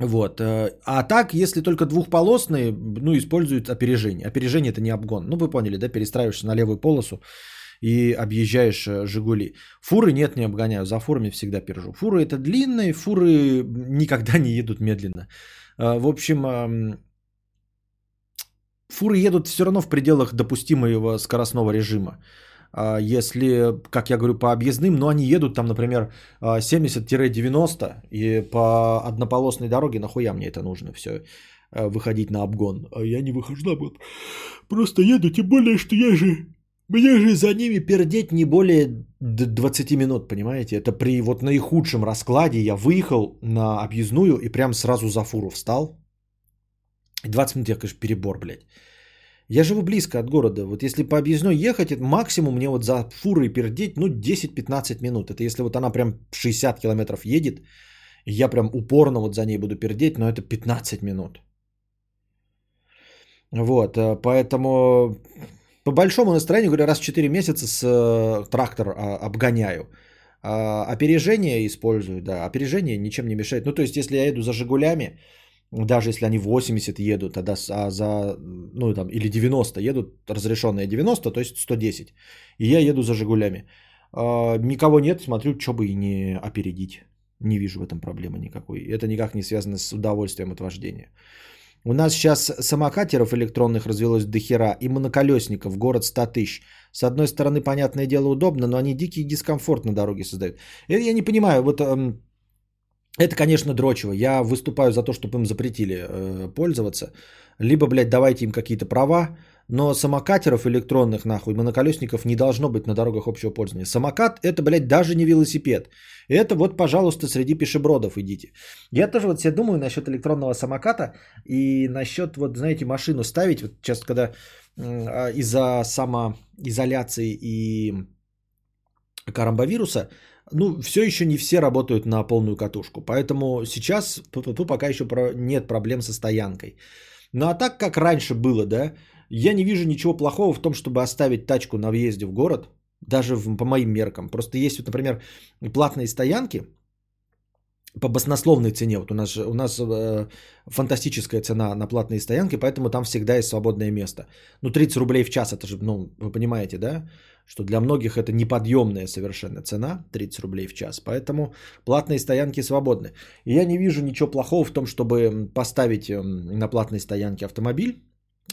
Вот. э, А так, если только двухполосные, ну, используют опережение. Опережение это не обгон. Ну, вы поняли, да, перестраиваешься на левую полосу и объезжаешь э, Жигули. Фуры нет, не обгоняю. За фурами всегда пержу. Фуры это длинные, фуры никогда не едут медленно. Э, В общем, эм, фуры едут все равно в пределах допустимого скоростного режима. А Если, как я говорю, по объездным, но они едут там, например, а, 70-90, и по однополосной дороге, нахуя мне это нужно все выходить на обгон? А я не выхожу на обгон. Просто еду, тем более, что я же... Мне же за ними пердеть не более д- 20 минут, понимаете? Это при вот наихудшем раскладе я выехал на объездную и прям сразу за фуру встал. 20 минут, я, конечно, перебор, блядь. Я живу близко от города. Вот если по объездной ехать, это максимум мне вот за фурой пердеть, ну, 10-15 минут. Это если вот она прям 60 километров едет, я прям упорно вот за ней буду пердеть, но это 15 минут. Вот, э, поэтому по большому настроению, говорю, раз в 4 месяца с э, трактор а, обгоняю. А, опережение использую, да, опережение ничем не мешает. Ну, то есть, если я еду за «Жигулями», даже если они 80 едут, тогда а за, ну там, или 90 едут, разрешенные 90, то есть 110. И я еду за Жигулями. А, никого нет, смотрю, что бы и не опередить. Не вижу в этом проблемы никакой. Это никак не связано с удовольствием от вождения. У нас сейчас самокатеров электронных развелось до хера и моноколесников, город 100 тысяч. С одной стороны, понятное дело, удобно, но они дикий дискомфорт на дороге создают. Это я не понимаю, вот эм, Это, конечно, дрочево. Я выступаю за то, чтобы им запретили э, пользоваться. Либо, блядь, давайте им какие-то права. Но самокатеров электронных, нахуй, моноколесников не должно быть на дорогах общего пользования. Самокат это, блядь, даже не велосипед. Это вот, пожалуйста, среди пешебродов идите. Я тоже вот себе думаю насчет электронного самоката и насчет, вот, знаете, машину ставить. Вот сейчас, когда э, из-за самоизоляции и коронавируса, ну, все еще не все работают на полную катушку. Поэтому сейчас пока еще нет проблем со стоянкой. Ну, а так, как раньше было, да, я не вижу ничего плохого в том, чтобы оставить тачку на въезде в город, даже в- по моим меркам. Просто есть, вот, например, платные стоянки по баснословной цене. Вот у нас, у нас э, фантастическая цена на платные стоянки, поэтому там всегда есть свободное место. Ну, 30 рублей в час, это же, ну, вы понимаете, да? Что для многих это неподъемная совершенно цена, 30 рублей в час. Поэтому платные стоянки свободны. И я не вижу ничего плохого в том, чтобы поставить эм, на платной стоянке автомобиль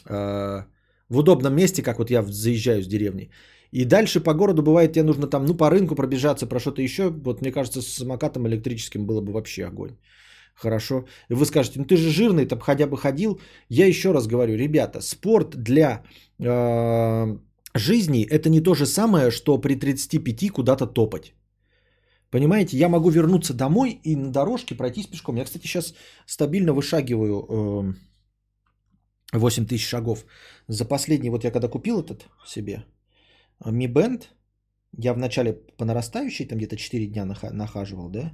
э, в удобном месте, как вот я заезжаю с деревни. И дальше по городу бывает, тебе нужно там, ну, по рынку пробежаться, про что-то еще. Вот мне кажется, с самокатом электрическим было бы вообще огонь. Хорошо. И вы скажете, ну ты же жирный, там хотя бы ходил. Я еще раз говорю, ребята, спорт для э, жизни это не то же самое, что при 35 куда-то топать. Понимаете, я могу вернуться домой и на дорожке пройтись пешком. Я, кстати, сейчас стабильно вышагиваю э, 8 тысяч шагов. За последний, вот я когда купил этот себе, э, Mi Band, я вначале по нарастающей, там где-то 4 дня наха- нахаживал, да?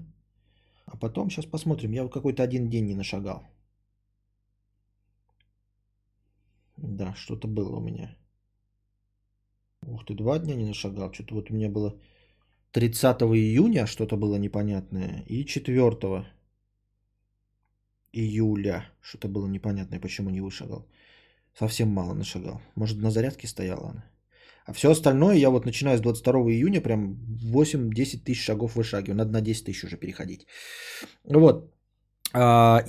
А потом, сейчас посмотрим, я какой-то один день не нашагал. Да, что-то было у меня. Ух ты, два дня не нашагал. Что-то вот у меня было 30 июня что-то было непонятное. И 4 июля что-то было непонятное, почему не вышагал. Совсем мало нашагал. Может, на зарядке стояла она. А все остальное я вот начиная с 22 июня прям 8-10 тысяч шагов вышагиваю. Надо на 10 тысяч уже переходить. Вот. А,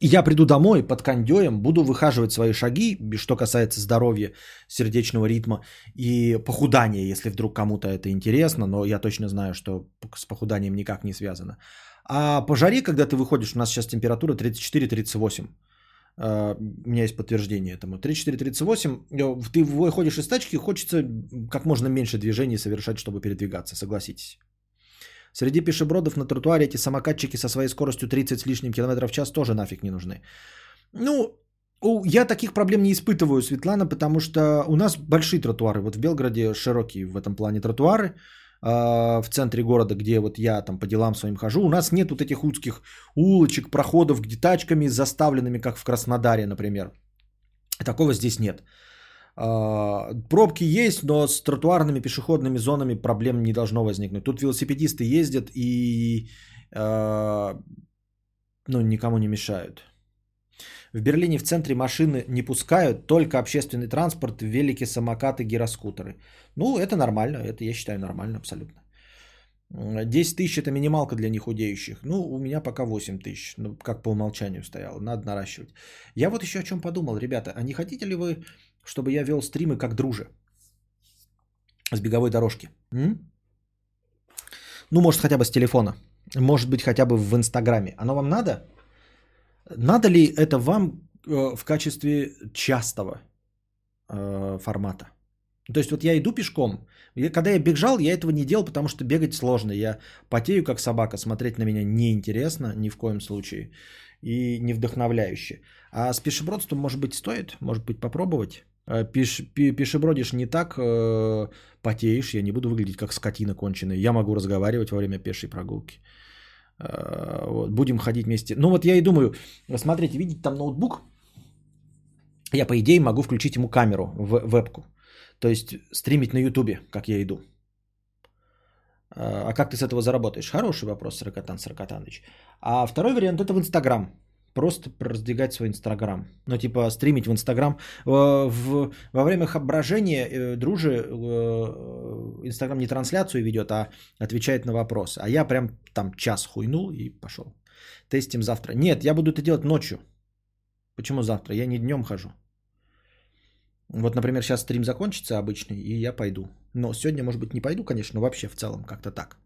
Я приду домой под кондеем, буду выхаживать свои шаги, что касается здоровья, сердечного ритма и похудания, если вдруг кому-то это интересно, но я точно знаю, что с похуданием никак не связано. А по жаре, когда ты выходишь, у нас сейчас температура 34-38, Uh, у меня есть подтверждение этому. 34-38, э, ты выходишь из тачки, хочется как можно меньше движений совершать, чтобы передвигаться, согласитесь. Среди пешебродов на тротуаре эти самокатчики со своей скоростью 30 с лишним километров в час тоже нафиг не нужны. Ну, я таких проблем не испытываю, Светлана, потому что у нас большие тротуары. Вот в Белгороде широкие в этом плане тротуары а, в центре города, где вот я там по делам своим хожу, у нас нет вот этих узких улочек, проходов, где тачками заставленными, как в Краснодаре, например. Такого здесь нет. А, Пробки есть, но с тротуарными пешеходными зонами проблем не должно возникнуть. Тут велосипедисты ездят и а, ну, никому не мешают. В Берлине в центре машины не пускают, только общественный транспорт, велики, самокаты, гироскутеры. Ну, это нормально, это я считаю нормально абсолютно. М, 10 тысяч это минималка для нехудеющих. Ну, у меня пока 8 тысяч, ну, как по умолчанию стояло, надо наращивать. Я вот еще о чем подумал, ребята, а не хотите ли вы, чтобы я вел стримы как друже? С беговой дорожки. М? Ну, может, хотя бы с телефона. Может быть, хотя бы в Инстаграме. Оно вам надо? Надо ли это вам э, в качестве частого э, формата? То есть вот я иду пешком. Когда я бежал, я этого не делал, потому что бегать сложно. Я потею как собака, смотреть на меня неинтересно ни в коем случае. И не вдохновляюще. А с пешебродством, может быть, стоит? Может быть, попробовать? Э, пе- пешебродишь не так, э, потеешь, я не буду выглядеть как скотина конченая. Я могу разговаривать во время пешей прогулки. Э, вот, будем ходить вместе. Ну вот я и думаю, смотрите, видите там ноутбук, я по идее могу включить ему камеру в вебку. То есть стримить на ютубе, как я иду. Э, А как ты с этого заработаешь? Хороший вопрос, Саркатан Саркатанович. А второй вариант это в Инстаграм. Просто раздвигать свой Инстаграм. Ну, типа, стримить в Инстаграм. Э, во время брожения э, дружи э, Инстаграм не трансляцию ведет, а отвечает на вопрос. А я прям там час хуйнул и пошел. Тестим завтра. Нет, я буду это делать ночью. Почему завтра? Я не днем хожу. Вот, например, сейчас стрим закончится обычный, и я пойду. Но сегодня, может быть, не пойду, конечно, но вообще в целом как-то так.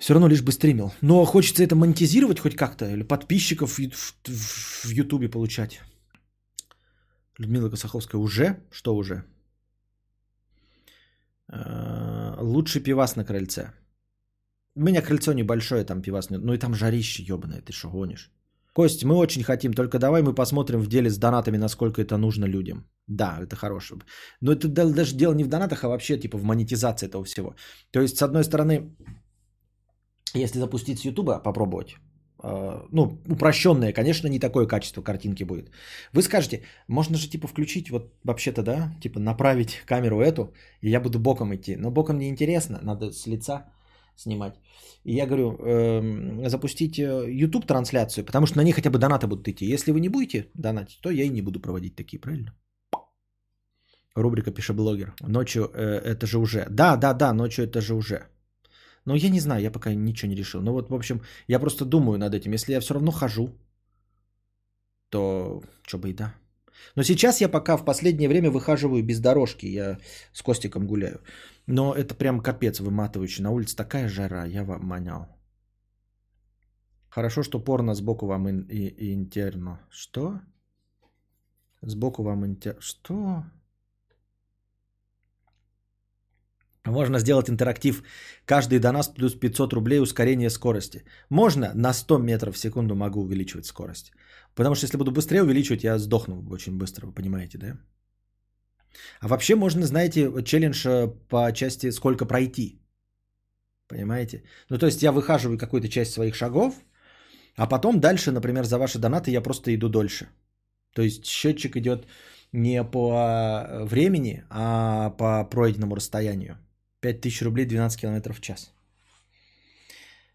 Все равно лишь бы стримил. Но хочется это монетизировать хоть как-то, или подписчиков в, Ютубе получать. Людмила Косаховская, уже? Что уже? Э, Лучший пивас на крыльце. У меня крыльцо небольшое, там пивас. Ну и там жарище ебаное, ты что гонишь? Кость, мы очень хотим, только давай мы посмотрим в деле с донатами, насколько это нужно людям. Да, это хорошее. Но это да- даже дело не в донатах, а вообще типа в монетизации этого всего. То есть, с одной стороны, если запустить с Ютуба, попробовать, э, ну, упрощенное, конечно, не такое качество картинки будет. Вы скажете, можно же типа включить, вот вообще-то, да, типа направить камеру эту, и я буду боком идти. Но боком не интересно, надо с лица снимать. И я говорю, эм, запустить э, YouTube трансляцию, потому что на ней хотя бы донаты будут идти. Если вы не будете донатить, то я и не буду проводить такие, правильно? Рубрика «Пишеблогер». Ночью э, это же уже. Да, да, да, ночью это же уже. Но я не знаю, я пока ничего не решил. Ну вот, в общем, я просто думаю над этим. Если я все равно хожу, то что бы и да. Но сейчас я пока в последнее время выхаживаю без дорожки. Я с Костиком гуляю. Но это прям капец выматывающий. На улице такая жара, я вам манял. Хорошо, что порно сбоку вам ин- и- интерно. Что? Сбоку вам интер... Что? Можно сделать интерактив. Каждый донат плюс 500 рублей ускорение скорости. Можно на 100 метров в секунду могу увеличивать скорость. Потому что если буду быстрее увеличивать, я сдохну очень быстро, вы понимаете, да? А вообще можно, знаете, челлендж э, по части сколько пройти. Понимаете? Ну, то есть я выхаживаю какую-то часть своих шагов, а потом дальше, например, за ваши донаты я просто иду дольше. То есть счетчик идет не по э, времени, а по пройденному расстоянию. 5000 рублей 12 км в час.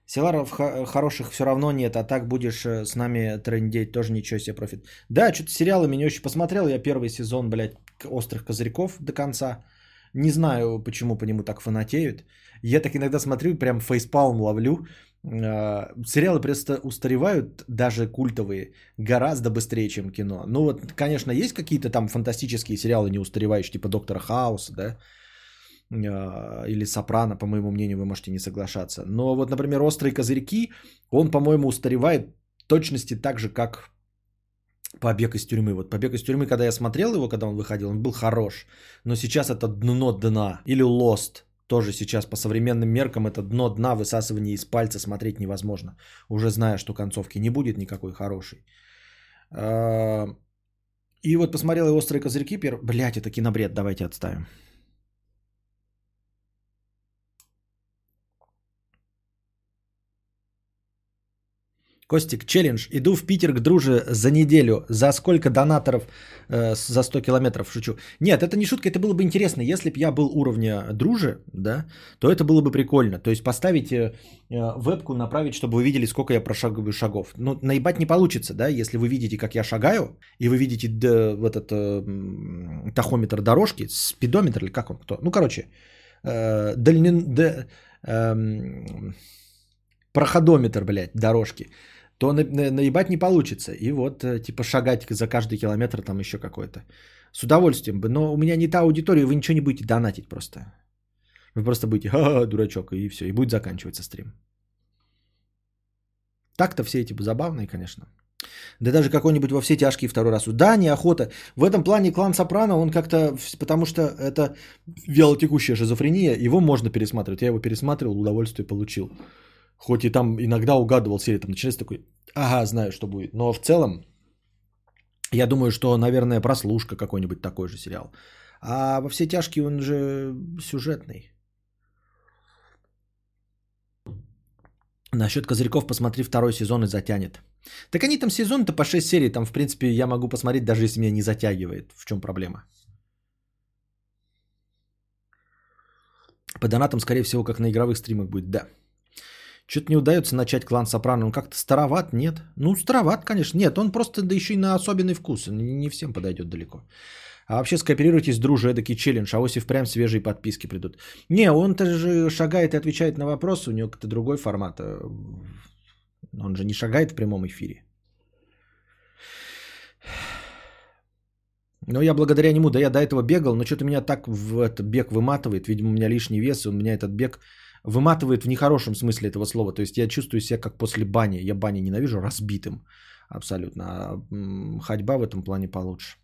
Селаров хороших все равно нет, а так будешь э, с нами трендеть, тоже ничего себе профит. Да, что-то сериалы меня очень посмотрел, я первый сезон, блядь, «Острых козырьков» до конца. Не знаю, почему по нему так фанатеют. Я так иногда смотрю, прям фейспалм ловлю. Э, Сериалы просто устаревают, даже культовые, гораздо быстрее, чем кино. Ну вот, конечно, есть какие-то там фантастические сериалы не устаревающие, типа «Доктора Хауса», да? Э, или «Сопрано», по моему мнению, вы можете не соглашаться. Но вот, например, «Острые козырьки», он, по-моему, устаревает точности так же, как «Побег из тюрьмы». Вот «Побег из тюрьмы», когда я смотрел его, когда он выходил, он был хорош. Но сейчас это дно дна. Или «Лост», тоже сейчас по современным меркам это дно дна, высасывание из пальца смотреть невозможно. Уже зная, что концовки не будет никакой хорошей. Э, И вот посмотрел и «Острые козырьки». Блять, это кинобред, давайте отставим. Костик, челлендж. Иду в Питер к друже за неделю. За сколько донаторов э, за 100 километров? Шучу. Нет, это не шутка, это было бы интересно. Если бы я был уровня друже, да, то это было бы прикольно. То есть поставить э, э, вебку, направить, чтобы вы видели, сколько я прошагиваю шагов. Ну, наебать не получится, да, если вы видите, как я шагаю, и вы видите д- в этот э, тахометр дорожки, спидометр или как он, кто? Ну, короче, э, дальнин- д- эм, проходометр, блядь, дорожки, то на- на- наебать не получится. И вот, э, типа, шагать за каждый километр там еще какой-то. С удовольствием бы. Но у меня не та аудитория, вы ничего не будете донатить просто. Вы просто будете, ха дурачок, и все. И будет заканчиваться стрим. Так-то все эти забавные, конечно. Да даже какой-нибудь во все тяжкие второй раз. Да, неохота. В этом плане клан Сопрано, он как-то, потому что это вялотекущая шизофрения, его можно пересматривать. Я его пересматривал, удовольствие получил. Хоть и там иногда угадывал серию, там начинается такой, ага, знаю, что будет. Но в целом, я думаю, что, наверное, прослушка какой-нибудь такой же сериал. А во все тяжкие он же сюжетный. Насчет козырьков посмотри второй сезон и затянет. Так они там сезон-то по 6 серий, там, в принципе, я могу посмотреть, даже если меня не затягивает. В чем проблема? По донатам, скорее всего, как на игровых стримах будет, да. Что-то не удается начать клан Сопрано. Он как-то староват, нет? Ну, староват, конечно. Нет, он просто да еще и на особенный вкус. Не всем подойдет далеко. А вообще скооперируйтесь, друже, эдакий челлендж. А вот и прям свежие подписки придут. Не, он-то же шагает и отвечает на вопросы. У него как-то другой формат. э, Он же не шагает в прямом эфире. Но я благодаря нему, да я до этого бегал, но что-то меня так в этот бег выматывает. Видимо, у меня лишний вес, и у меня этот бег выматывает в нехорошем смысле этого слова. То есть я чувствую себя как после бани. Я бани ненавижу, разбитым абсолютно. А ходьба в этом плане получше.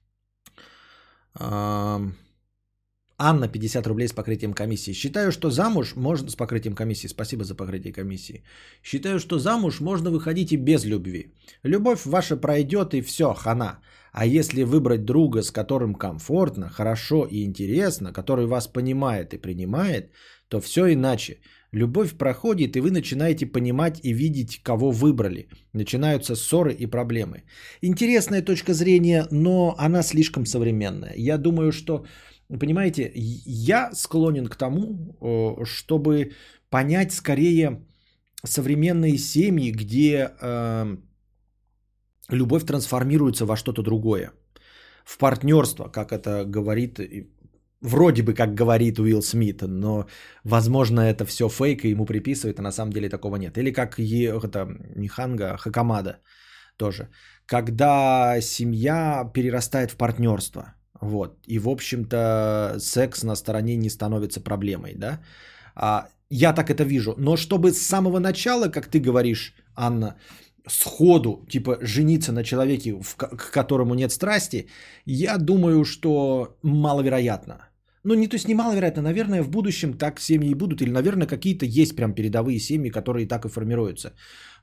Анна, 50 рублей с покрытием комиссии. Считаю, что замуж можно с покрытием комиссии. Спасибо за покрытие комиссии. Считаю, что замуж можно выходить и без любви. Любовь ваша пройдет и все, хана. А если выбрать друга, с которым комфортно, хорошо и интересно, который вас понимает и принимает, то все иначе. Любовь проходит, и вы начинаете понимать и видеть, кого выбрали. Начинаются ссоры и проблемы. Интересная точка зрения, но она слишком современная. Я думаю, что, понимаете, я склонен к тому, э, чтобы понять скорее современные семьи, где э, любовь трансформируется во что-то другое. В партнерство, как это говорит, вроде бы как говорит Уилл Смит, но возможно это все фейк и ему приписывают, а на самом деле такого нет. Или как е, это, не Ханга, а Хакамада тоже. Когда семья перерастает в партнерство. Вот. И, в общем-то, секс на стороне не становится проблемой, да? А, я так это вижу. Но чтобы с самого начала, как ты говоришь, Анна, сходу, типа, жениться на человеке, в ко- к которому нет страсти, я думаю, что маловероятно. Ну, не то есть не маловероятно, наверное, в будущем так семьи и будут, или, наверное, какие-то есть прям передовые семьи, которые так и формируются.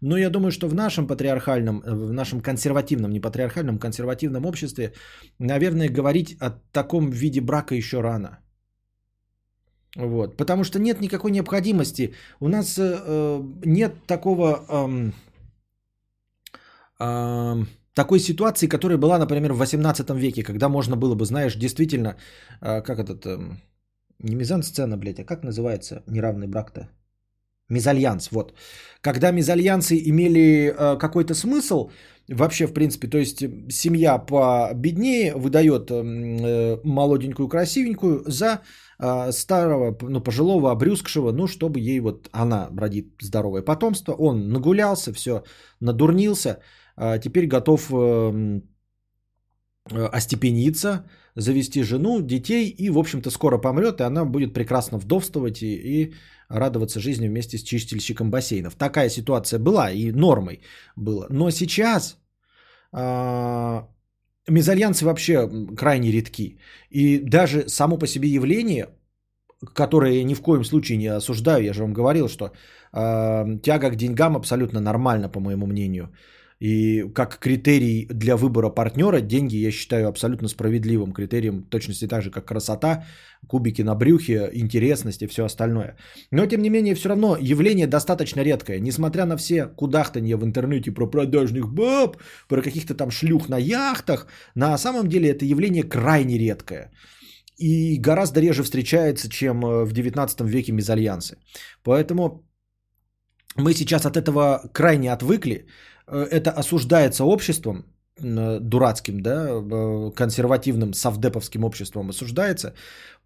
Но я думаю, что в нашем патриархальном, э, в нашем консервативном, не патриархальном, консервативном обществе, наверное, говорить о таком виде брака еще рано. Вот, потому что нет никакой необходимости. У нас э, э, нет такого эм, эм, такой ситуации, которая была, например, в 18 веке, когда можно было бы, знаешь, действительно, э, как этот, эм, не мизансцена, блядь, а как называется неравный брак-то? Мезальянс, вот. Когда мезальянсы имели э, какой-то смысл, вообще, в принципе, то есть э, семья победнее выдает эм, э, молоденькую, красивенькую за э, старого, ну, пожилого, обрюзгшего, ну, чтобы ей вот она родит здоровое потомство, он нагулялся, все, надурнился, а теперь готов эм, э, остепениться, завести жену, детей и, в общем-то, скоро помрет, и она будет прекрасно вдовствовать и, и радоваться жизни вместе с чистильщиком бассейнов. Такая ситуация была и нормой была. Но сейчас а, мезальянсы вообще крайне редки. И даже само по себе явление, которое я ни в коем случае не осуждаю, я же вам говорил, что а, тяга к деньгам абсолютно нормально, по моему мнению. И как критерий для выбора партнера, деньги я считаю абсолютно справедливым критерием, точности так же, как красота, кубики на брюхе, интересность и все остальное. Но, тем не менее, все равно явление достаточно редкое. Несмотря на все кудахтанье в интернете про продажных баб, про каких-то там шлюх на яхтах, на самом деле это явление крайне редкое. И гораздо реже встречается, чем э, в 19 веке мезальянсы. Поэтому мы сейчас от этого крайне отвыкли. Э, Это осуждается обществом, э, дурацким, да, э, консервативным совдеповским обществом осуждается.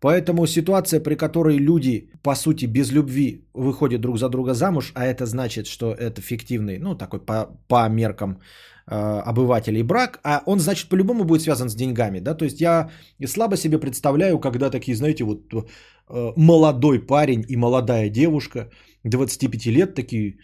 Поэтому ситуация, при которой люди, по сути, без любви выходят друг за друга замуж, а это значит, что это фиктивный, ну, такой по, по меркам э, обывателей брак, а он, значит, по-любому будет связан с деньгами, да, то есть я слабо себе представляю, когда такие, знаете, вот э, молодой парень и молодая девушка, 25 лет такие,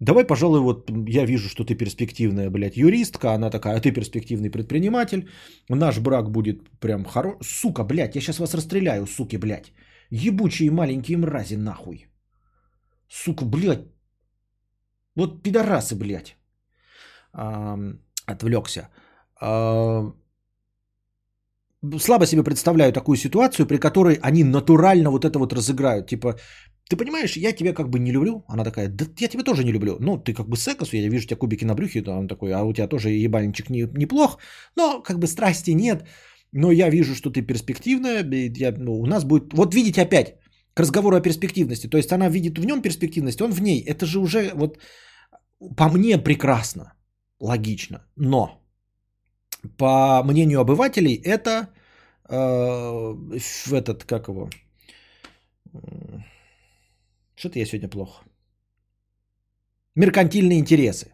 давай, пожалуй, вот я вижу, что ты перспективная, блядь, юристка, она такая, а ты перспективный предприниматель, наш брак будет прям хорош, сука, блядь, я сейчас вас расстреляю, суки, блядь, ебучие маленькие мрази, нахуй, сука, блядь, вот пидорасы, блядь, отвлекся. Слабо себе представляю такую ситуацию, при которой они натурально вот это вот разыграют. Типа, ты понимаешь, я тебя как бы не люблю. Она такая, да я тебя тоже не люблю. Ну, ты как бы секас, я вижу у тебя кубики на брюхе. Да, он такой, а у тебя тоже ебальничек не, неплох. Но как бы страсти нет. Но я вижу, что ты перспективная. Я, ну, у нас будет... Вот видите опять к разговору о перспективности. То есть она видит в нем перспективность, он в ней. Это же уже вот по мне прекрасно, логично. Но по мнению обывателей это э, этот, как его, что-то я сегодня плохо. Меркантильные интересы.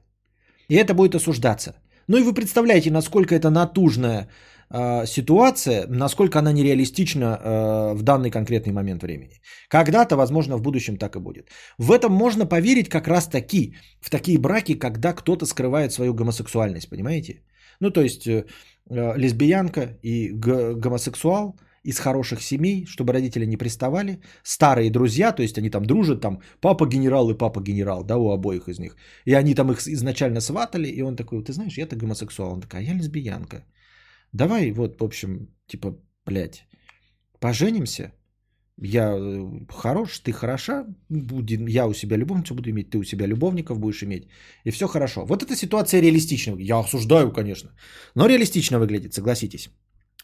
И это будет осуждаться. Ну и вы представляете, насколько это натужная э, ситуация, насколько она нереалистична э, в данный конкретный момент времени. Когда-то, возможно, в будущем так и будет. В этом можно поверить как раз таки, в такие браки, когда кто-то скрывает свою гомосексуальность, понимаете? Ну, то есть э, э, лесбиянка и г- гомосексуал из хороших семей, чтобы родители не приставали, старые друзья, то есть они там дружат, там папа генерал и папа генерал, да, у обоих из них. И они там их изначально сватали, и он такой, ты знаешь, я-то гомосексуал. Он такая, я лесбиянка. Давай вот, в общем, типа, блядь, поженимся, я э, хорош, ты хороша, будем, я у себя любовницу буду иметь, ты у себя любовников будешь иметь, и все хорошо. Вот эта ситуация реалистична. Я осуждаю, конечно, но реалистично выглядит, согласитесь.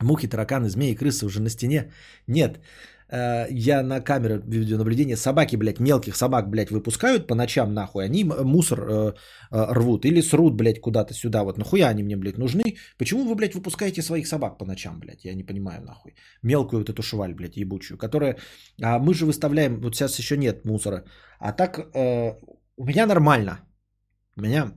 Мухи, тараканы, змеи, крысы уже на стене. Нет, э, я на камеру видеонаблюдения собаки, блядь, мелких собак, блядь, выпускают по ночам нахуй, они мусор э, э, рвут или срут, блядь, куда-то сюда, вот нахуя они мне, блядь, нужны? Почему вы, блядь, выпускаете своих собак по ночам, блядь, я не понимаю, нахуй. Мелкую вот эту шваль, блядь, ебучую, которая, а мы же выставляем, вот сейчас еще нет мусора, а так э, у меня нормально, у меня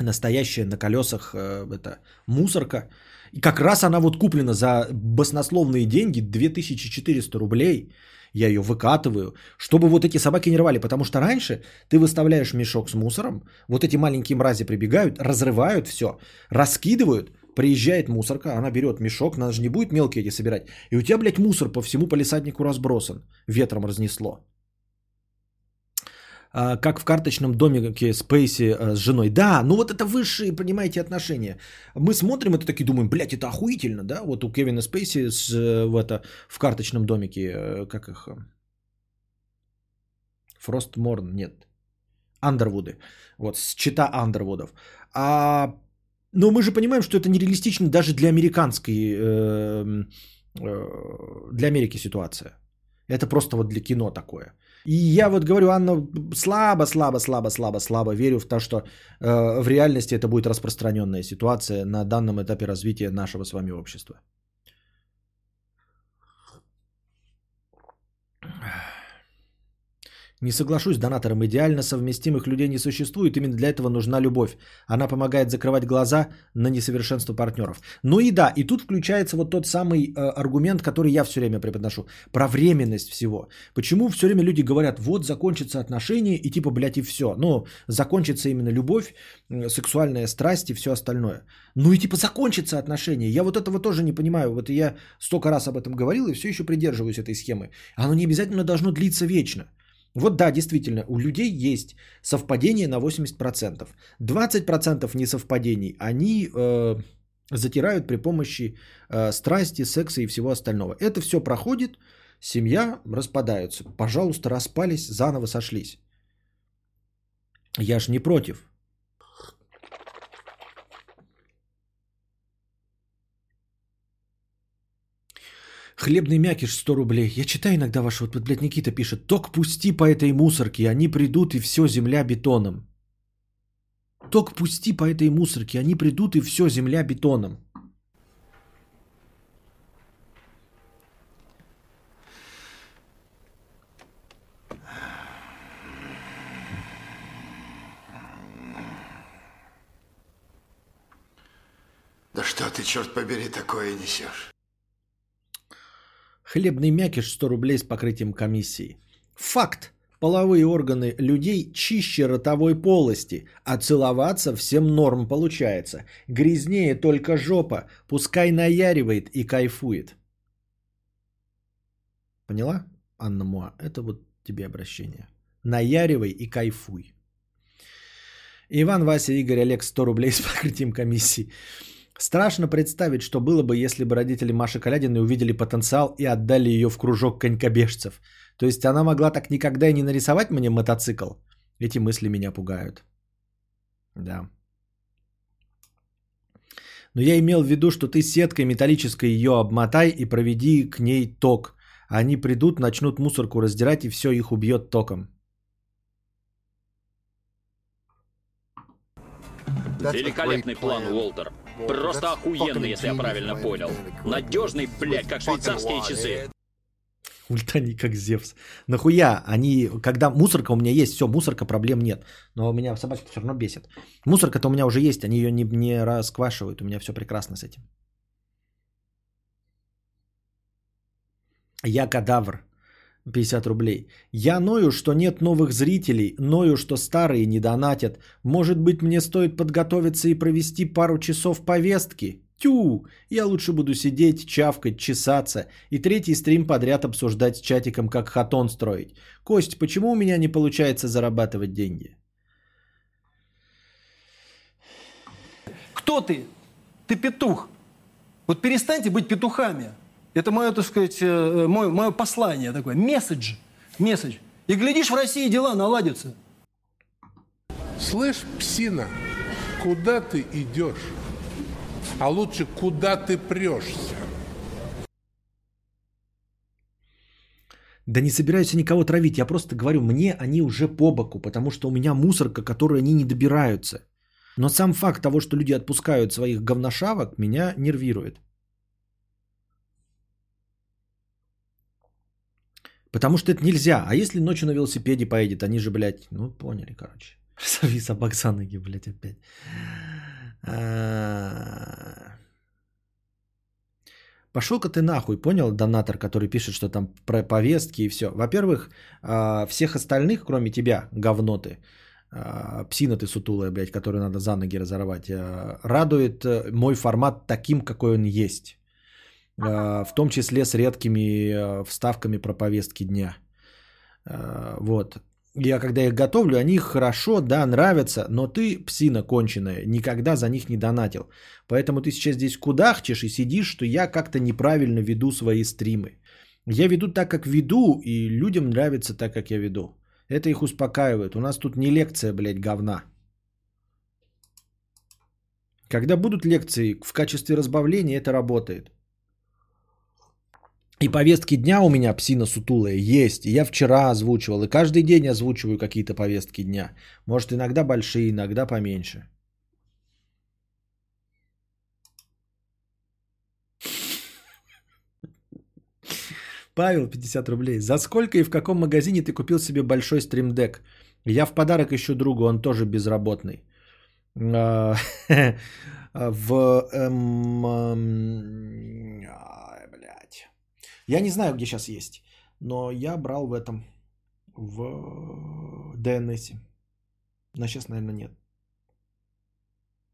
настоящая на колесах э, это мусорка. И как раз она вот куплена за баснословные деньги, 2400 рублей. Я ее выкатываю, чтобы вот эти собаки не рвали. Потому что раньше ты выставляешь мешок с мусором, вот эти маленькие мрази прибегают, разрывают все, раскидывают, приезжает мусорка, она берет мешок, она же не будет мелкие эти собирать. И у тебя, блядь, мусор по всему полисаднику разбросан, ветром разнесло. А, как в карточном домике Спейси э, с женой. Да, ну вот это высшие, понимаете, отношения. Мы смотрим это такие, думаем, блядь, это охуительно, да? Вот у Кевина Спейси с, э, в, это, в карточном домике, э, как их... Фростморн, нет. Андервуды. Вот, с чита Андервудов. А, но мы же понимаем, что это нереалистично даже для американской, э, э, для Америки ситуация. Это просто вот для кино такое. И я вот говорю, Анна, слабо, слабо, слабо, слабо, слабо верю в то, что э, в реальности это будет распространенная ситуация на данном этапе развития нашего с вами общества. Не соглашусь с донатором, идеально совместимых людей не существует, именно для этого нужна любовь. Она помогает закрывать глаза на несовершенство партнеров. Ну и да, и тут включается вот тот самый э, аргумент, который я все время преподношу, про временность всего. Почему все время люди говорят, вот закончится отношения и типа, блядь, и все. Ну, закончится именно любовь, э, сексуальная страсть и все остальное. Ну и типа закончится отношения. Я вот этого тоже не понимаю. Вот я столько раз об этом говорил и все еще придерживаюсь этой схемы. Оно не обязательно должно длиться вечно. Вот да, действительно, у людей есть совпадение на 80%. 20% несовпадений они э, затирают при помощи э, страсти, секса и всего остального. Это все проходит, семья распадаются. Пожалуйста, распались, заново сошлись. Я ж не против. Хлебный мякиш 100 рублей. Я читаю иногда ваши, вот, блядь, Никита пишет. Ток пусти по этой мусорке, они придут и все земля бетоном. Ток пусти по этой мусорке, они придут и все земля бетоном. Да что ты, черт побери, такое несешь? Хлебный мякиш 100 рублей с покрытием комиссии. Факт. Половые органы людей чище ротовой полости, а целоваться всем норм получается. Грязнее только жопа, пускай наяривает и кайфует. Поняла, Анна Муа? Это вот тебе обращение. Наяривай и кайфуй. Иван, Вася, Игорь, Олег 100 рублей с покрытием комиссии. Страшно представить, что было бы, если бы родители Маши Калядиной увидели потенциал и отдали ее в кружок конькобежцев. То есть она могла так никогда и не нарисовать мне мотоцикл. Эти мысли меня пугают. Да. Но я имел в виду, что ты сеткой металлической ее обмотай и проведи к ней ток. Они придут, начнут мусорку раздирать и все их убьет током. Великолепный план, Уолтер. Просто охуенно, если я правильно понял. Надежный, блядь, как швейцарские часы. Ульта не как Зевс. Нахуя? Они, когда мусорка у меня есть, все, мусорка, проблем нет. Но у меня собачка все равно бесит. Мусорка-то у меня уже есть, они ее не, не расквашивают. У меня все прекрасно с этим. Я кадавр. 50 рублей. Я ною, что нет новых зрителей, ною, что старые не донатят. Может быть, мне стоит подготовиться и провести пару часов повестки? Тю! Я лучше буду сидеть, чавкать, чесаться и третий стрим подряд обсуждать с чатиком, как хатон строить. Кость, почему у меня не получается зарабатывать деньги? Кто ты? Ты петух. Вот перестаньте быть петухами. Это мое, так сказать, э, мое, мое послание такое. Месседж. Месседж. И глядишь, в России дела наладятся. Слышь, псина, куда ты идешь? А лучше, куда ты прешься? Да не собираюсь я никого травить, я просто говорю, мне они уже по боку, потому что у меня мусорка, которой они не добираются. Но сам факт того, что люди отпускают своих говношавок, меня нервирует. Потому что это нельзя. А если ночью на велосипеде поедет, они же, блядь, ну поняли, короче. Сорви собак за ноги, блядь, опять. А. Пошел-ка ты нахуй, понял, донатор, который пишет, что там про повестки и все. Во-первых, а, всех остальных, кроме тебя, говно ты, а, псина ты сутулая, блядь, которую надо за ноги разорвать, радует э, мой формат таким, какой он есть. В том числе с редкими э, вставками про повестки дня. Вот я когда их готовлю, они хорошо, да, нравятся, но ты, псина конченая, никогда за них не донатил. Поэтому ты сейчас здесь кудахчешь и сидишь, что я как-то неправильно веду свои стримы. Я веду так, как веду, и людям нравится так, как я веду. Это их успокаивает. У нас тут не лекция, блядь, говна. Когда будут лекции в качестве разбавления, это работает. И повестки дня у меня, псина сутулая, есть. И я вчера озвучивал. И каждый день озвучиваю какие-то повестки дня. Может, иногда большие, иногда поменьше. Павел, 50 рублей. За сколько и в каком магазине ты купил себе большой стримдек? Я в подарок ищу другу, он тоже безработный. А, в... Я не знаю, где сейчас есть, но я брал в этом, в DNS. Но сейчас, наверное, нет.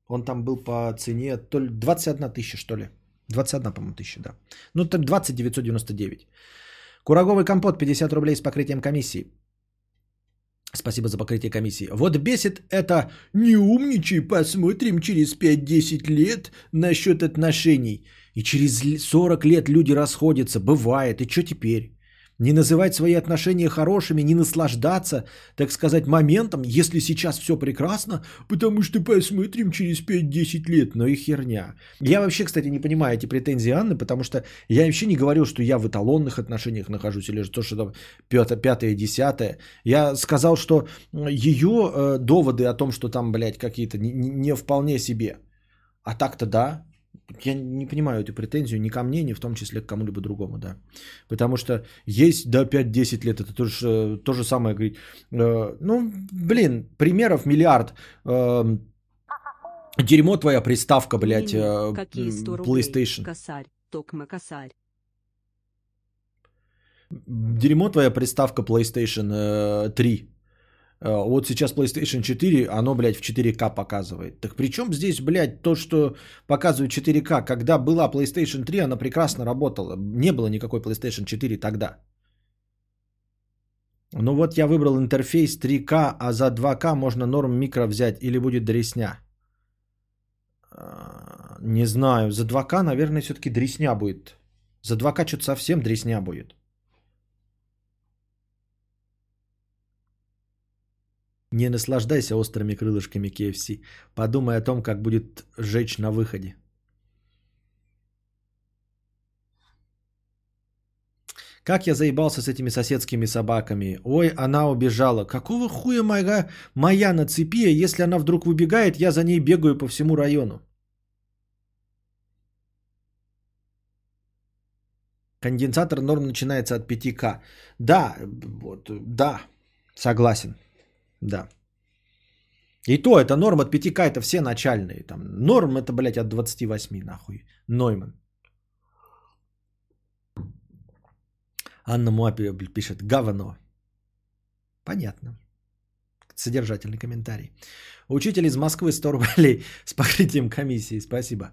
Он там был по цене то ли 21 тысяча, что ли. 21, по-моему, тысяча, да. Ну, так 20 999. Кураговый компот 50 рублей с покрытием комиссии. Спасибо за покрытие комиссии. Вот бесит это «не умничай, посмотрим через 5-10 лет насчет отношений». И через 40 лет люди расходятся, бывает, и что теперь? Не называть свои отношения хорошими, не наслаждаться, так сказать, моментом, если сейчас все прекрасно, потому что посмотрим через 5-10 лет, но и херня. Я вообще, кстати, не понимаю эти претензии Анны, потому что я вообще не говорил, что я в эталонных отношениях нахожусь, или то, что там пятое, десятое. Я сказал, что ее э, доводы о том, что там, блядь, какие-то не, не вполне себе. А так-то да, я не понимаю эту претензию ни ко мне, ни в том числе к кому-либо другому, да. Потому что есть до 5-10 лет, это то же, то же самое говорить. Э, ну, блин, примеров миллиард. Э, дерьмо твоя приставка, блядь, э, Какие 100 рублей? PlayStation. Косарь, токма косарь. Дерьмо твоя приставка PlayStation э, 3. Э, вот сейчас PlayStation 4, оно, блядь, в 4К показывает. Так при чем здесь, блядь, то, что показывает 4К? Когда была PlayStation 3, она прекрасно работала. Не было никакой PlayStation 4 тогда. Ну вот я выбрал интерфейс 3К, а за 2К можно норм микро взять или будет дресня. Э, не знаю, за 2К, наверное, все-таки дресня будет. За 2К что-то совсем дресня будет. Не наслаждайся острыми крылышками KFC. Подумай о том, как будет жечь на выходе. Как я заебался с этими соседскими собаками. Ой, она убежала. Какого хуя моя, моя на цепи, а если она вдруг выбегает, я за ней бегаю по всему району. Конденсатор норм начинается от 5К. Да, вот, да, согласен. Да. И то, это норм от 5К, это все начальные. Там, норм это, блядь, от 28, нахуй. Нойман. Анна Муапи пишет говно. Понятно. Содержательный комментарий. Учитель из Москвы 100 рублей с покрытием комиссии. Спасибо.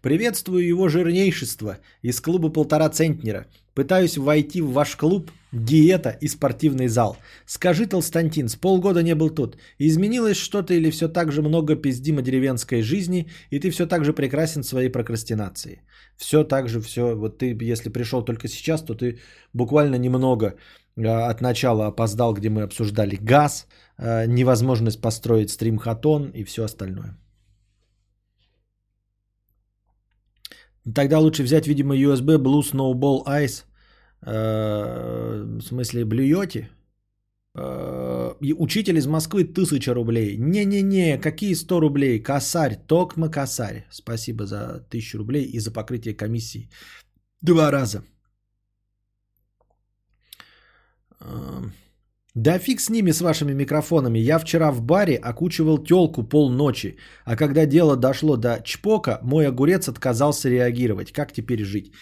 Приветствую его жирнейшество из клуба полтора центнера. Пытаюсь войти в ваш клуб диета и спортивный зал. Скажи, Толстантин, с полгода не был тут. Изменилось что-то или все так же много пиздимо деревенской жизни, и ты все так же прекрасен в своей прокрастинации? Все так же, все. Вот ты, если пришел только сейчас, то ты буквально немного а, от начала опоздал, где мы обсуждали газ, невозможность построить стрим-хатон и все остальное. Тогда лучше взять, видимо, USB Blue Snowball Ice. Э, В смысле, блюете? Э, Учитель из Москвы 1000 рублей. Не-не-не, какие 100 рублей? Косарь, токма косарь. Спасибо за 1000 рублей и за покрытие комиссии. Два раза. Э, Да фиг с ними, с вашими микрофонами. Я вчера в баре окучивал телку полночи, а когда дело дошло до чпока, мой огурец отказался реагировать. Как теперь жить?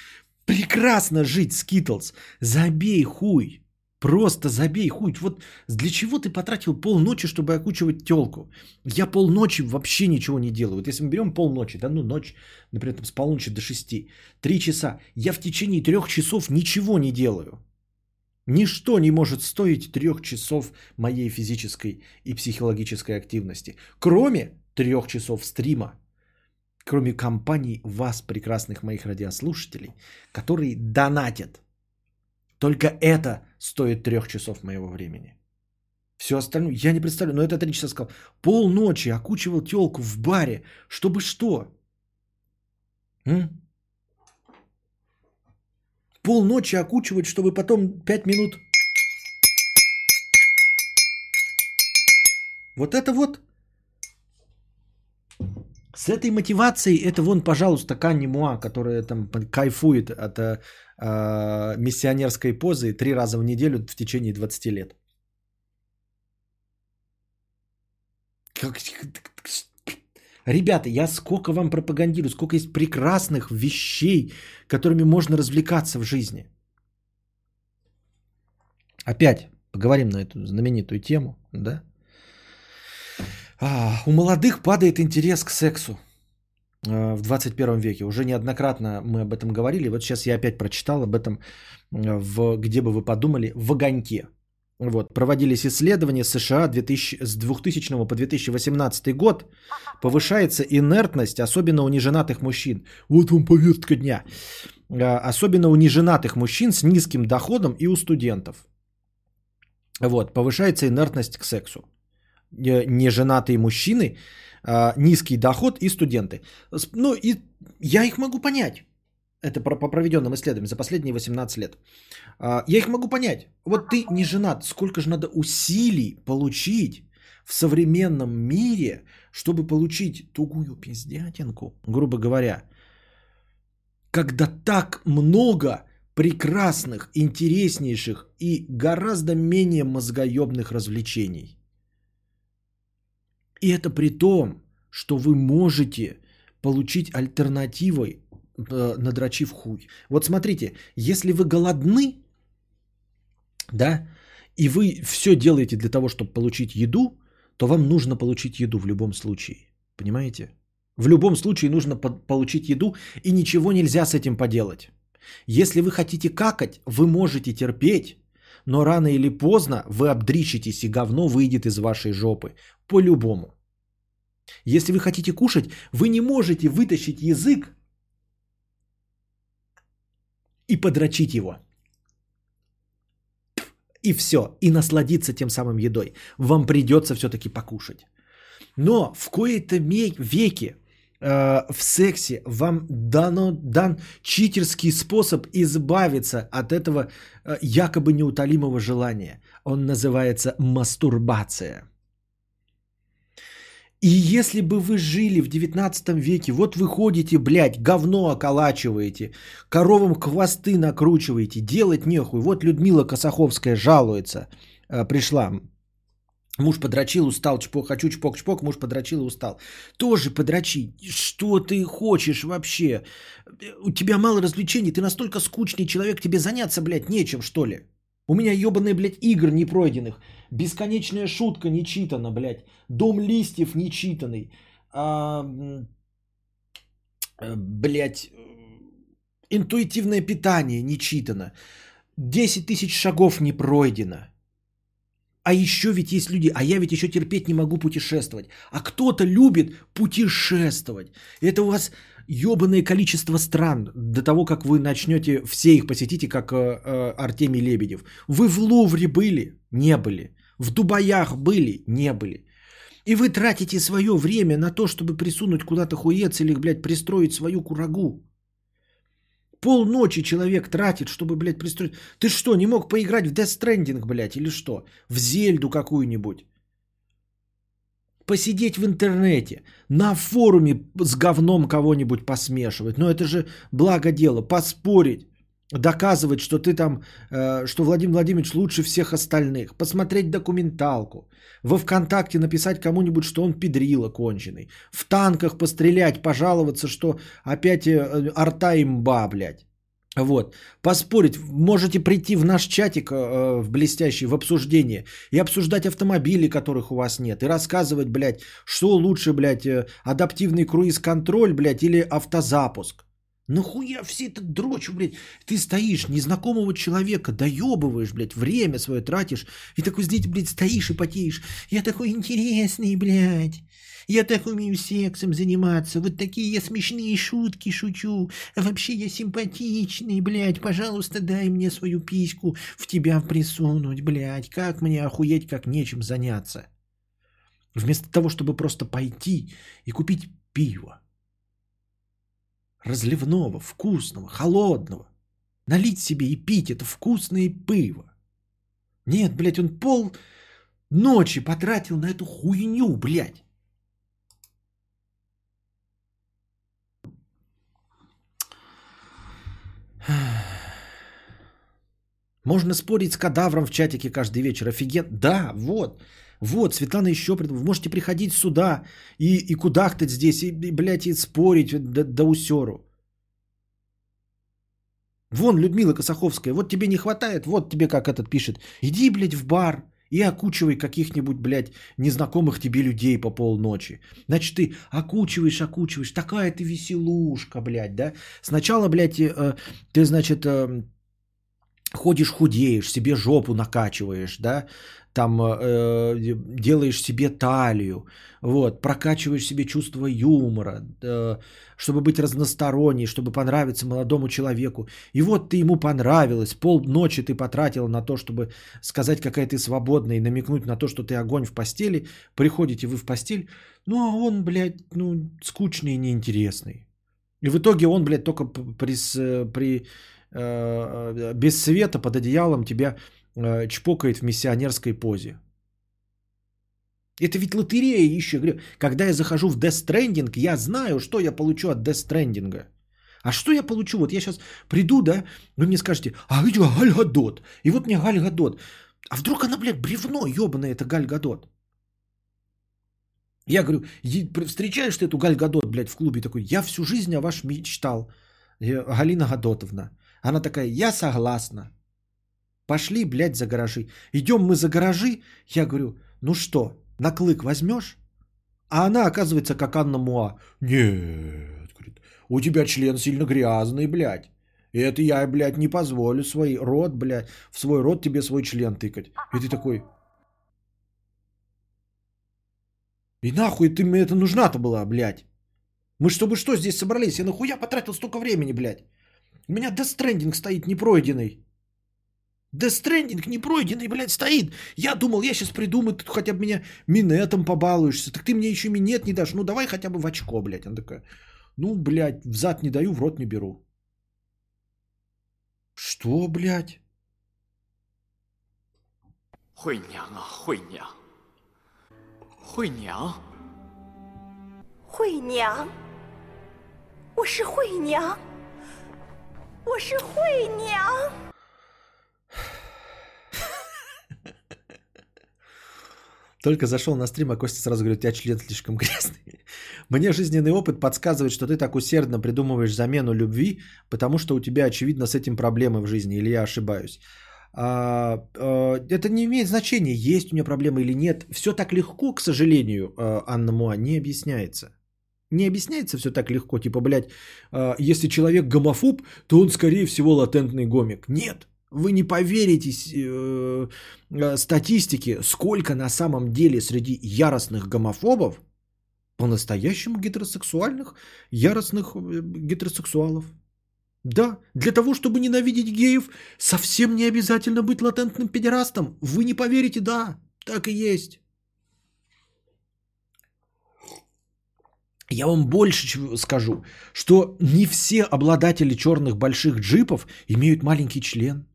Прекрасно жить, Скитлс. Забей хуй. Просто забей хуй. Вот для чего ты потратил полночи, чтобы окучивать телку? Я полночи вообще ничего не делаю. Вот если мы берем полночи, да ну ночь, например, там, с полуночи до шести, три часа. Я в течение трех часов ничего не делаю. Ничто не может стоить трех часов моей физической и психологической активности, кроме трех часов стрима, кроме компаний вас, прекрасных моих радиослушателей, которые донатят. Только это стоит трех часов моего времени. Все остальное, я не представляю, но это три часа сказал. Полночи окучивал телку в баре, чтобы что? М? Полночи окучивать, чтобы потом пять минут... Вот это вот с этой мотивацией, это вон, пожалуйста, Канни Муа, которая там кайфует от э, э, миссионерской позы три раза в неделю в течение 20 лет. Как... Ребята, я сколько вам пропагандирую, сколько есть прекрасных вещей, которыми можно развлекаться в жизни. Опять поговорим на эту знаменитую тему, да? А, у молодых падает интерес к сексу э, в 21 веке. Уже неоднократно мы об этом говорили. Вот сейчас я опять прочитал об этом, э, в, где бы вы подумали, в огоньке. Вот, проводились исследования США 2000, с 2000 по 2018 год. Повышается инертность, особенно у неженатых мужчин. Вот вам повестка дня. Э, Особенно у неженатых мужчин с низким доходом и у студентов. Вот, повышается инертность к сексу э, неженатые мужчины, а, низкий доход и студенты. Ну и я их могу понять. Это по проведенным исследованиям за последние 18 лет. А, Я их могу понять. Вот ты не женат, сколько же надо усилий получить в современном мире, чтобы получить тугую пиздятинку, грубо говоря, когда так много прекрасных, интереснейших и гораздо менее мозгоебных развлечений. И это при том, что вы можете получить альтернативой, э, надрочив хуй. Вот смотрите, если вы голодны, да, и вы все делаете для того, чтобы получить еду, то вам нужно получить еду в любом случае. Понимаете? В любом случае нужно по- получить еду, и ничего нельзя с этим поделать. Если вы хотите какать, вы можете терпеть, но рано или поздно вы обдричитесь, и говно выйдет из вашей жопы. По-любому. Если вы хотите кушать, вы не можете вытащить язык и подрочить его. И все. И насладиться тем самым едой. Вам придется все-таки покушать. Но в кои-то веке э, в сексе вам дано, дан читерский способ избавиться от этого э, якобы неутолимого желания. Он называется мастурбация. И если бы вы жили в 19 веке, вот вы ходите, блядь, говно околачиваете, коровам хвосты накручиваете, делать нехуй. Вот Людмила Косаховская жалуется, э, пришла Муж подрочил, устал, чпок, хочу чпок-чпок, муж подрочил устал. Тоже подрочи. Что ты хочешь вообще? У тебя мало развлечений, ты настолько скучный человек, тебе заняться, блядь, нечем, что ли? У меня ебаные, блядь, игр не пройденных. Бесконечная шутка не читана, блядь. Дом листьев не читанный. А, э, блядь, интуитивное питание не читано. 10 тысяч шагов не пройдено. А еще ведь есть люди, а я ведь еще терпеть не могу путешествовать. А кто-то любит путешествовать. Это у вас ебаное количество стран до того, как вы начнете все их посетите, как э, э, Артемий Лебедев. Вы в Лувре были? Не были. В Дубаях были? Не были. И вы тратите свое время на то, чтобы присунуть куда-то хуец или, блядь, пристроить свою курагу. Полночи человек тратит, чтобы, блядь, пристроить. Ты что, не мог поиграть в Death Stranding, блядь, или что? В Зельду какую-нибудь? Посидеть в интернете, на форуме с говном кого-нибудь посмешивать. Но это же благо дело. Поспорить, доказывать, что ты там, э, что Владимир Владимирович лучше всех остальных. Посмотреть документалку. Во ВКонтакте написать кому-нибудь, что он педрила конченый. В танках пострелять, пожаловаться, что опять э, арта имба, блядь. Вот. Поспорить. Можете прийти в наш чатик э, в блестящий, в обсуждение. И обсуждать автомобили, которых у вас нет. И рассказывать, блядь, что лучше, блядь, э, адаптивный круиз-контроль, блядь, или автозапуск. Нахуя все это дрочь, блядь? Ты стоишь, незнакомого человека доебываешь, блядь, время свое тратишь. И такой здесь, блядь, стоишь и потеешь. Я такой интересный, блядь. Я так умею сексом заниматься. Вот такие я смешные шутки шучу. А вообще я симпатичный, блядь. Пожалуйста, дай мне свою письку в тебя присунуть, блядь. Как мне охуеть, как нечем заняться? Вместо того, чтобы просто пойти и купить пиво разливного, вкусного, холодного. Налить себе и пить это вкусное пиво. Нет, блядь, он пол ночи потратил на эту хуйню, блядь. Можно спорить с кадавром в чатике каждый вечер. Офиген. Да, вот. Вот, Светлана еще придумала. Вы можете приходить сюда и, и кудахтать здесь, и, и, блядь, и спорить до, до усеру. Вон Людмила Косаховская, вот тебе не хватает, вот тебе как этот пишет. Иди, блядь, в бар и окучивай каких-нибудь, блядь, незнакомых тебе людей по полночи. Значит, ты окучиваешь, окучиваешь, такая ты веселушка, блядь, да? Сначала, блядь, э, ты, значит, э, ходишь, худеешь, себе жопу накачиваешь, да? Там э, делаешь себе талию, вот, прокачиваешь себе чувство юмора, э, чтобы быть разносторонней, чтобы понравиться молодому человеку. И вот ты ему понравилась, полночи ты потратил на то, чтобы сказать, какая ты свободная и намекнуть на то, что ты огонь в постели, приходите вы в постель, ну а он, блядь, ну, скучный и неинтересный. И в итоге он, блядь, только при, при э, без света под одеялом тебя Э, чпокает в миссионерской позе. Это ведь лотерея еще. Когда я захожу в Death Stranding, я знаю, что я получу от Death Stranding. А что я получу? Вот я сейчас приду, да, вы мне скажете, а где Галь Гадот? И вот мне Галь Гадот. А вдруг она, блядь, бревно ебаное, это Галь Гадот? Я говорю, встречаешь ты эту Галь Гадот, блядь, в клубе такой, я всю жизнь о вас мечтал, Галина Гадотовна. Она такая, я согласна. Пошли, блядь, за гаражи. Идем мы за гаражи. Я говорю, ну что, на клык возьмешь? А она, оказывается, как Анна Муа. Нет, говорит, у тебя член сильно грязный, блядь. Это я, блядь, не позволю свой рот, блядь, в свой рот тебе свой член тыкать. И ты такой... И нахуй ты мне это нужна-то была, блядь? Мы чтобы что здесь собрались? Я нахуя потратил столько времени, блядь? У меня Death Stranding стоит непройденный. Death Stranding не пройденный, блядь, стоит. Я думал, я сейчас придумаю, ты хотя бы меня минетом побалуешься. Так ты мне еще минет не дашь. Ну, давай хотя бы в очко, блядь. Она такая, ну, блядь, в зад не даю, в рот не беру. Что, блядь? 惠娘啊，惠娘，惠娘，惠娘，我是惠娘，我是惠娘。 Только зашел на стрим, а Костя сразу говорит, у тебя член слишком грязный. Мне жизненный опыт подсказывает, что ты так усердно придумываешь замену любви, потому что у тебя, очевидно, с этим проблемы в жизни, или я ошибаюсь. А, а, это не имеет значения, есть у меня проблемы или нет. Все так легко, к сожалению, а, Анна Муа, не объясняется. Не объясняется все так легко, типа, блядь, а, если человек гомофоб, то он, скорее всего, латентный гомик. Нет, вы не поверите э, э, статистике, сколько на самом деле среди яростных гомофобов по-настоящему гетеросексуальных, яростных э, гетеросексуалов. Да, для того, чтобы ненавидеть геев, совсем не обязательно быть латентным педерастом. Вы не поверите, да, так и есть. Я вам больше скажу, что не все обладатели черных больших джипов имеют маленький член.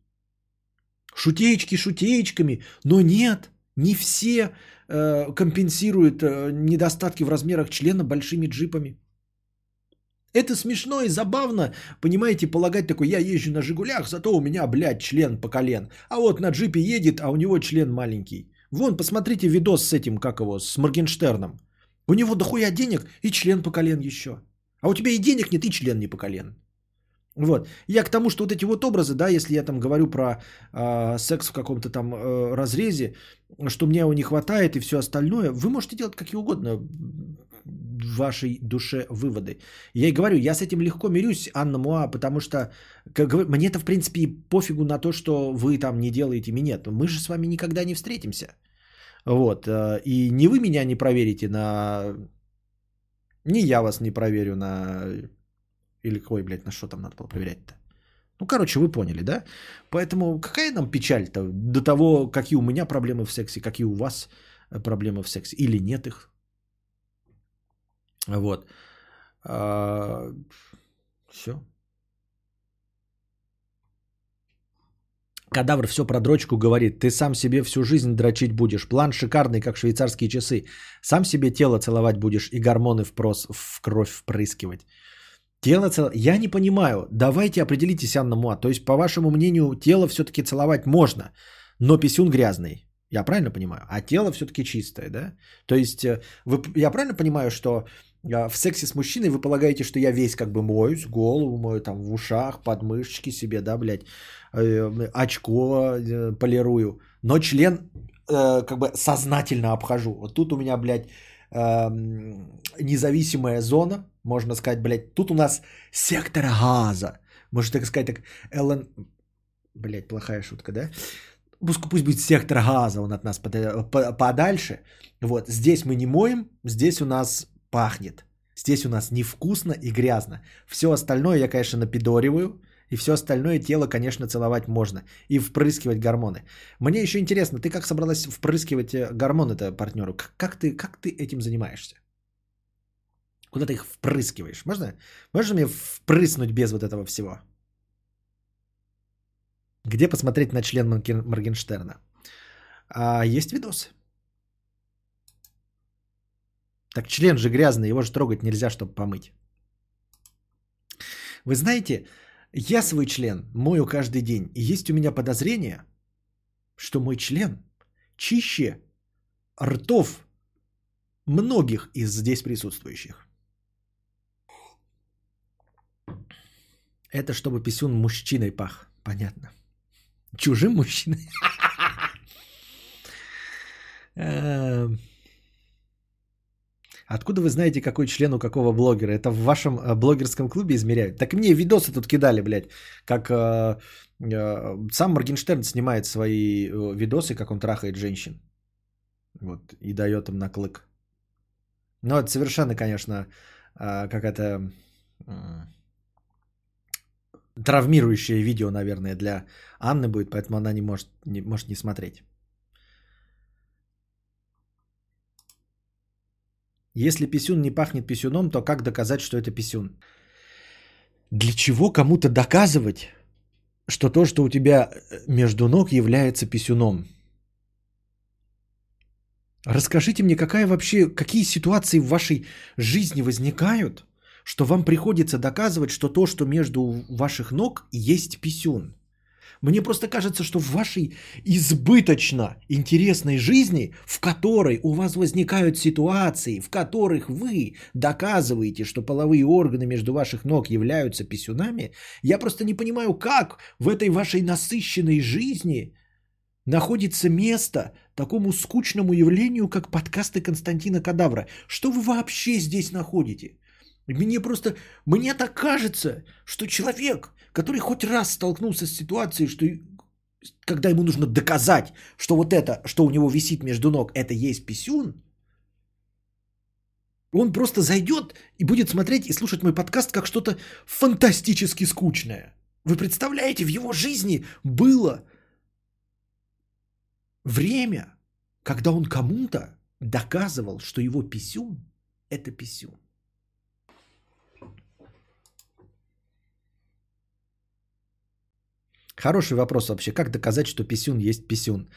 Шутеечки шутеечками, но нет, не все э, компенсируют э, недостатки в размерах члена большими джипами. Это смешно и забавно, понимаете, полагать такой, я езжу на «Жигулях», зато у меня, блядь, член по колен. А вот на джипе едет, а у него член маленький. Вон, посмотрите видос с этим, как его, с Моргенштерном. У него дохуя денег и член по колен еще. А у тебя и денег нет, и член не по колен. Вот. Я к тому, что вот эти вот образы, да, если я там говорю про э, секс в каком-то там э, разрезе, что мне его не хватает и все остальное, вы можете делать какие угодно вашей душе выводы. Я и говорю, я с этим легко мирюсь, Анна Муа, потому что как, мне это в принципе и пофигу на то, что вы там не делаете минет. Мы же с вами никогда не встретимся. Вот. Э, и ни вы меня не проверите на... Ни я вас не проверю на или какой, блядь, на что там надо было проверять-то? Ну, короче, вы поняли, да? Поэтому какая нам печаль-то до того, какие у меня проблемы в сексе, какие у вас э, проблемы в сексе, или нет их. Вот. А, все. Кадавр все про дрочку говорит. Ты сам себе всю жизнь дрочить будешь. План шикарный, как швейцарские часы. Сам себе тело целовать будешь и гормоны в, прос, в кровь впрыскивать. Тело цело... Я не понимаю. Давайте определитесь, Анна Муа. То есть, по вашему мнению, тело все-таки целовать можно, но писюн грязный. Я правильно понимаю? А тело все-таки чистое, да? То есть, э, вы... я правильно понимаю, что э, в сексе с мужчиной вы полагаете, что я весь как бы моюсь, голову мою, там, в ушах, подмышечки себе, да, блядь, э, очко полирую, но член как бы сознательно обхожу. Вот тут у меня, блядь, эм, независимая зона, можно сказать, блядь, тут у нас сектор газа. Можно так сказать, так, Эллен... Блядь, плохая шутка, да? Пусть, пусть будет сектор газа, он от нас подальше. Вот, здесь мы не моем, здесь у нас пахнет. Здесь у нас невкусно и грязно. Все остальное я, конечно, напидориваю. И все остальное тело, конечно, целовать можно. И впрыскивать гормоны. Мне еще интересно, ты как собралась впрыскивать э, гормоны-то партнеру? Как, как, ты, как ты этим занимаешься? Куда ты их впрыскиваешь? Можно, можно мне впрыснуть без вот этого всего? Где посмотреть на член Моргенштерна? А, есть видосы. Так член же грязный, его же трогать нельзя, чтобы помыть. Вы знаете, я свой член мою каждый день. И есть у меня подозрение, что мой член чище ртов многих из здесь присутствующих. Это чтобы писюн мужчиной пах. Понятно. Чужим мужчиной. Эм. Откуда вы знаете, какой член у какого блогера? Это в вашем э, блогерском клубе измеряют? Так мне видосы тут кидали, блядь, как э, э, сам Моргенштерн снимает свои видосы, как он трахает женщин. Вот, и дает им на клык. Ну, это совершенно, конечно, э, какая-то травмирующее видео, наверное, для Анны будет, поэтому она не может не, может не смотреть. Если писюн не пахнет писюном, то как доказать, что это писюн? Для чего кому-то доказывать, что то, что у тебя э, между ног, является писюном? Расскажите мне, какая вообще, какие ситуации в вашей жизни возникают, что вам приходится доказывать, что то, что между ваших ног, есть писюн. Мне просто кажется, что в вашей избыточно интересной жизни, в которой у вас возникают ситуации, в которых вы доказываете, что половые органы между ваших ног являются писюнами, я просто не понимаю, как в этой вашей насыщенной жизни находится место такому скучному явлению, как подкасты Константина Кадавра. Что вы вообще здесь находите? Мне просто, мне так кажется, что человек, который хоть раз столкнулся с ситуацией, что когда ему нужно доказать, что вот это, что у него висит между ног, это есть писюн, он просто зайдет и будет смотреть и слушать мой подкаст как что-то фантастически скучное. Вы представляете, в его жизни было время, когда он кому-то доказывал, что его писюн – это писюн. Хороший вопрос вообще. Как доказать, что писюн есть писюн?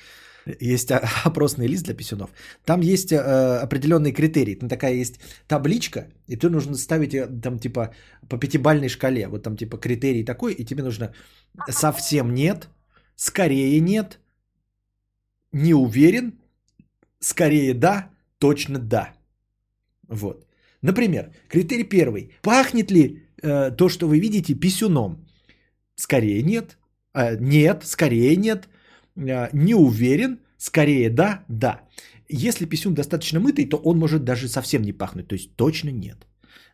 Есть опросный лист для писюнов. Там есть э, определенные критерии. Там такая есть табличка, и ты нужно ставить её там типа по пятибалльной шкале. Вот там типа критерий такой, и тебе нужно совсем нет, скорее нет, не уверен, скорее да, точно да. Вот. Например, критерий первый. Пахнет ли э, то, что вы видите, писюном? Скорее нет. Э, нет, скорее нет. Э, не уверен. Скорее да, да. Если писюн достаточно мытый, то он может даже совсем не пахнуть. То есть точно нет.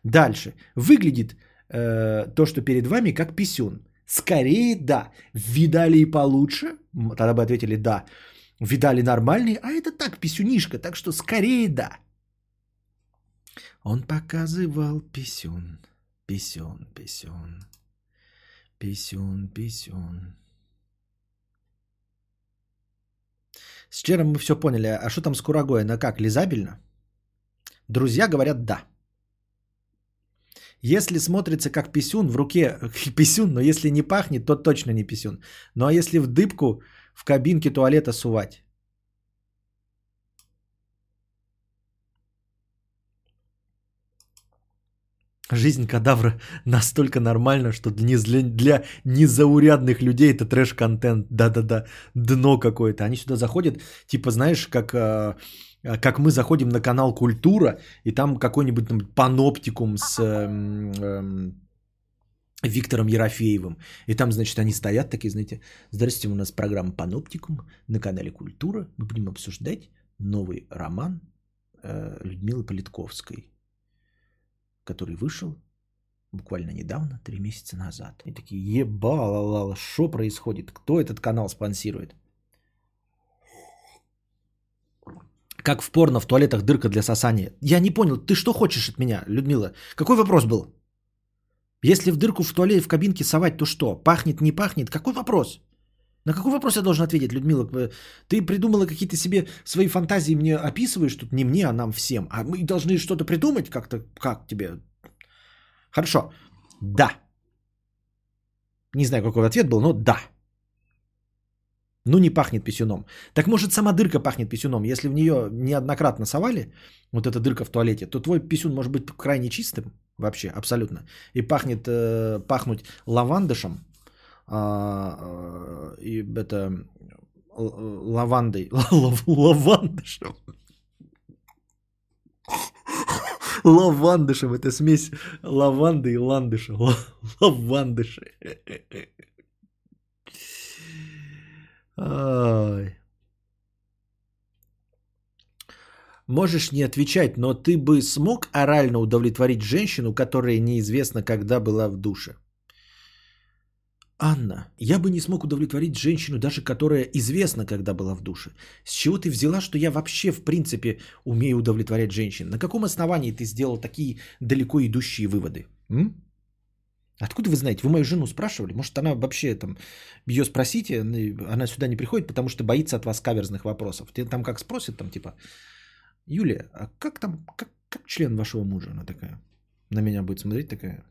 Дальше. Выглядит э, то, что перед вами, как писюн. Скорее да. Видали и получше? Тогда бы ответили да. Видали нормальный, а это так, писюнишка. Так что скорее да. Он показывал писюн, писюн, писюн, писюн, писюн. С чером мы все поняли. А что там с курагой? Она как, лизабельно? Друзья говорят да. Если смотрится как писюн, в руке писюн, но если не пахнет, то точно не писюн. Ну а если в дыбку в кабинке туалета сувать? Жизнь кадавра настолько нормальна, что для, для, незаурядных людей это трэш-контент. Да-да-да, дно какое-то. Они сюда заходят, типа, знаешь, как, э, как мы заходим на канал Культура, и там какой-нибудь там, паноптикум с эм, эм, Виктором Ерофеевым. И там, значит, они стоят такие, знаете, здравствуйте, у нас программа Паноптикум на канале Культура. Мы будем обсуждать новый роман э, Людмилы Политковской который вышел буквально недавно, три месяца назад. И такие, ебала, что происходит? Кто этот канал спонсирует? Как в порно в туалетах дырка для сосания. Я не понял, ты что хочешь от меня, Людмила? Какой вопрос был? Если в дырку в туалете, в кабинке совать, то что? Пахнет, не пахнет? Какой вопрос? На какой вопрос я должен ответить, Людмила? Ты придумала какие-то себе свои фантазии, мне описываешь тут не мне, а нам всем. А мы должны что-то придумать как-то, как тебе? Хорошо. Да. Не знаю, какой ответ был, но да. Ну, не пахнет писюном. Так может, сама дырка пахнет писюном. Если в нее неоднократно совали, вот эта дырка в туалете, то твой писюн может быть крайне чистым вообще, абсолютно. И пахнет, э, пахнуть лавандышем, и это лавандой, лавандышем. Лавандышем, это смесь лаванды и ландыша. Лавандыши. Можешь не отвечать, но ты бы смог орально удовлетворить женщину, которая неизвестно когда была в душе? Анна, я бы не смог удовлетворить женщину, даже которая известна, когда была в душе. С чего ты взяла, что я вообще, в принципе, умею удовлетворять женщин? На каком основании ты сделал такие далеко идущие выводы? М? Откуда вы знаете? Вы мою жену спрашивали? Может, она вообще там, ее спросите, она сюда не приходит, потому что боится от вас каверзных вопросов. Ты там как спросит, там типа, Юлия, а как там, как, как член вашего мужа? Она такая, на меня будет смотреть такая,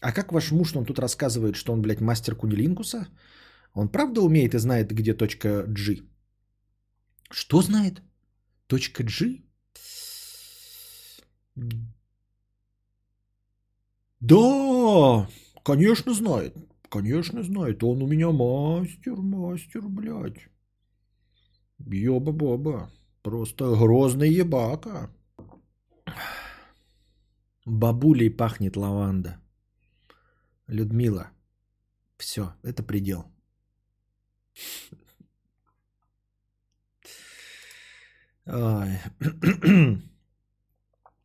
А как ваш муж, он тут рассказывает, что он, блядь, мастер кунилингуса? Он правда умеет и знает, где точка G? Что знает? Точка G? Да, конечно знает. Конечно знает. Он у меня мастер, мастер, блядь. Ёба-боба. Просто грозный ебака. Бабулей пахнет лаванда. Людмила. Все, это предел.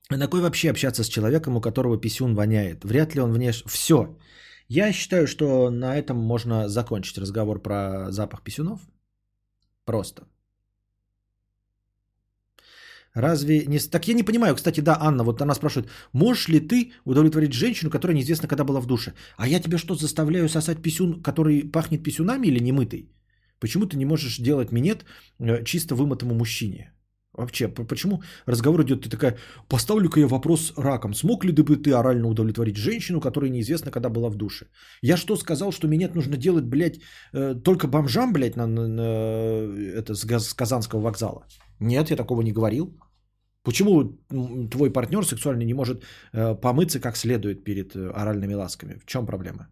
На кой вообще общаться с человеком, у которого писюн воняет? Вряд ли он внеш... Все. Я считаю, что на этом можно закончить разговор про запах писюнов. Просто. Разве не... Так я не понимаю, кстати, да, Анна, вот она спрашивает, можешь ли ты удовлетворить женщину, которая неизвестно когда была в душе? А я тебя что, заставляю сосать писюн, который пахнет писюнами или немытый? Почему ты не можешь делать минет э, чисто вымытому мужчине? Вообще, почему разговор идет, ты такая, поставлю-ка я вопрос раком, смог ли бы ты орально удовлетворить женщину, которая неизвестно, когда была в душе? Я что сказал, что минет нужно делать, блядь, э, только бомжам, блядь, на, на, на это, с, с Казанского вокзала? Нет, я такого не говорил. Почему твой партнер сексуальный не может э, помыться как следует перед э, оральными ласками? В чем проблема?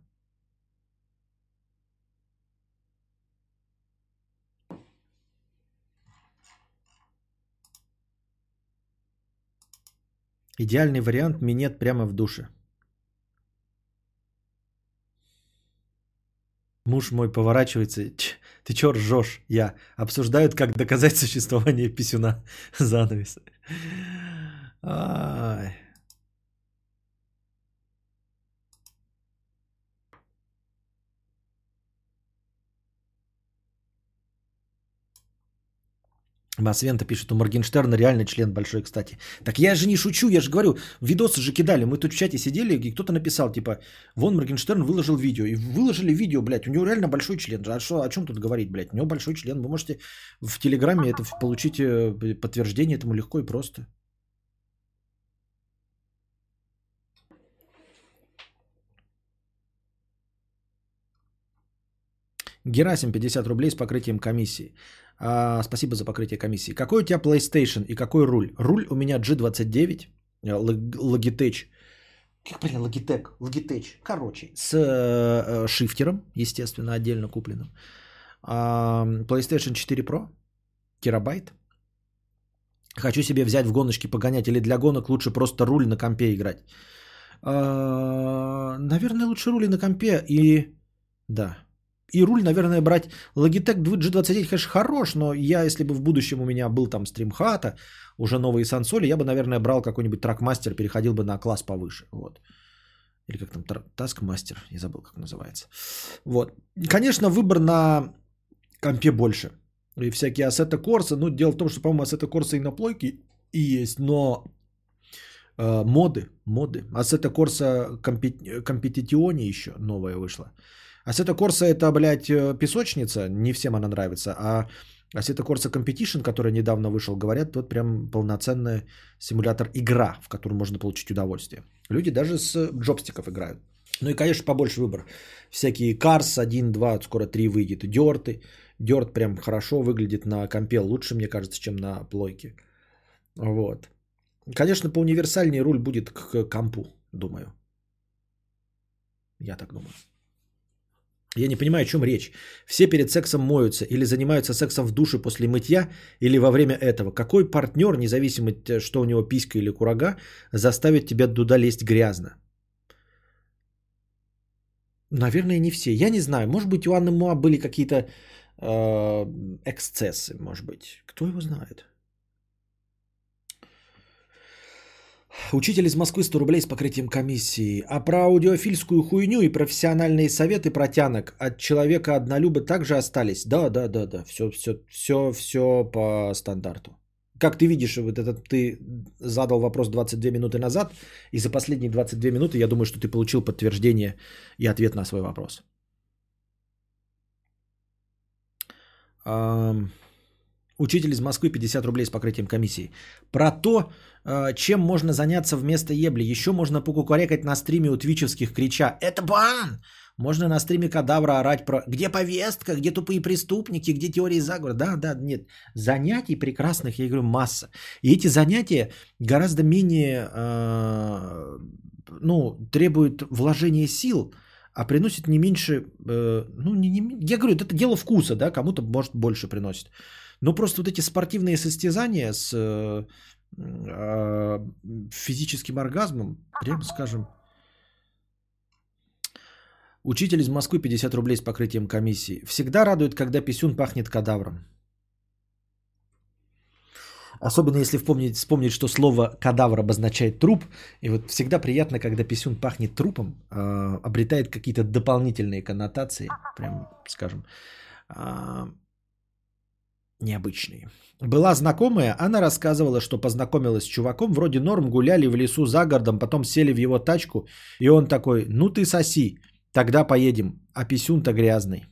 Идеальный вариант минет прямо в душе. Муж мой поворачивается. Ты чё ржешь? Я. Обсуждают, как доказать существование писюна. Занавес. Ай. Масвента пишет, у Моргенштерна реально член большой, кстати. Так я же не шучу, я же говорю, видосы же кидали. Мы тут в чате сидели, и кто-то написал, типа, вон Моргенштерн выложил видео. И выложили видео, блядь, у него реально большой член. А что, о чем тут говорить, блядь? У него большой член. Вы можете в Телеграме это получить э, подтверждение этому легко и просто. Герасим 50 рублей с покрытием комиссии. А, спасибо за покрытие комиссии. Какой у тебя PlayStation и какой руль? Руль у меня G29, э, Logitech. Как блин, Logitech, Logitech, короче, с э, шифтером, естественно, отдельно купленным. А, PlayStation 4 Pro, терабайт. Хочу себе взять в гоночки погонять или для гонок лучше просто руль на компе играть. А, наверное, лучше рули на компе и... Да, и руль, наверное, брать Logitech G29, конечно, хорош, но я, если бы в будущем у меня был там стримхата, уже новые сансоли, я бы, наверное, брал какой-нибудь тракмастер, переходил бы на класс повыше. Вот. Или как там, таскмастер, не забыл, как называется. Вот. Конечно, выбор на компе больше. И всякие Assetto Corsa. Ну, дело в том, что, по-моему, Assetto Corsa и на плойке и есть, но э, моды, моды. Assetto Corsa Competizione еще новая вышла. Assetto Corsa это, блядь, э, песочница, не всем она нравится, а Assetto Corsa Competition, который недавно вышел, говорят, вот прям полноценный симулятор игра, в котором можно получить удовольствие. Люди даже с джобстиков играют. Ну и, конечно, побольше выбор. Всякие Cars 1, 2, скоро 3 выйдет. Дерты. Дерт прям хорошо выглядит на компе. Лучше, мне кажется, чем на плойке. Вот. Конечно, по универсальнее руль будет к компу, думаю. Я так думаю. Я не понимаю, о чем речь. Все перед сексом моются или занимаются сексом в душе после мытья или во время этого. Какой партнер, независимо от что у него писька или курага, заставит тебя туда лезть грязно? Наверное, не все. Я не знаю. Может быть, у Анны Муа были какие-то э, эксцессы, может быть. Кто его знает? Учитель из Москвы 100 рублей с покрытием комиссии. А про аудиофильскую хуйню и профессиональные советы протянок от человека однолюба также остались? Да, да, да, да. Все, все, все, все по стандарту. Как ты видишь, вот этот ты задал вопрос 22 минуты назад, и за последние 22 минуты я думаю, что ты получил подтверждение и ответ на свой вопрос. Учитель из Москвы 50 рублей с покрытием комиссии. Про то, э, чем можно заняться вместо ебли. Еще можно покукарекать на стриме у твичевских, крича «Это бан!» Можно на стриме кадавра орать про «Где повестка? Где тупые преступники? Где теории заговора?» Да, да, нет. Занятий прекрасных, я говорю, масса. И эти занятия гораздо менее, э, ну, требуют вложения сил, а приносят не меньше, э, ну, не, не, я говорю, это дело вкуса, да, кому-то, может, больше приносит. Но просто вот эти спортивные состязания с э, э, физическим оргазмом, прямо скажем, Учитель из Москвы 50 рублей с покрытием комиссии. Всегда радует, когда писюн пахнет кадавром. Особенно если вспомнить, вспомнить, что слово кадавр обозначает труп. И вот всегда приятно, когда писюн пахнет трупом, э, обретает какие-то дополнительные коннотации, прям скажем, э, необычные. Была знакомая, она рассказывала, что познакомилась с чуваком, вроде норм, гуляли в лесу за городом, потом сели в его тачку, и он такой, ну ты соси, тогда поедем, а писюн-то грязный.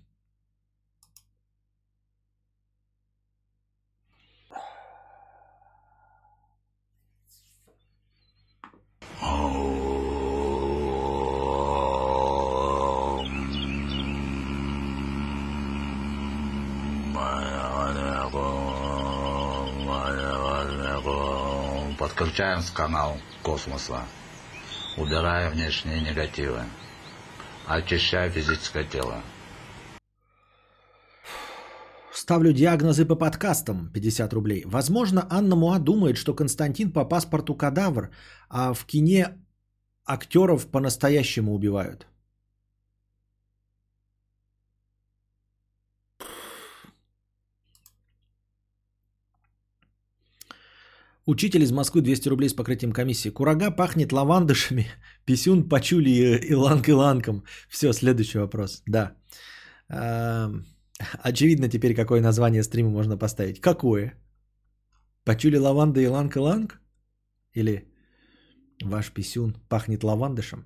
Подключаем с канал космоса. Убирая внешние негативы. Очищая физическое тело. Ставлю диагнозы по подкастам 50 рублей. Возможно, Анна Муа думает, что Константин по паспорту кадавр, а в кине актеров по-настоящему убивают. Учитель из Москвы 200 рублей с покрытием комиссии. Курага пахнет лавандышами, писюн пачули и иланг-иланком. Все, следующий вопрос. Да. А, очевидно теперь, какое название стрима можно поставить. Какое? Пачули лаванда иланг-иланг? Или ваш писюн пахнет лавандышем?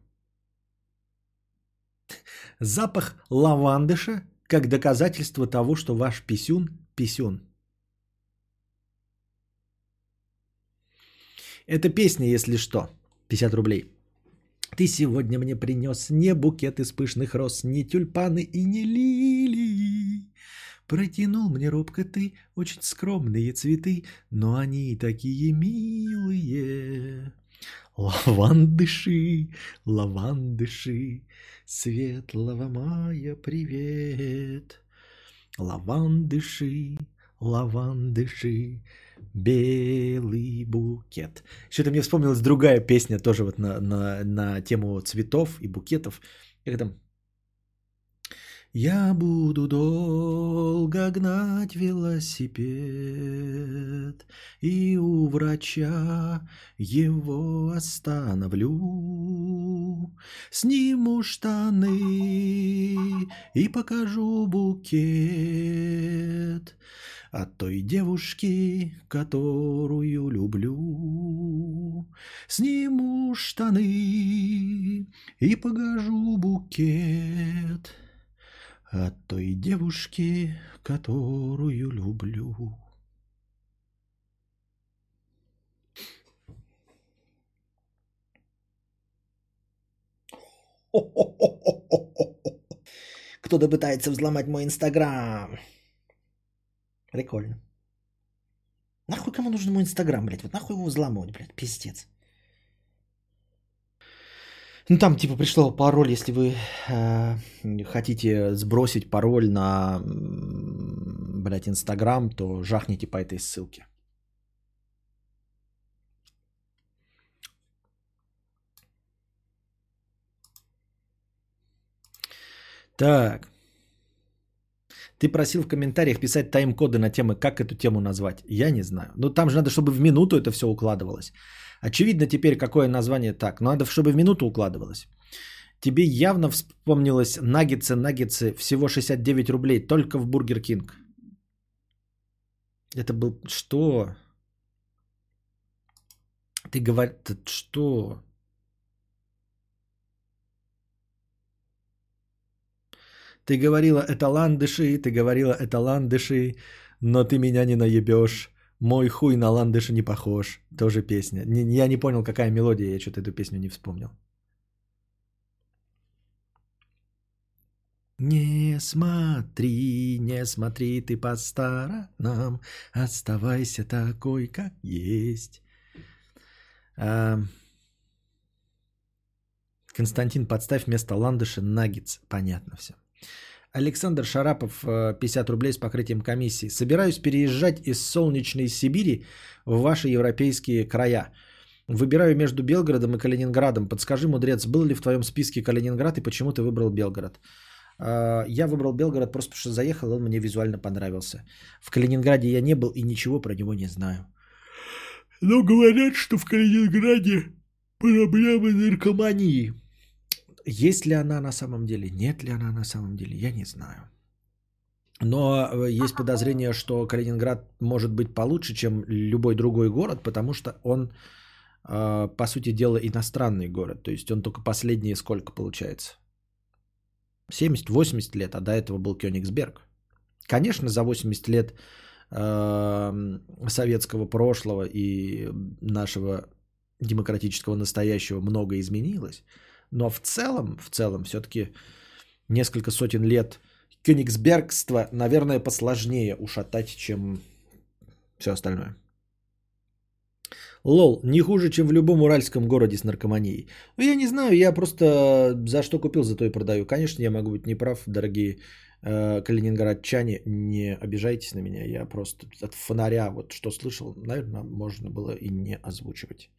Запах лавандыша как доказательство того, что ваш писюн – писюн. Это песня, если что. 50 рублей. Ты сегодня мне принес не букет из пышных роз, не тюльпаны и не лилии. Протянул мне робко ты очень скромные цветы, но они такие милые. Лавандыши, лавандыши, светлого мая привет. Лавандыши, лавандыши, белый букет. Что-то мне вспомнилась другая песня тоже вот на, на, на тему цветов и букетов. Как там? Я буду долго гнать велосипед И у врача его остановлю Сниму штаны и покажу букет От той девушки, которую люблю Сниму штаны и покажу букет от той девушки, которую люблю. Кто-то пытается взломать мой инстаграм. Прикольно. Нахуй кому нужен мой инстаграм, блядь? Вот нахуй его взламывать, блядь, пиздец. Ну там типа пришло пароль, если вы э, хотите сбросить пароль на, блядь, Инстаграм, то жахните по этой ссылке. Так. Ты просил в комментариях писать тайм-коды на темы, как эту тему назвать. Я не знаю. Ну там же надо, чтобы в минуту это все укладывалось. Очевидно теперь, какое название так. Надо, чтобы в минуту укладывалось. Тебе явно вспомнилось наггетсы, наггетсы, всего 69 рублей, только в Бургер Кинг. Это был... Что? Ты говоришь... Что? Ты говорила, это ландыши, ты говорила, это ландыши, но ты меня не наебешь. Мой хуй на ландыши не похож. Тоже песня. Не- я не понял, какая мелодия, я что-то эту песню не вспомнил. Не смотри, не смотри ты по сторонам, оставайся такой, как есть. А, Константин, подставь вместо ландыша наггетс. Понятно все. Александр Шарапов, э, 50 рублей с покрытием комиссии. Собираюсь переезжать из солнечной Сибири в ваши европейские края. Выбираю между Белгородом и Калининградом. Подскажи, мудрец, был ли в твоем списке Калининград и почему ты выбрал Белгород? А, Я выбрал Белгород просто потому, что заехал, он мне визуально понравился. В Калининграде я не был и ничего про него не знаю. Но говорят, что в Калининграде проблемы наркомании. Есть ли она на самом деле, нет ли она на самом деле, я не знаю. Но э, есть подозрение, что Калининград может быть получше, чем любой другой город, потому что он, э, по сути дела, иностранный город. То есть он только последние сколько получается? 70-80 лет, а до этого был Кёнигсберг. Конечно, за 80 лет э, советского прошлого и нашего демократического настоящего много изменилось. Но в целом, в целом, все-таки несколько сотен лет Кёнигсбергства, наверное, посложнее ушатать, чем все остальное. Лол, не хуже, чем в любом уральском городе с наркоманией. Ну, я не знаю, я просто за что купил, за то и продаю. Конечно, я могу быть неправ, дорогие э, калининградчане, не обижайтесь на меня. Я просто от фонаря, вот что слышал, наверное, можно было и не озвучивать.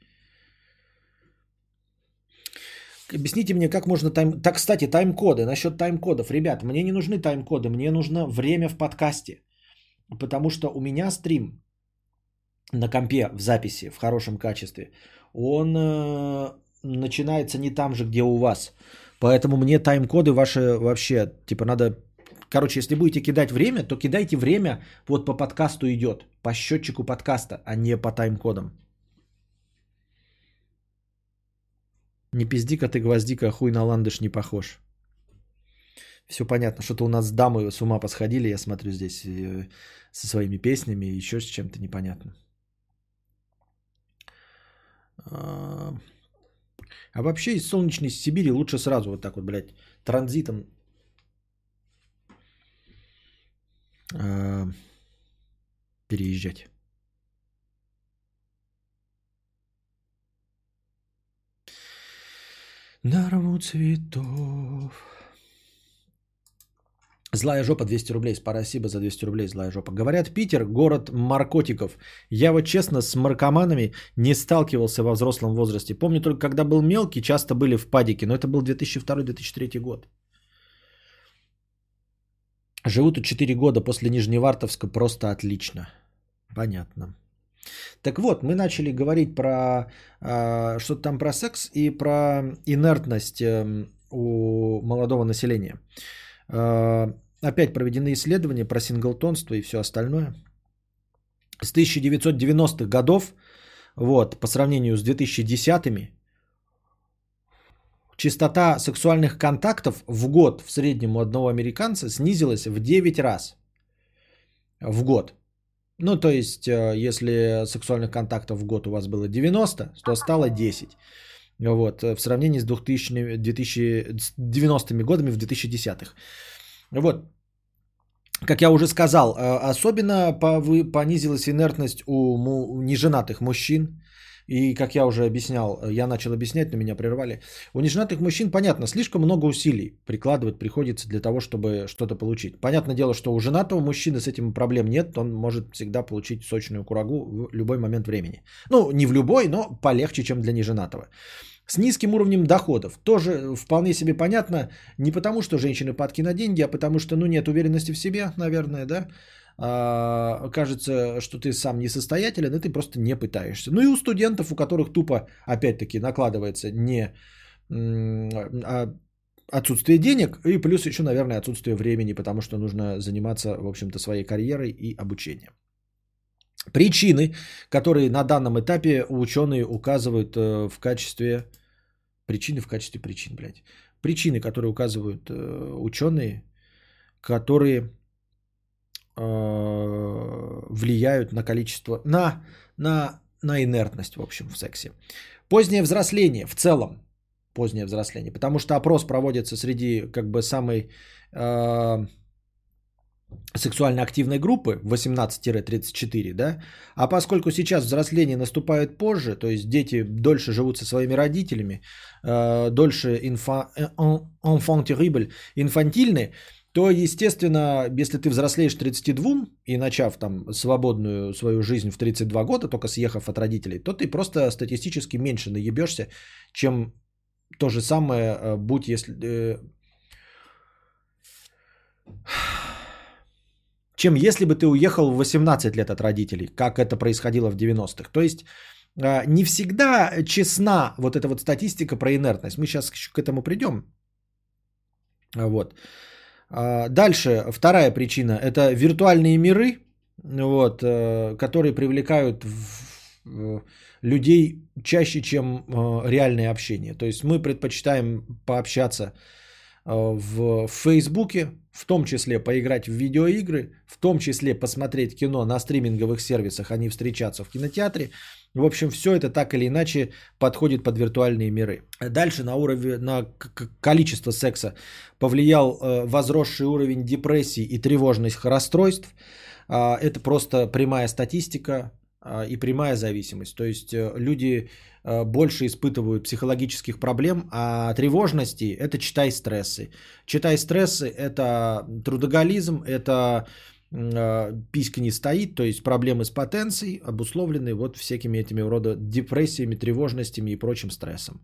Объясните мне, как можно тайм... Так, кстати, тайм-коды. Насчет тайм-кодов. Ребят, мне не нужны тайм-коды, мне нужно время в подкасте. Потому что у меня стрим на компе в записи, в хорошем качестве, он э, начинается не там же, где у вас. Поэтому мне тайм-коды ваши вообще, типа, надо... Короче, если будете кидать время, то кидайте время, вот по подкасту идет, по счетчику подкаста, а не по тайм-кодам. Не пизди-ка ты, гвоздика, хуй на ландыш не похож. Все понятно, что-то у нас дамы с ума посходили, я смотрю здесь э, со своими песнями и еще с чем-то непонятно. А а вообще из солнечной Сибири лучше сразу вот так вот, блядь, транзитом а, переезжать. Нарву цветов. Злая жопа 200 рублей. Спасибо за 200 рублей, злая жопа. Говорят, Питер – город наркотиков. Я вот честно с наркоманами не сталкивался во взрослом возрасте. Помню только, когда был мелкий, часто были в падике. Но это был 2002-2003 год. Живу тут 4 года после Нижневартовска. Просто отлично. Понятно. Так вот, мы начали говорить про э, что-то там про секс и про инертность э, у молодого населения. Э, опять проведены исследования про синглтонство и все остальное. С 1990-х годов, вот, по сравнению с 2010-ми, частота сексуальных контактов в год в среднем у одного американца снизилась в 9 раз. В год. Ну, то есть, э, если сексуальных контактов в год у вас было 90, то стало 10. Вот, э, в сравнении с 2000, 2090 годами в 2010-х. Вот, как я уже сказал, э, особенно повы- понизилась инертность у неженатых мужчин. И как я уже объяснял, я начал объяснять, но меня прервали. У неженатых мужчин, понятно, слишком много усилий прикладывать приходится для того, чтобы что-то получить. Понятное дело, что у женатого мужчины с этим проблем нет, он может всегда получить сочную курагу в любой момент времени. Ну, не в любой, но полегче, чем для неженатого. С низким уровнем доходов. Тоже вполне себе понятно, не потому, что женщины падки на деньги, а потому что, ну, нет уверенности в себе, наверное, да. А, кажется, что ты сам несостоятелен, и ты просто не пытаешься. Ну и у студентов, у которых тупо, опять-таки, накладывается не а отсутствие денег, и плюс еще, наверное, отсутствие времени, потому что нужно заниматься, в общем-то, своей карьерой и обучением. Причины, которые на данном этапе ученые указывают э, в качестве... Причины в качестве причин, блядь. Причины, которые указывают э, ученые, которые влияют на количество, на, на, на инертность, в общем, в сексе. Позднее взросление в целом, позднее взросление, потому что опрос проводится среди как бы самой э, сексуально активной группы 18-34, да, а поскольку сейчас взросление наступает позже, то есть дети дольше живут со своими родителями, э, дольше инфа, э, enfant terrible, инфантильны, то, естественно, если ты взрослеешь 32 и начав там свободную свою жизнь в 32 года, только съехав от родителей, то ты просто статистически меньше наебешься, чем то же самое, э, будь если... Э, чем если бы ты уехал в 18 лет от родителей, как это происходило в 90-х. То есть э, не всегда честна вот эта вот статистика про инертность. Мы сейчас к этому придем. Вот. А, дальше, вторая причина – это виртуальные миры, вот, э, которые привлекают людей чаще, чем э, реальное общение. То есть мы предпочитаем пообщаться э, в Фейсбуке, в том числе поиграть в видеоигры, в том числе посмотреть кино на стриминговых сервисах, а не встречаться в кинотеатре. В общем, все это так или иначе подходит под виртуальные миры. Дальше на уровень, на количество секса повлиял э, возросший уровень депрессии и тревожных расстройств. А, это просто прямая статистика а, и прямая зависимость. То есть э, люди э, больше испытывают психологических проблем, а тревожности – это читай стрессы. Читай стрессы – это трудоголизм, это писька не стоит, то есть проблемы с потенцией обусловлены вот всякими этими рода депрессиями, тревожностями и прочим стрессом.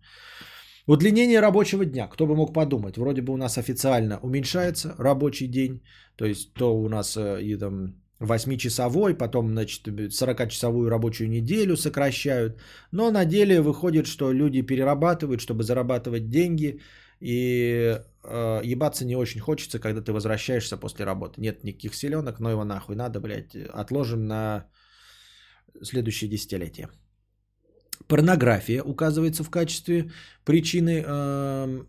Удлинение рабочего дня. Кто бы мог подумать? Вроде бы у нас официально уменьшается рабочий день. То есть то у нас э, и там 8-часовой, потом, значит, 40-часовую рабочую неделю сокращают. Но на деле выходит, что люди перерабатывают, чтобы зарабатывать деньги. И э, ебаться не очень хочется, когда ты возвращаешься после работы. Нет никаких селенок, но его нахуй надо, блядь, отложим на следующее десятилетие. Порнография указывается в качестве причины э,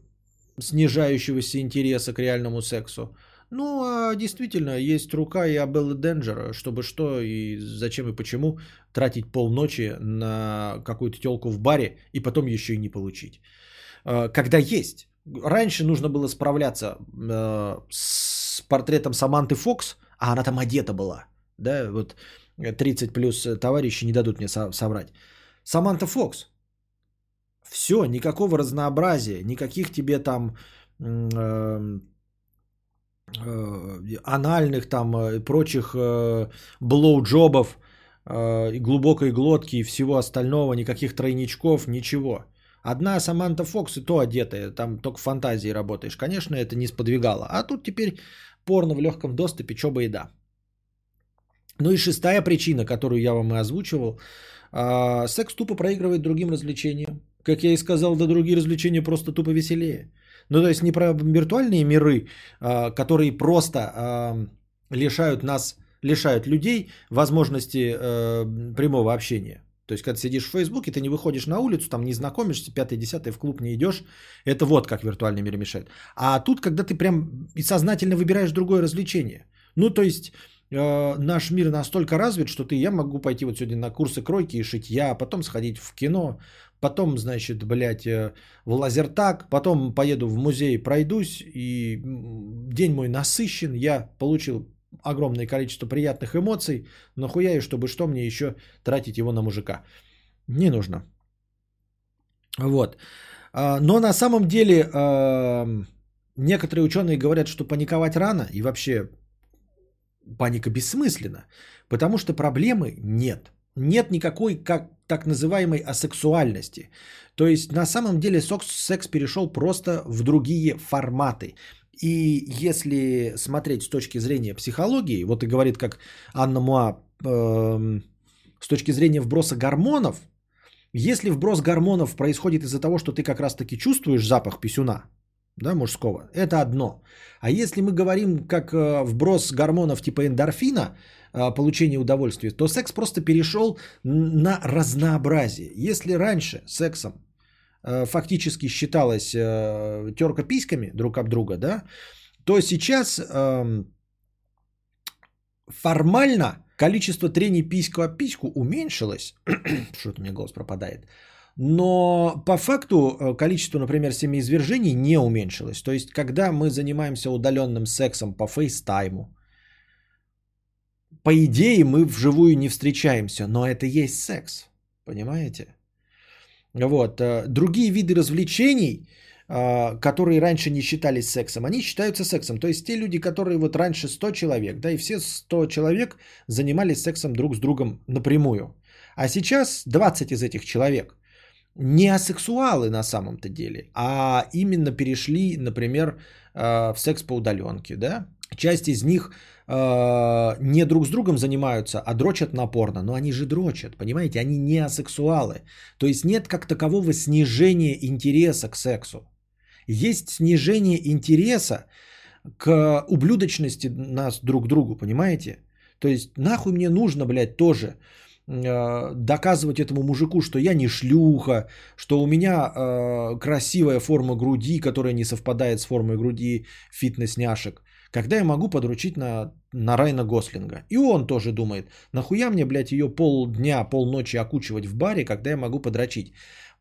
снижающегося интереса к реальному сексу. Ну, а действительно, есть рука и Абелла Денджера, чтобы что и зачем и почему тратить полночи на какую-то телку в баре и потом еще и не получить. Э, когда есть. Раньше нужно было справляться э, с портретом Саманты Фокс, а она там одета была. Да, вот 30 плюс товарищи не дадут мне соврать. Саманта Фокс. Все, никакого разнообразия, никаких тебе там э, э, анальных там и э, прочих э, блоуджобов, э, глубокой глотки и всего остального, никаких тройничков, ничего. Одна Саманта Фокс и то одетая, там только фантазии работаешь. Конечно, это не сподвигало. А тут теперь порно в легком доступе, чё бы и да. Ну и шестая причина, которую я вам и озвучивал. А, секс тупо проигрывает другим развлечениям. Как я и сказал, да другие развлечения просто тупо веселее. Ну то есть не про виртуальные миры, а, которые просто а, лишают нас, лишают людей возможности а, прямого общения. То есть, когда сидишь в Фейсбуке, ты не выходишь на улицу, там не знакомишься, пятый, десятый, в клуб не идешь. Это вот как виртуальный мир мешает. А тут, когда ты прям и сознательно выбираешь другое развлечение. Ну, то есть, э, наш мир настолько развит, что ты, я могу пойти вот сегодня на курсы кройки и шитья, потом сходить в кино, потом, значит, блядь, э, в лазертаг, потом поеду в музей, пройдусь, и день мой насыщен, я получил огромное количество приятных эмоций, нахуя и чтобы что мне еще тратить его на мужика. Не нужно. Вот. А, но на самом деле некоторые ученые говорят, что паниковать рано и вообще паника бессмысленна, потому что проблемы нет. Нет никакой как так называемой асексуальности. То есть на самом деле секс, секс перешел просто в другие форматы. И если смотреть с точки зрения психологии, вот и говорит как Анна Муа, э, с точки зрения вброса гормонов, если вброс гормонов происходит из-за того, что ты как раз-таки чувствуешь запах писюна, да, мужского, это одно. А если мы говорим как э, вброс гормонов типа эндорфина, э, получение удовольствия, то секс просто перешел на разнообразие. Если раньше сексом фактически считалась э, терка письками друг об друга, да, то сейчас эм, формально количество трений письку о письку уменьшилось. Что-то у меня голос пропадает. Но по факту э, количество, например, семяизвержений не уменьшилось. То есть, когда мы занимаемся удаленным сексом по фейстайму, по идее мы вживую не встречаемся, но это есть секс. Понимаете? Вот. э, Другие виды развлечений, э, которые раньше не считались сексом, они считаются сексом. То есть те люди, которые вот раньше 100 человек, да, и все 100 человек занимались сексом друг с другом напрямую. А сейчас 20 из этих человек не асексуалы на самом-то деле, а именно перешли, например, э, в секс по удаленке, да. Часть из них э, не друг с другом занимаются, а дрочат напорно. Но они же дрочат, понимаете? Они не асексуалы. То есть нет как такового снижения интереса к сексу. Есть снижение интереса к ублюдочности нас друг другу, понимаете? То есть нахуй мне нужно, блядь, тоже э, доказывать этому мужику, что я не шлюха, что у меня э, красивая форма груди, которая не совпадает с формой груди фитнес-няшек, когда я могу подручить на, на Райна Гослинга. И он тоже думает, нахуя мне, блядь, ее полдня, полночи окучивать в баре, когда я могу подрочить.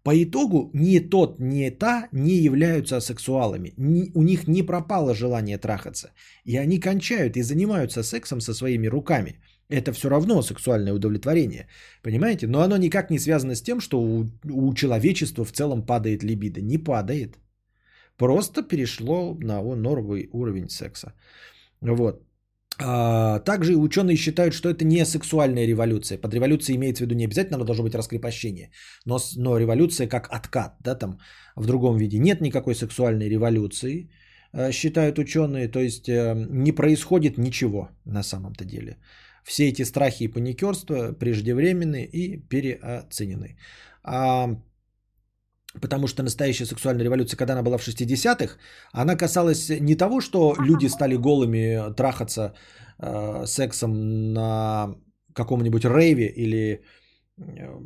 По итогу ни тот, ни та не являются асексуалами. Ни- у них не пропало желание трахаться. И они кончают и занимаются сексом со своими руками. Это все равно сексуальное удовлетворение. Понимаете? Но оно никак не связано с тем, что у, у человечества в целом падает либидо. Не падает. Просто перешло на новый уровень секса. Вот. А, Также ученые считают, что это не сексуальная революция. Под революцией имеется в виду не обязательно должно быть раскрепощение, но, но революция как откат, да, там в другом виде. Нет никакой сексуальной революции, э, считают ученые, то есть э, не происходит ничего на самом-то деле. Все эти страхи и паникерства преждевременны и переоценены. А, Потому что настоящая сексуальная революция, когда она была в 60-х, она касалась не того, что люди стали голыми трахаться э, сексом на каком-нибудь рейве или... э,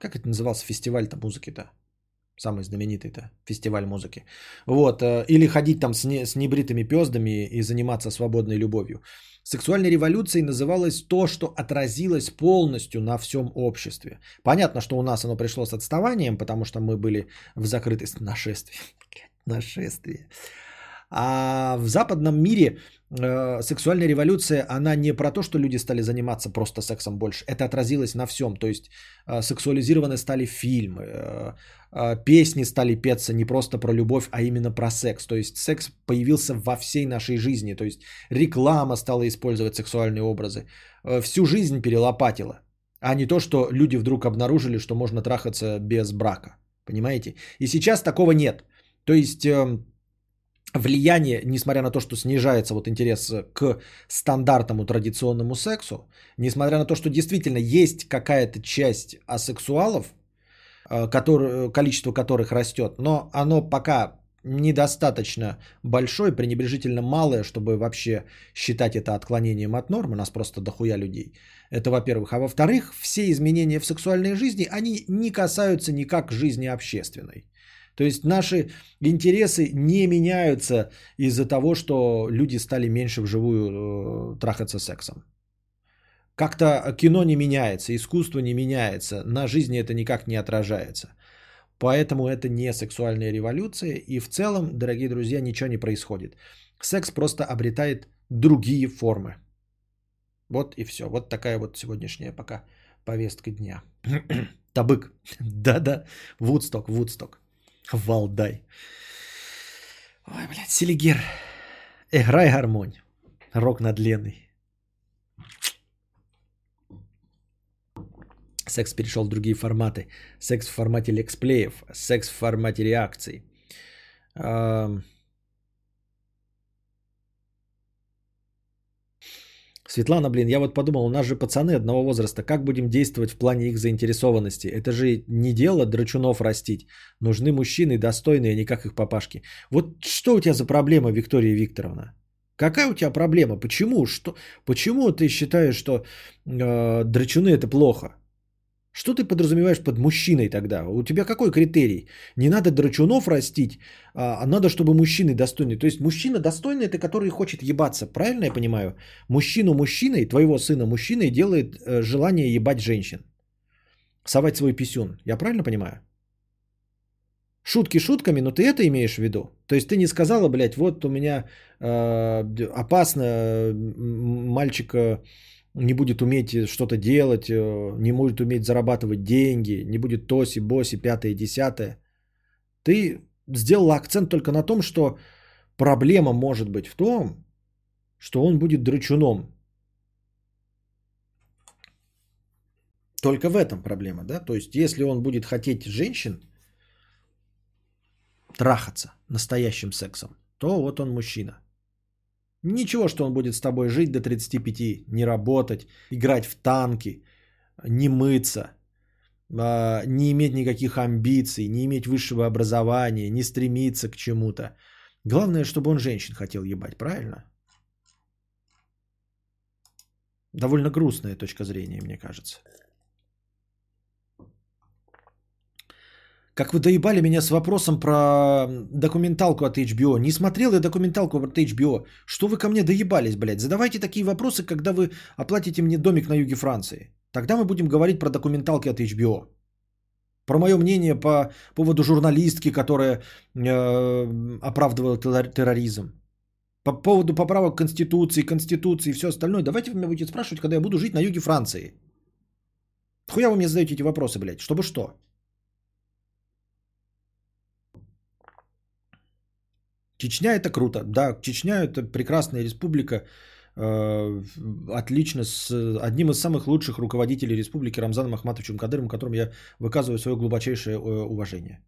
как это назывался фестиваль-то музыки-то? Самый знаменитый-то фестиваль музыки. Вот. э, Или ходить там с, не- с небритыми пездами и заниматься свободной любовью. Сексуальной революцией называлось то, что отразилось полностью на всем обществе. Понятно, что у нас оно пришло с отставанием, потому что мы были в закрытой нашествии. Нашествие. А в западном мире сексуальная революция, она не про то, что люди стали заниматься просто сексом больше. Это отразилось на всем. То есть э, сексуализированы стали фильмы, э, э, песни стали петься не просто про любовь, а именно про секс. То есть секс появился во всей нашей жизни. То есть реклама стала использовать сексуальные образы. Э, всю жизнь перелопатила. А не то, что люди вдруг обнаружили, что можно трахаться без брака. Понимаете? И сейчас такого нет. То есть эм, влияние, несмотря на то, что снижается вот интерес к стандартному традиционному сексу, несмотря на то, что действительно есть какая-то часть асексуалов, э, который, количество которых растет, но оно пока недостаточно большое, пренебрежительно малое, чтобы вообще считать это отклонением от нормы, нас просто дохуя людей. Это во-первых. А во-вторых, все изменения в сексуальной жизни, они не касаются никак жизни общественной. То есть наши интересы не меняются из-за того, что люди стали меньше вживую э, трахаться сексом. Как-то кино не меняется, искусство не меняется, на жизни это никак не отражается. Поэтому это не сексуальная революция, и в целом, дорогие друзья, ничего не происходит. Секс просто обретает другие формы. Вот и все. Вот такая вот сегодняшняя пока повестка дня. Табык. Да-да. Вудсток, Вудсток. Валдай. Ой, блядь, Селигер. Играй гармонь. Рок надленный. Секс перешел в другие форматы. Секс в формате лексплеев. Секс в формате реакций. Ам. Светлана, блин, я вот подумал, у нас же пацаны одного возраста, как будем действовать в плане их заинтересованности? Это же не дело драчунов растить. Нужны мужчины достойные, а не как их папашки. Вот что у тебя за проблема, Виктория Викторовна? Какая у тебя проблема? Почему? Что? Почему ты считаешь, что э, драчуны это плохо? Что ты подразумеваешь под мужчиной тогда? У тебя какой критерий? Не надо драчунов растить, а надо, чтобы мужчины достойные. То есть мужчина достойный, это который хочет ебаться. Правильно я понимаю? Мужчину мужчиной, твоего сына мужчиной делает э, желание ебать женщин. Совать свой писюн. Я правильно понимаю? Шутки шутками, но ты это имеешь в виду? То есть ты не сказала, блядь, вот у меня э, опасно, мальчика не будет уметь что-то делать, э, не будет уметь зарабатывать деньги, не будет тоси, боси, пятое, десятое. Ты сделала акцент только на том, что проблема может быть в том, что он будет драчуном. Только в этом проблема, да? То есть, если он будет хотеть женщин, трахаться настоящим сексом, то вот он мужчина. Ничего, что он будет с тобой жить до 35, не работать, играть в танки, не мыться, а, не иметь никаких амбиций, не иметь высшего образования, не стремиться к чему-то. Главное, чтобы он женщин хотел ебать, правильно? Довольно грустная точка зрения, мне кажется. Как вы доебали меня с вопросом про документалку от HBO. Не смотрел я документалку от HBO. Что вы ко мне доебались, блядь? Задавайте такие вопросы, когда вы оплатите мне домик на юге Франции. Тогда мы будем говорить про документалки от HBO. Про мое мнение по поводу журналистки, которая э, оправдывала терроризм. По поводу поправок Конституции, Конституции и все остальное. Давайте вы меня будете спрашивать, когда я буду жить на юге Франции. Хуя вы мне задаете эти вопросы, блядь? Чтобы что? Чечня это круто. Да, Чечня это прекрасная республика. Э, отлично, с одним из самых лучших руководителей республики Рамзаном Ахматовичем Кадыром, которому я выказываю свое глубочайшее э, уважение.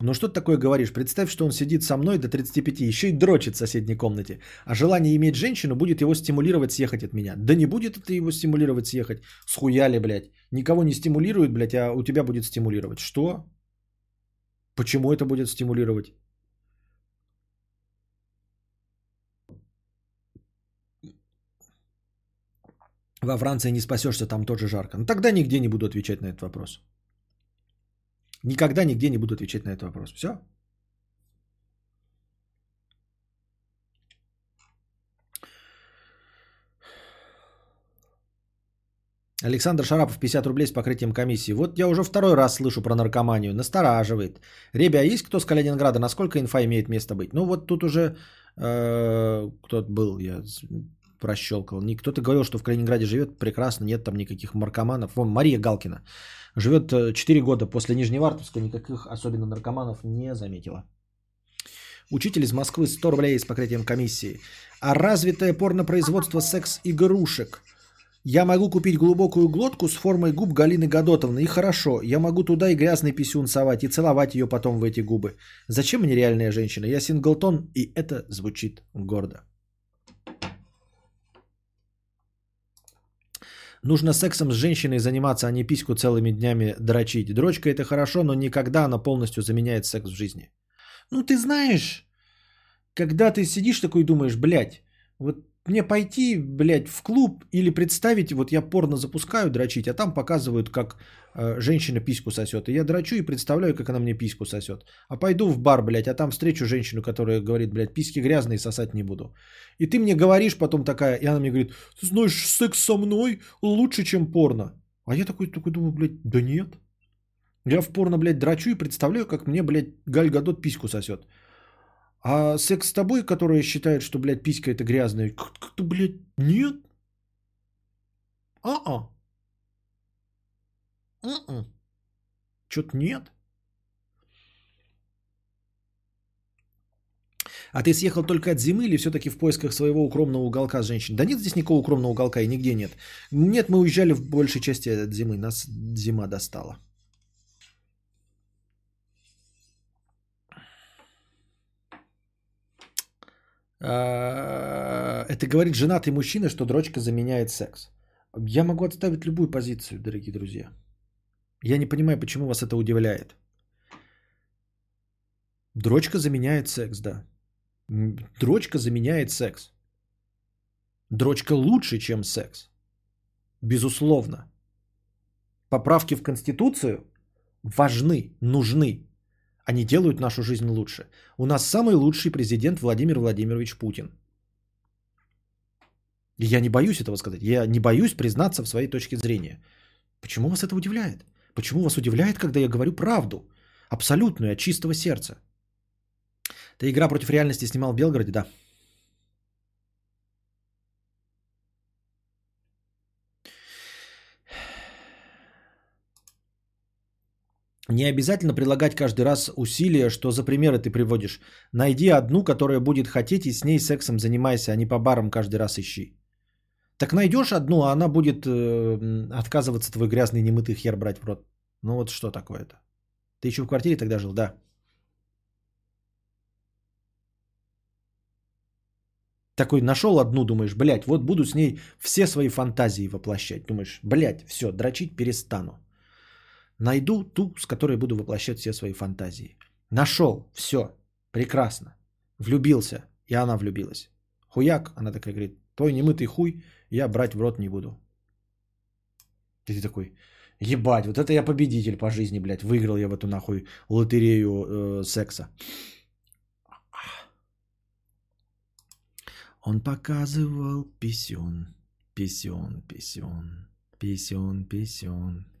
Ну что ты такое говоришь? Представь, что он сидит со мной до 35, еще и дрочит в соседней комнате. А желание иметь женщину будет его стимулировать съехать от меня. Да не будет это его стимулировать съехать. Схуяли, блядь. Никого не стимулирует, блядь, а у тебя будет стимулировать. Что? Почему это будет стимулировать? Во Франции не спасешься, там тоже жарко. Ну тогда нигде не буду отвечать на этот вопрос. Никогда нигде не буду отвечать на этот вопрос. Все? Александр Шарапов, 50 рублей с покрытием комиссии. Вот я уже второй раз слышу про наркоманию. Настораживает. Ребя, а есть кто с Калининграда? Насколько инфа имеет место быть? Ну вот тут уже э, кто-то был, я прощелкал. Кто-то говорил, что в Калининграде живет прекрасно, нет там никаких наркоманов. Вон, Мария Галкина. Живет 4 года после Нижневартовска, никаких особенно наркоманов не заметила. Учитель из Москвы 100 рублей с покрытием комиссии. А развитое порнопроизводство секс-игрушек – я могу купить глубокую глотку с формой губ Галины Гадотовны, и хорошо. Я могу туда и грязный писюн совать, и целовать ее потом в эти губы. Зачем мне реальная женщина? Я синглтон, и это звучит гордо. Нужно сексом с женщиной заниматься, а не письку целыми днями дрочить. Дрочка это хорошо, но никогда она полностью заменяет секс в жизни. Ну ты знаешь, когда ты сидишь такой и думаешь, блядь, вот мне пойти, блядь, в клуб или представить, вот я порно запускаю дрочить, а там показывают, как э, женщина письку сосет. И я дрочу и представляю, как она мне письку сосет. А пойду в бар, блядь, а там встречу женщину, которая говорит, блядь, письки грязные, сосать не буду. И ты мне говоришь потом такая, и она мне говорит, ты знаешь, секс со мной лучше, чем порно. А я такой, такой думаю, блядь, да нет. Я в порно, блядь, дрочу и представляю, как мне, блядь, Галь Гадот письку сосет. А секс с тобой, которая считает, что, блядь, писька это грязная, как-то, блядь, нет. А-а. А-а. Что-то нет. А ты съехал только от зимы или все-таки в поисках своего укромного уголка с женщиной? Да нет здесь никакого укромного уголка и нигде нет. Нет, мы уезжали в большей части от зимы. Нас зима достала. Это говорит женатый мужчина, что дрочка заменяет секс. Я могу отставить любую позицию, дорогие друзья. Я не понимаю, почему вас это удивляет. Дрочка заменяет секс, да. Дрочка заменяет секс. Дрочка лучше, чем секс. Безусловно. Поправки в Конституцию важны, нужны. Они делают нашу жизнь лучше. У нас самый лучший президент Владимир Владимирович Путин. Я не боюсь этого сказать. Я не боюсь признаться в своей точке зрения. Почему вас это удивляет? Почему вас удивляет, когда я говорю правду? Абсолютную, от чистого сердца. Ты игра против реальности снимал в Белгороде, да. Не обязательно прилагать каждый раз усилия, что за примеры ты приводишь. Найди одну, которая будет хотеть, и с ней сексом занимайся, а не по барам каждый раз ищи. Так найдешь одну, а она будет э, отказываться твой грязный немытый хер брать в рот. Ну вот что такое-то? Ты еще в квартире тогда жил, да? Такой нашел одну, думаешь, блядь, вот буду с ней все свои фантазии воплощать. Думаешь, блядь, все, дрочить перестану. Найду ту, с которой буду воплощать все свои фантазии. Нашел, все, прекрасно. Влюбился, и она влюбилась. Хуяк, она такая говорит, твой немытый хуй я брать в рот не буду. И ты такой, ебать, вот это я победитель по жизни, блядь, выиграл я в эту нахуй лотерею э, секса. Он показывал писюн, писюн, писюн, писюн, писюн. А,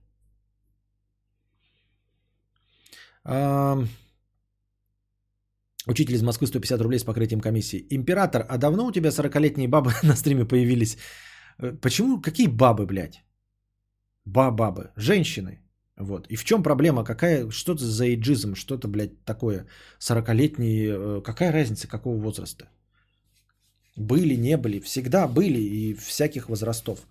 Учитель из Москвы 150 рублей с покрытием комиссии. Император, а давно у тебя 40-летние бабы на стриме появились? Э, Почему? Какие бабы, блядь? Ба-бабы. Женщины. Вот. И в чем проблема? Какая, что это за эйджизм? Что-то, блядь, такое 40-летние... э, Какая разница, какого возраста? Были, не были. Всегда были и всяких возрастов.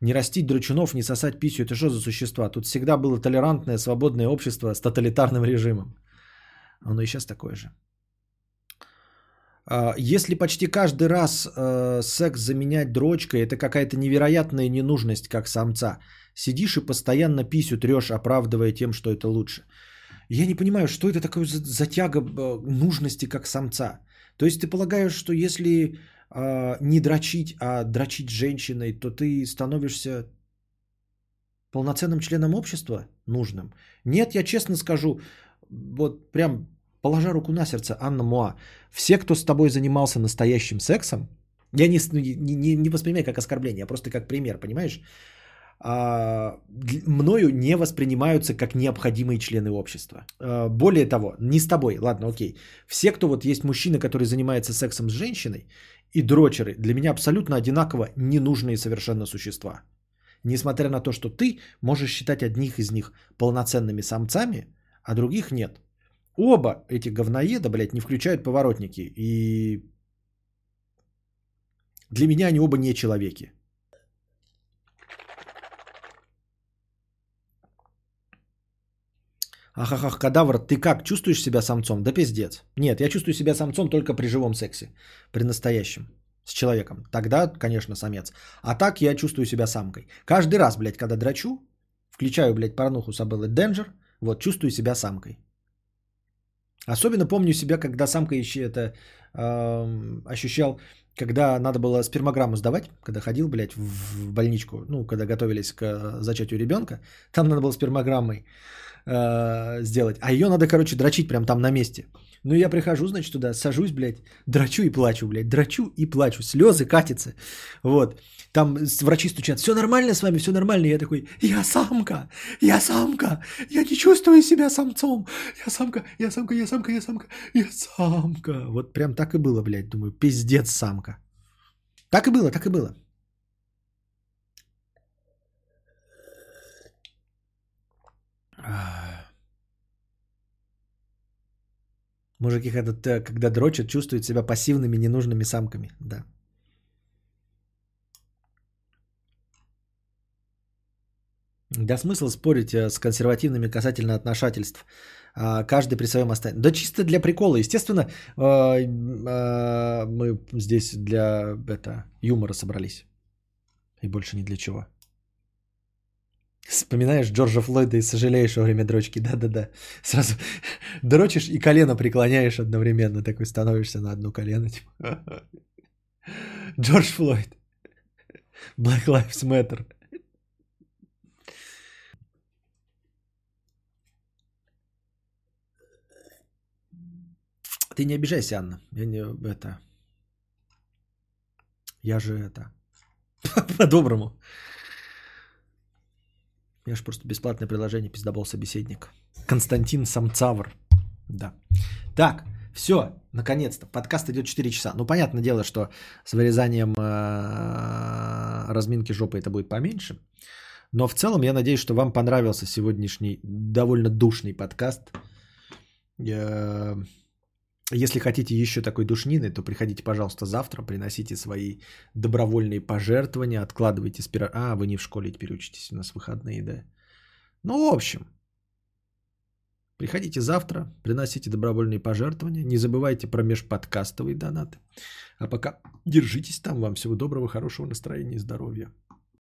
Не растить драчунов, не сосать писю. Это что за существа? Тут всегда было толерантное, свободное общество с тоталитарным режимом. Оно и сейчас такое же. А, Если почти каждый раз э, секс заменять дрочкой, это какая-то невероятная ненужность, как самца. Сидишь и постоянно писю трешь, оправдывая тем, что это лучше. Я не понимаю, что это такое за за тяга э, нужности, как самца. То есть ты полагаешь, что если э, не дрочить, а дрочить женщиной, то ты становишься полноценным членом общества нужным? Нет, я честно скажу, вот прям положа руку на сердце, Анна Муа, все, кто с тобой занимался настоящим сексом, я не, не, не, не воспринимаю как оскорбление, а просто как пример, понимаешь? А, мною не воспринимаются как необходимые члены общества. А, более того, не с тобой, ладно, окей. Все, кто вот есть мужчина, который занимается сексом с женщиной, и дрочеры, для меня абсолютно одинаково ненужные совершенно существа. Несмотря на то, что ты можешь считать одних из них полноценными самцами, а других нет. Оба эти говноеда, блядь, не включают поворотники. И для меня они оба не человеки. Ахахах, кадавр, ты как, чувствуешь себя самцом? Да пиздец. Нет, я чувствую себя самцом только при живом сексе. При настоящем. С человеком. Тогда, конечно, самец. А так я чувствую себя самкой. Каждый раз, блядь, когда драчу, включаю, блядь, порнуху Сабеллы Денджер, вот, чувствую себя самкой. Особенно помню себя, когда самка еще это эм, ощущал, когда надо было спермограмму сдавать, когда ходил, блядь, в, в больничку, ну, когда готовились к э, зачатию ребенка, там надо было спермограммой э, сделать, а ее надо, короче, дрочить прям там на месте. Ну, я прихожу, значит, туда, сажусь, блядь, драчу и плачу, блядь, драчу и плачу, слезы катятся, вот. Там врачи стучат, все нормально с вами, все нормально. Я такой, я самка, я самка, я не чувствую себя самцом. Я самка, я самка, я самка, я самка, я самка. Вот прям так и было, блядь, думаю, пиздец самка. Так и было, так и было. Мужики, когда, т- когда дрочат, чувствуют себя пассивными, ненужными самками. Да. Да смысл спорить э, с консервативными касательно отношательств. А, Каждый при своем останется. Да чисто для прикола. Естественно, э, э, мы здесь для это, юмора собрались. И больше ни для чего. Вспоминаешь Джорджа Флойда и сожалеешь во время дрочки. Да-да-да. Сразу дрочишь и колено преклоняешь одновременно. Такой становишься на одну колено. Типа. Джордж Флойд. Black Lives Matter. Ты не обижайся, Анна. Я не это. Я же это. По-доброму. Я же просто бесплатное приложение пиздобол собеседник. Константин Самцавр. Да. Так, все, наконец-то. Подкаст идет 4 часа. Ну, понятное дело, что с вырезанием э, разминки жопы это будет поменьше. Но в целом я надеюсь, что вам понравился сегодняшний довольно душный подкаст. Если хотите еще такой душнины, то приходите, пожалуйста, завтра, приносите свои добровольные пожертвования, откладывайте спира... А, вы не в школе теперь учитесь, у нас выходные, да. Ну, в общем, приходите завтра, приносите добровольные пожертвования, не забывайте про межподкастовые донаты. А пока держитесь там, вам всего доброго, хорошего настроения и здоровья.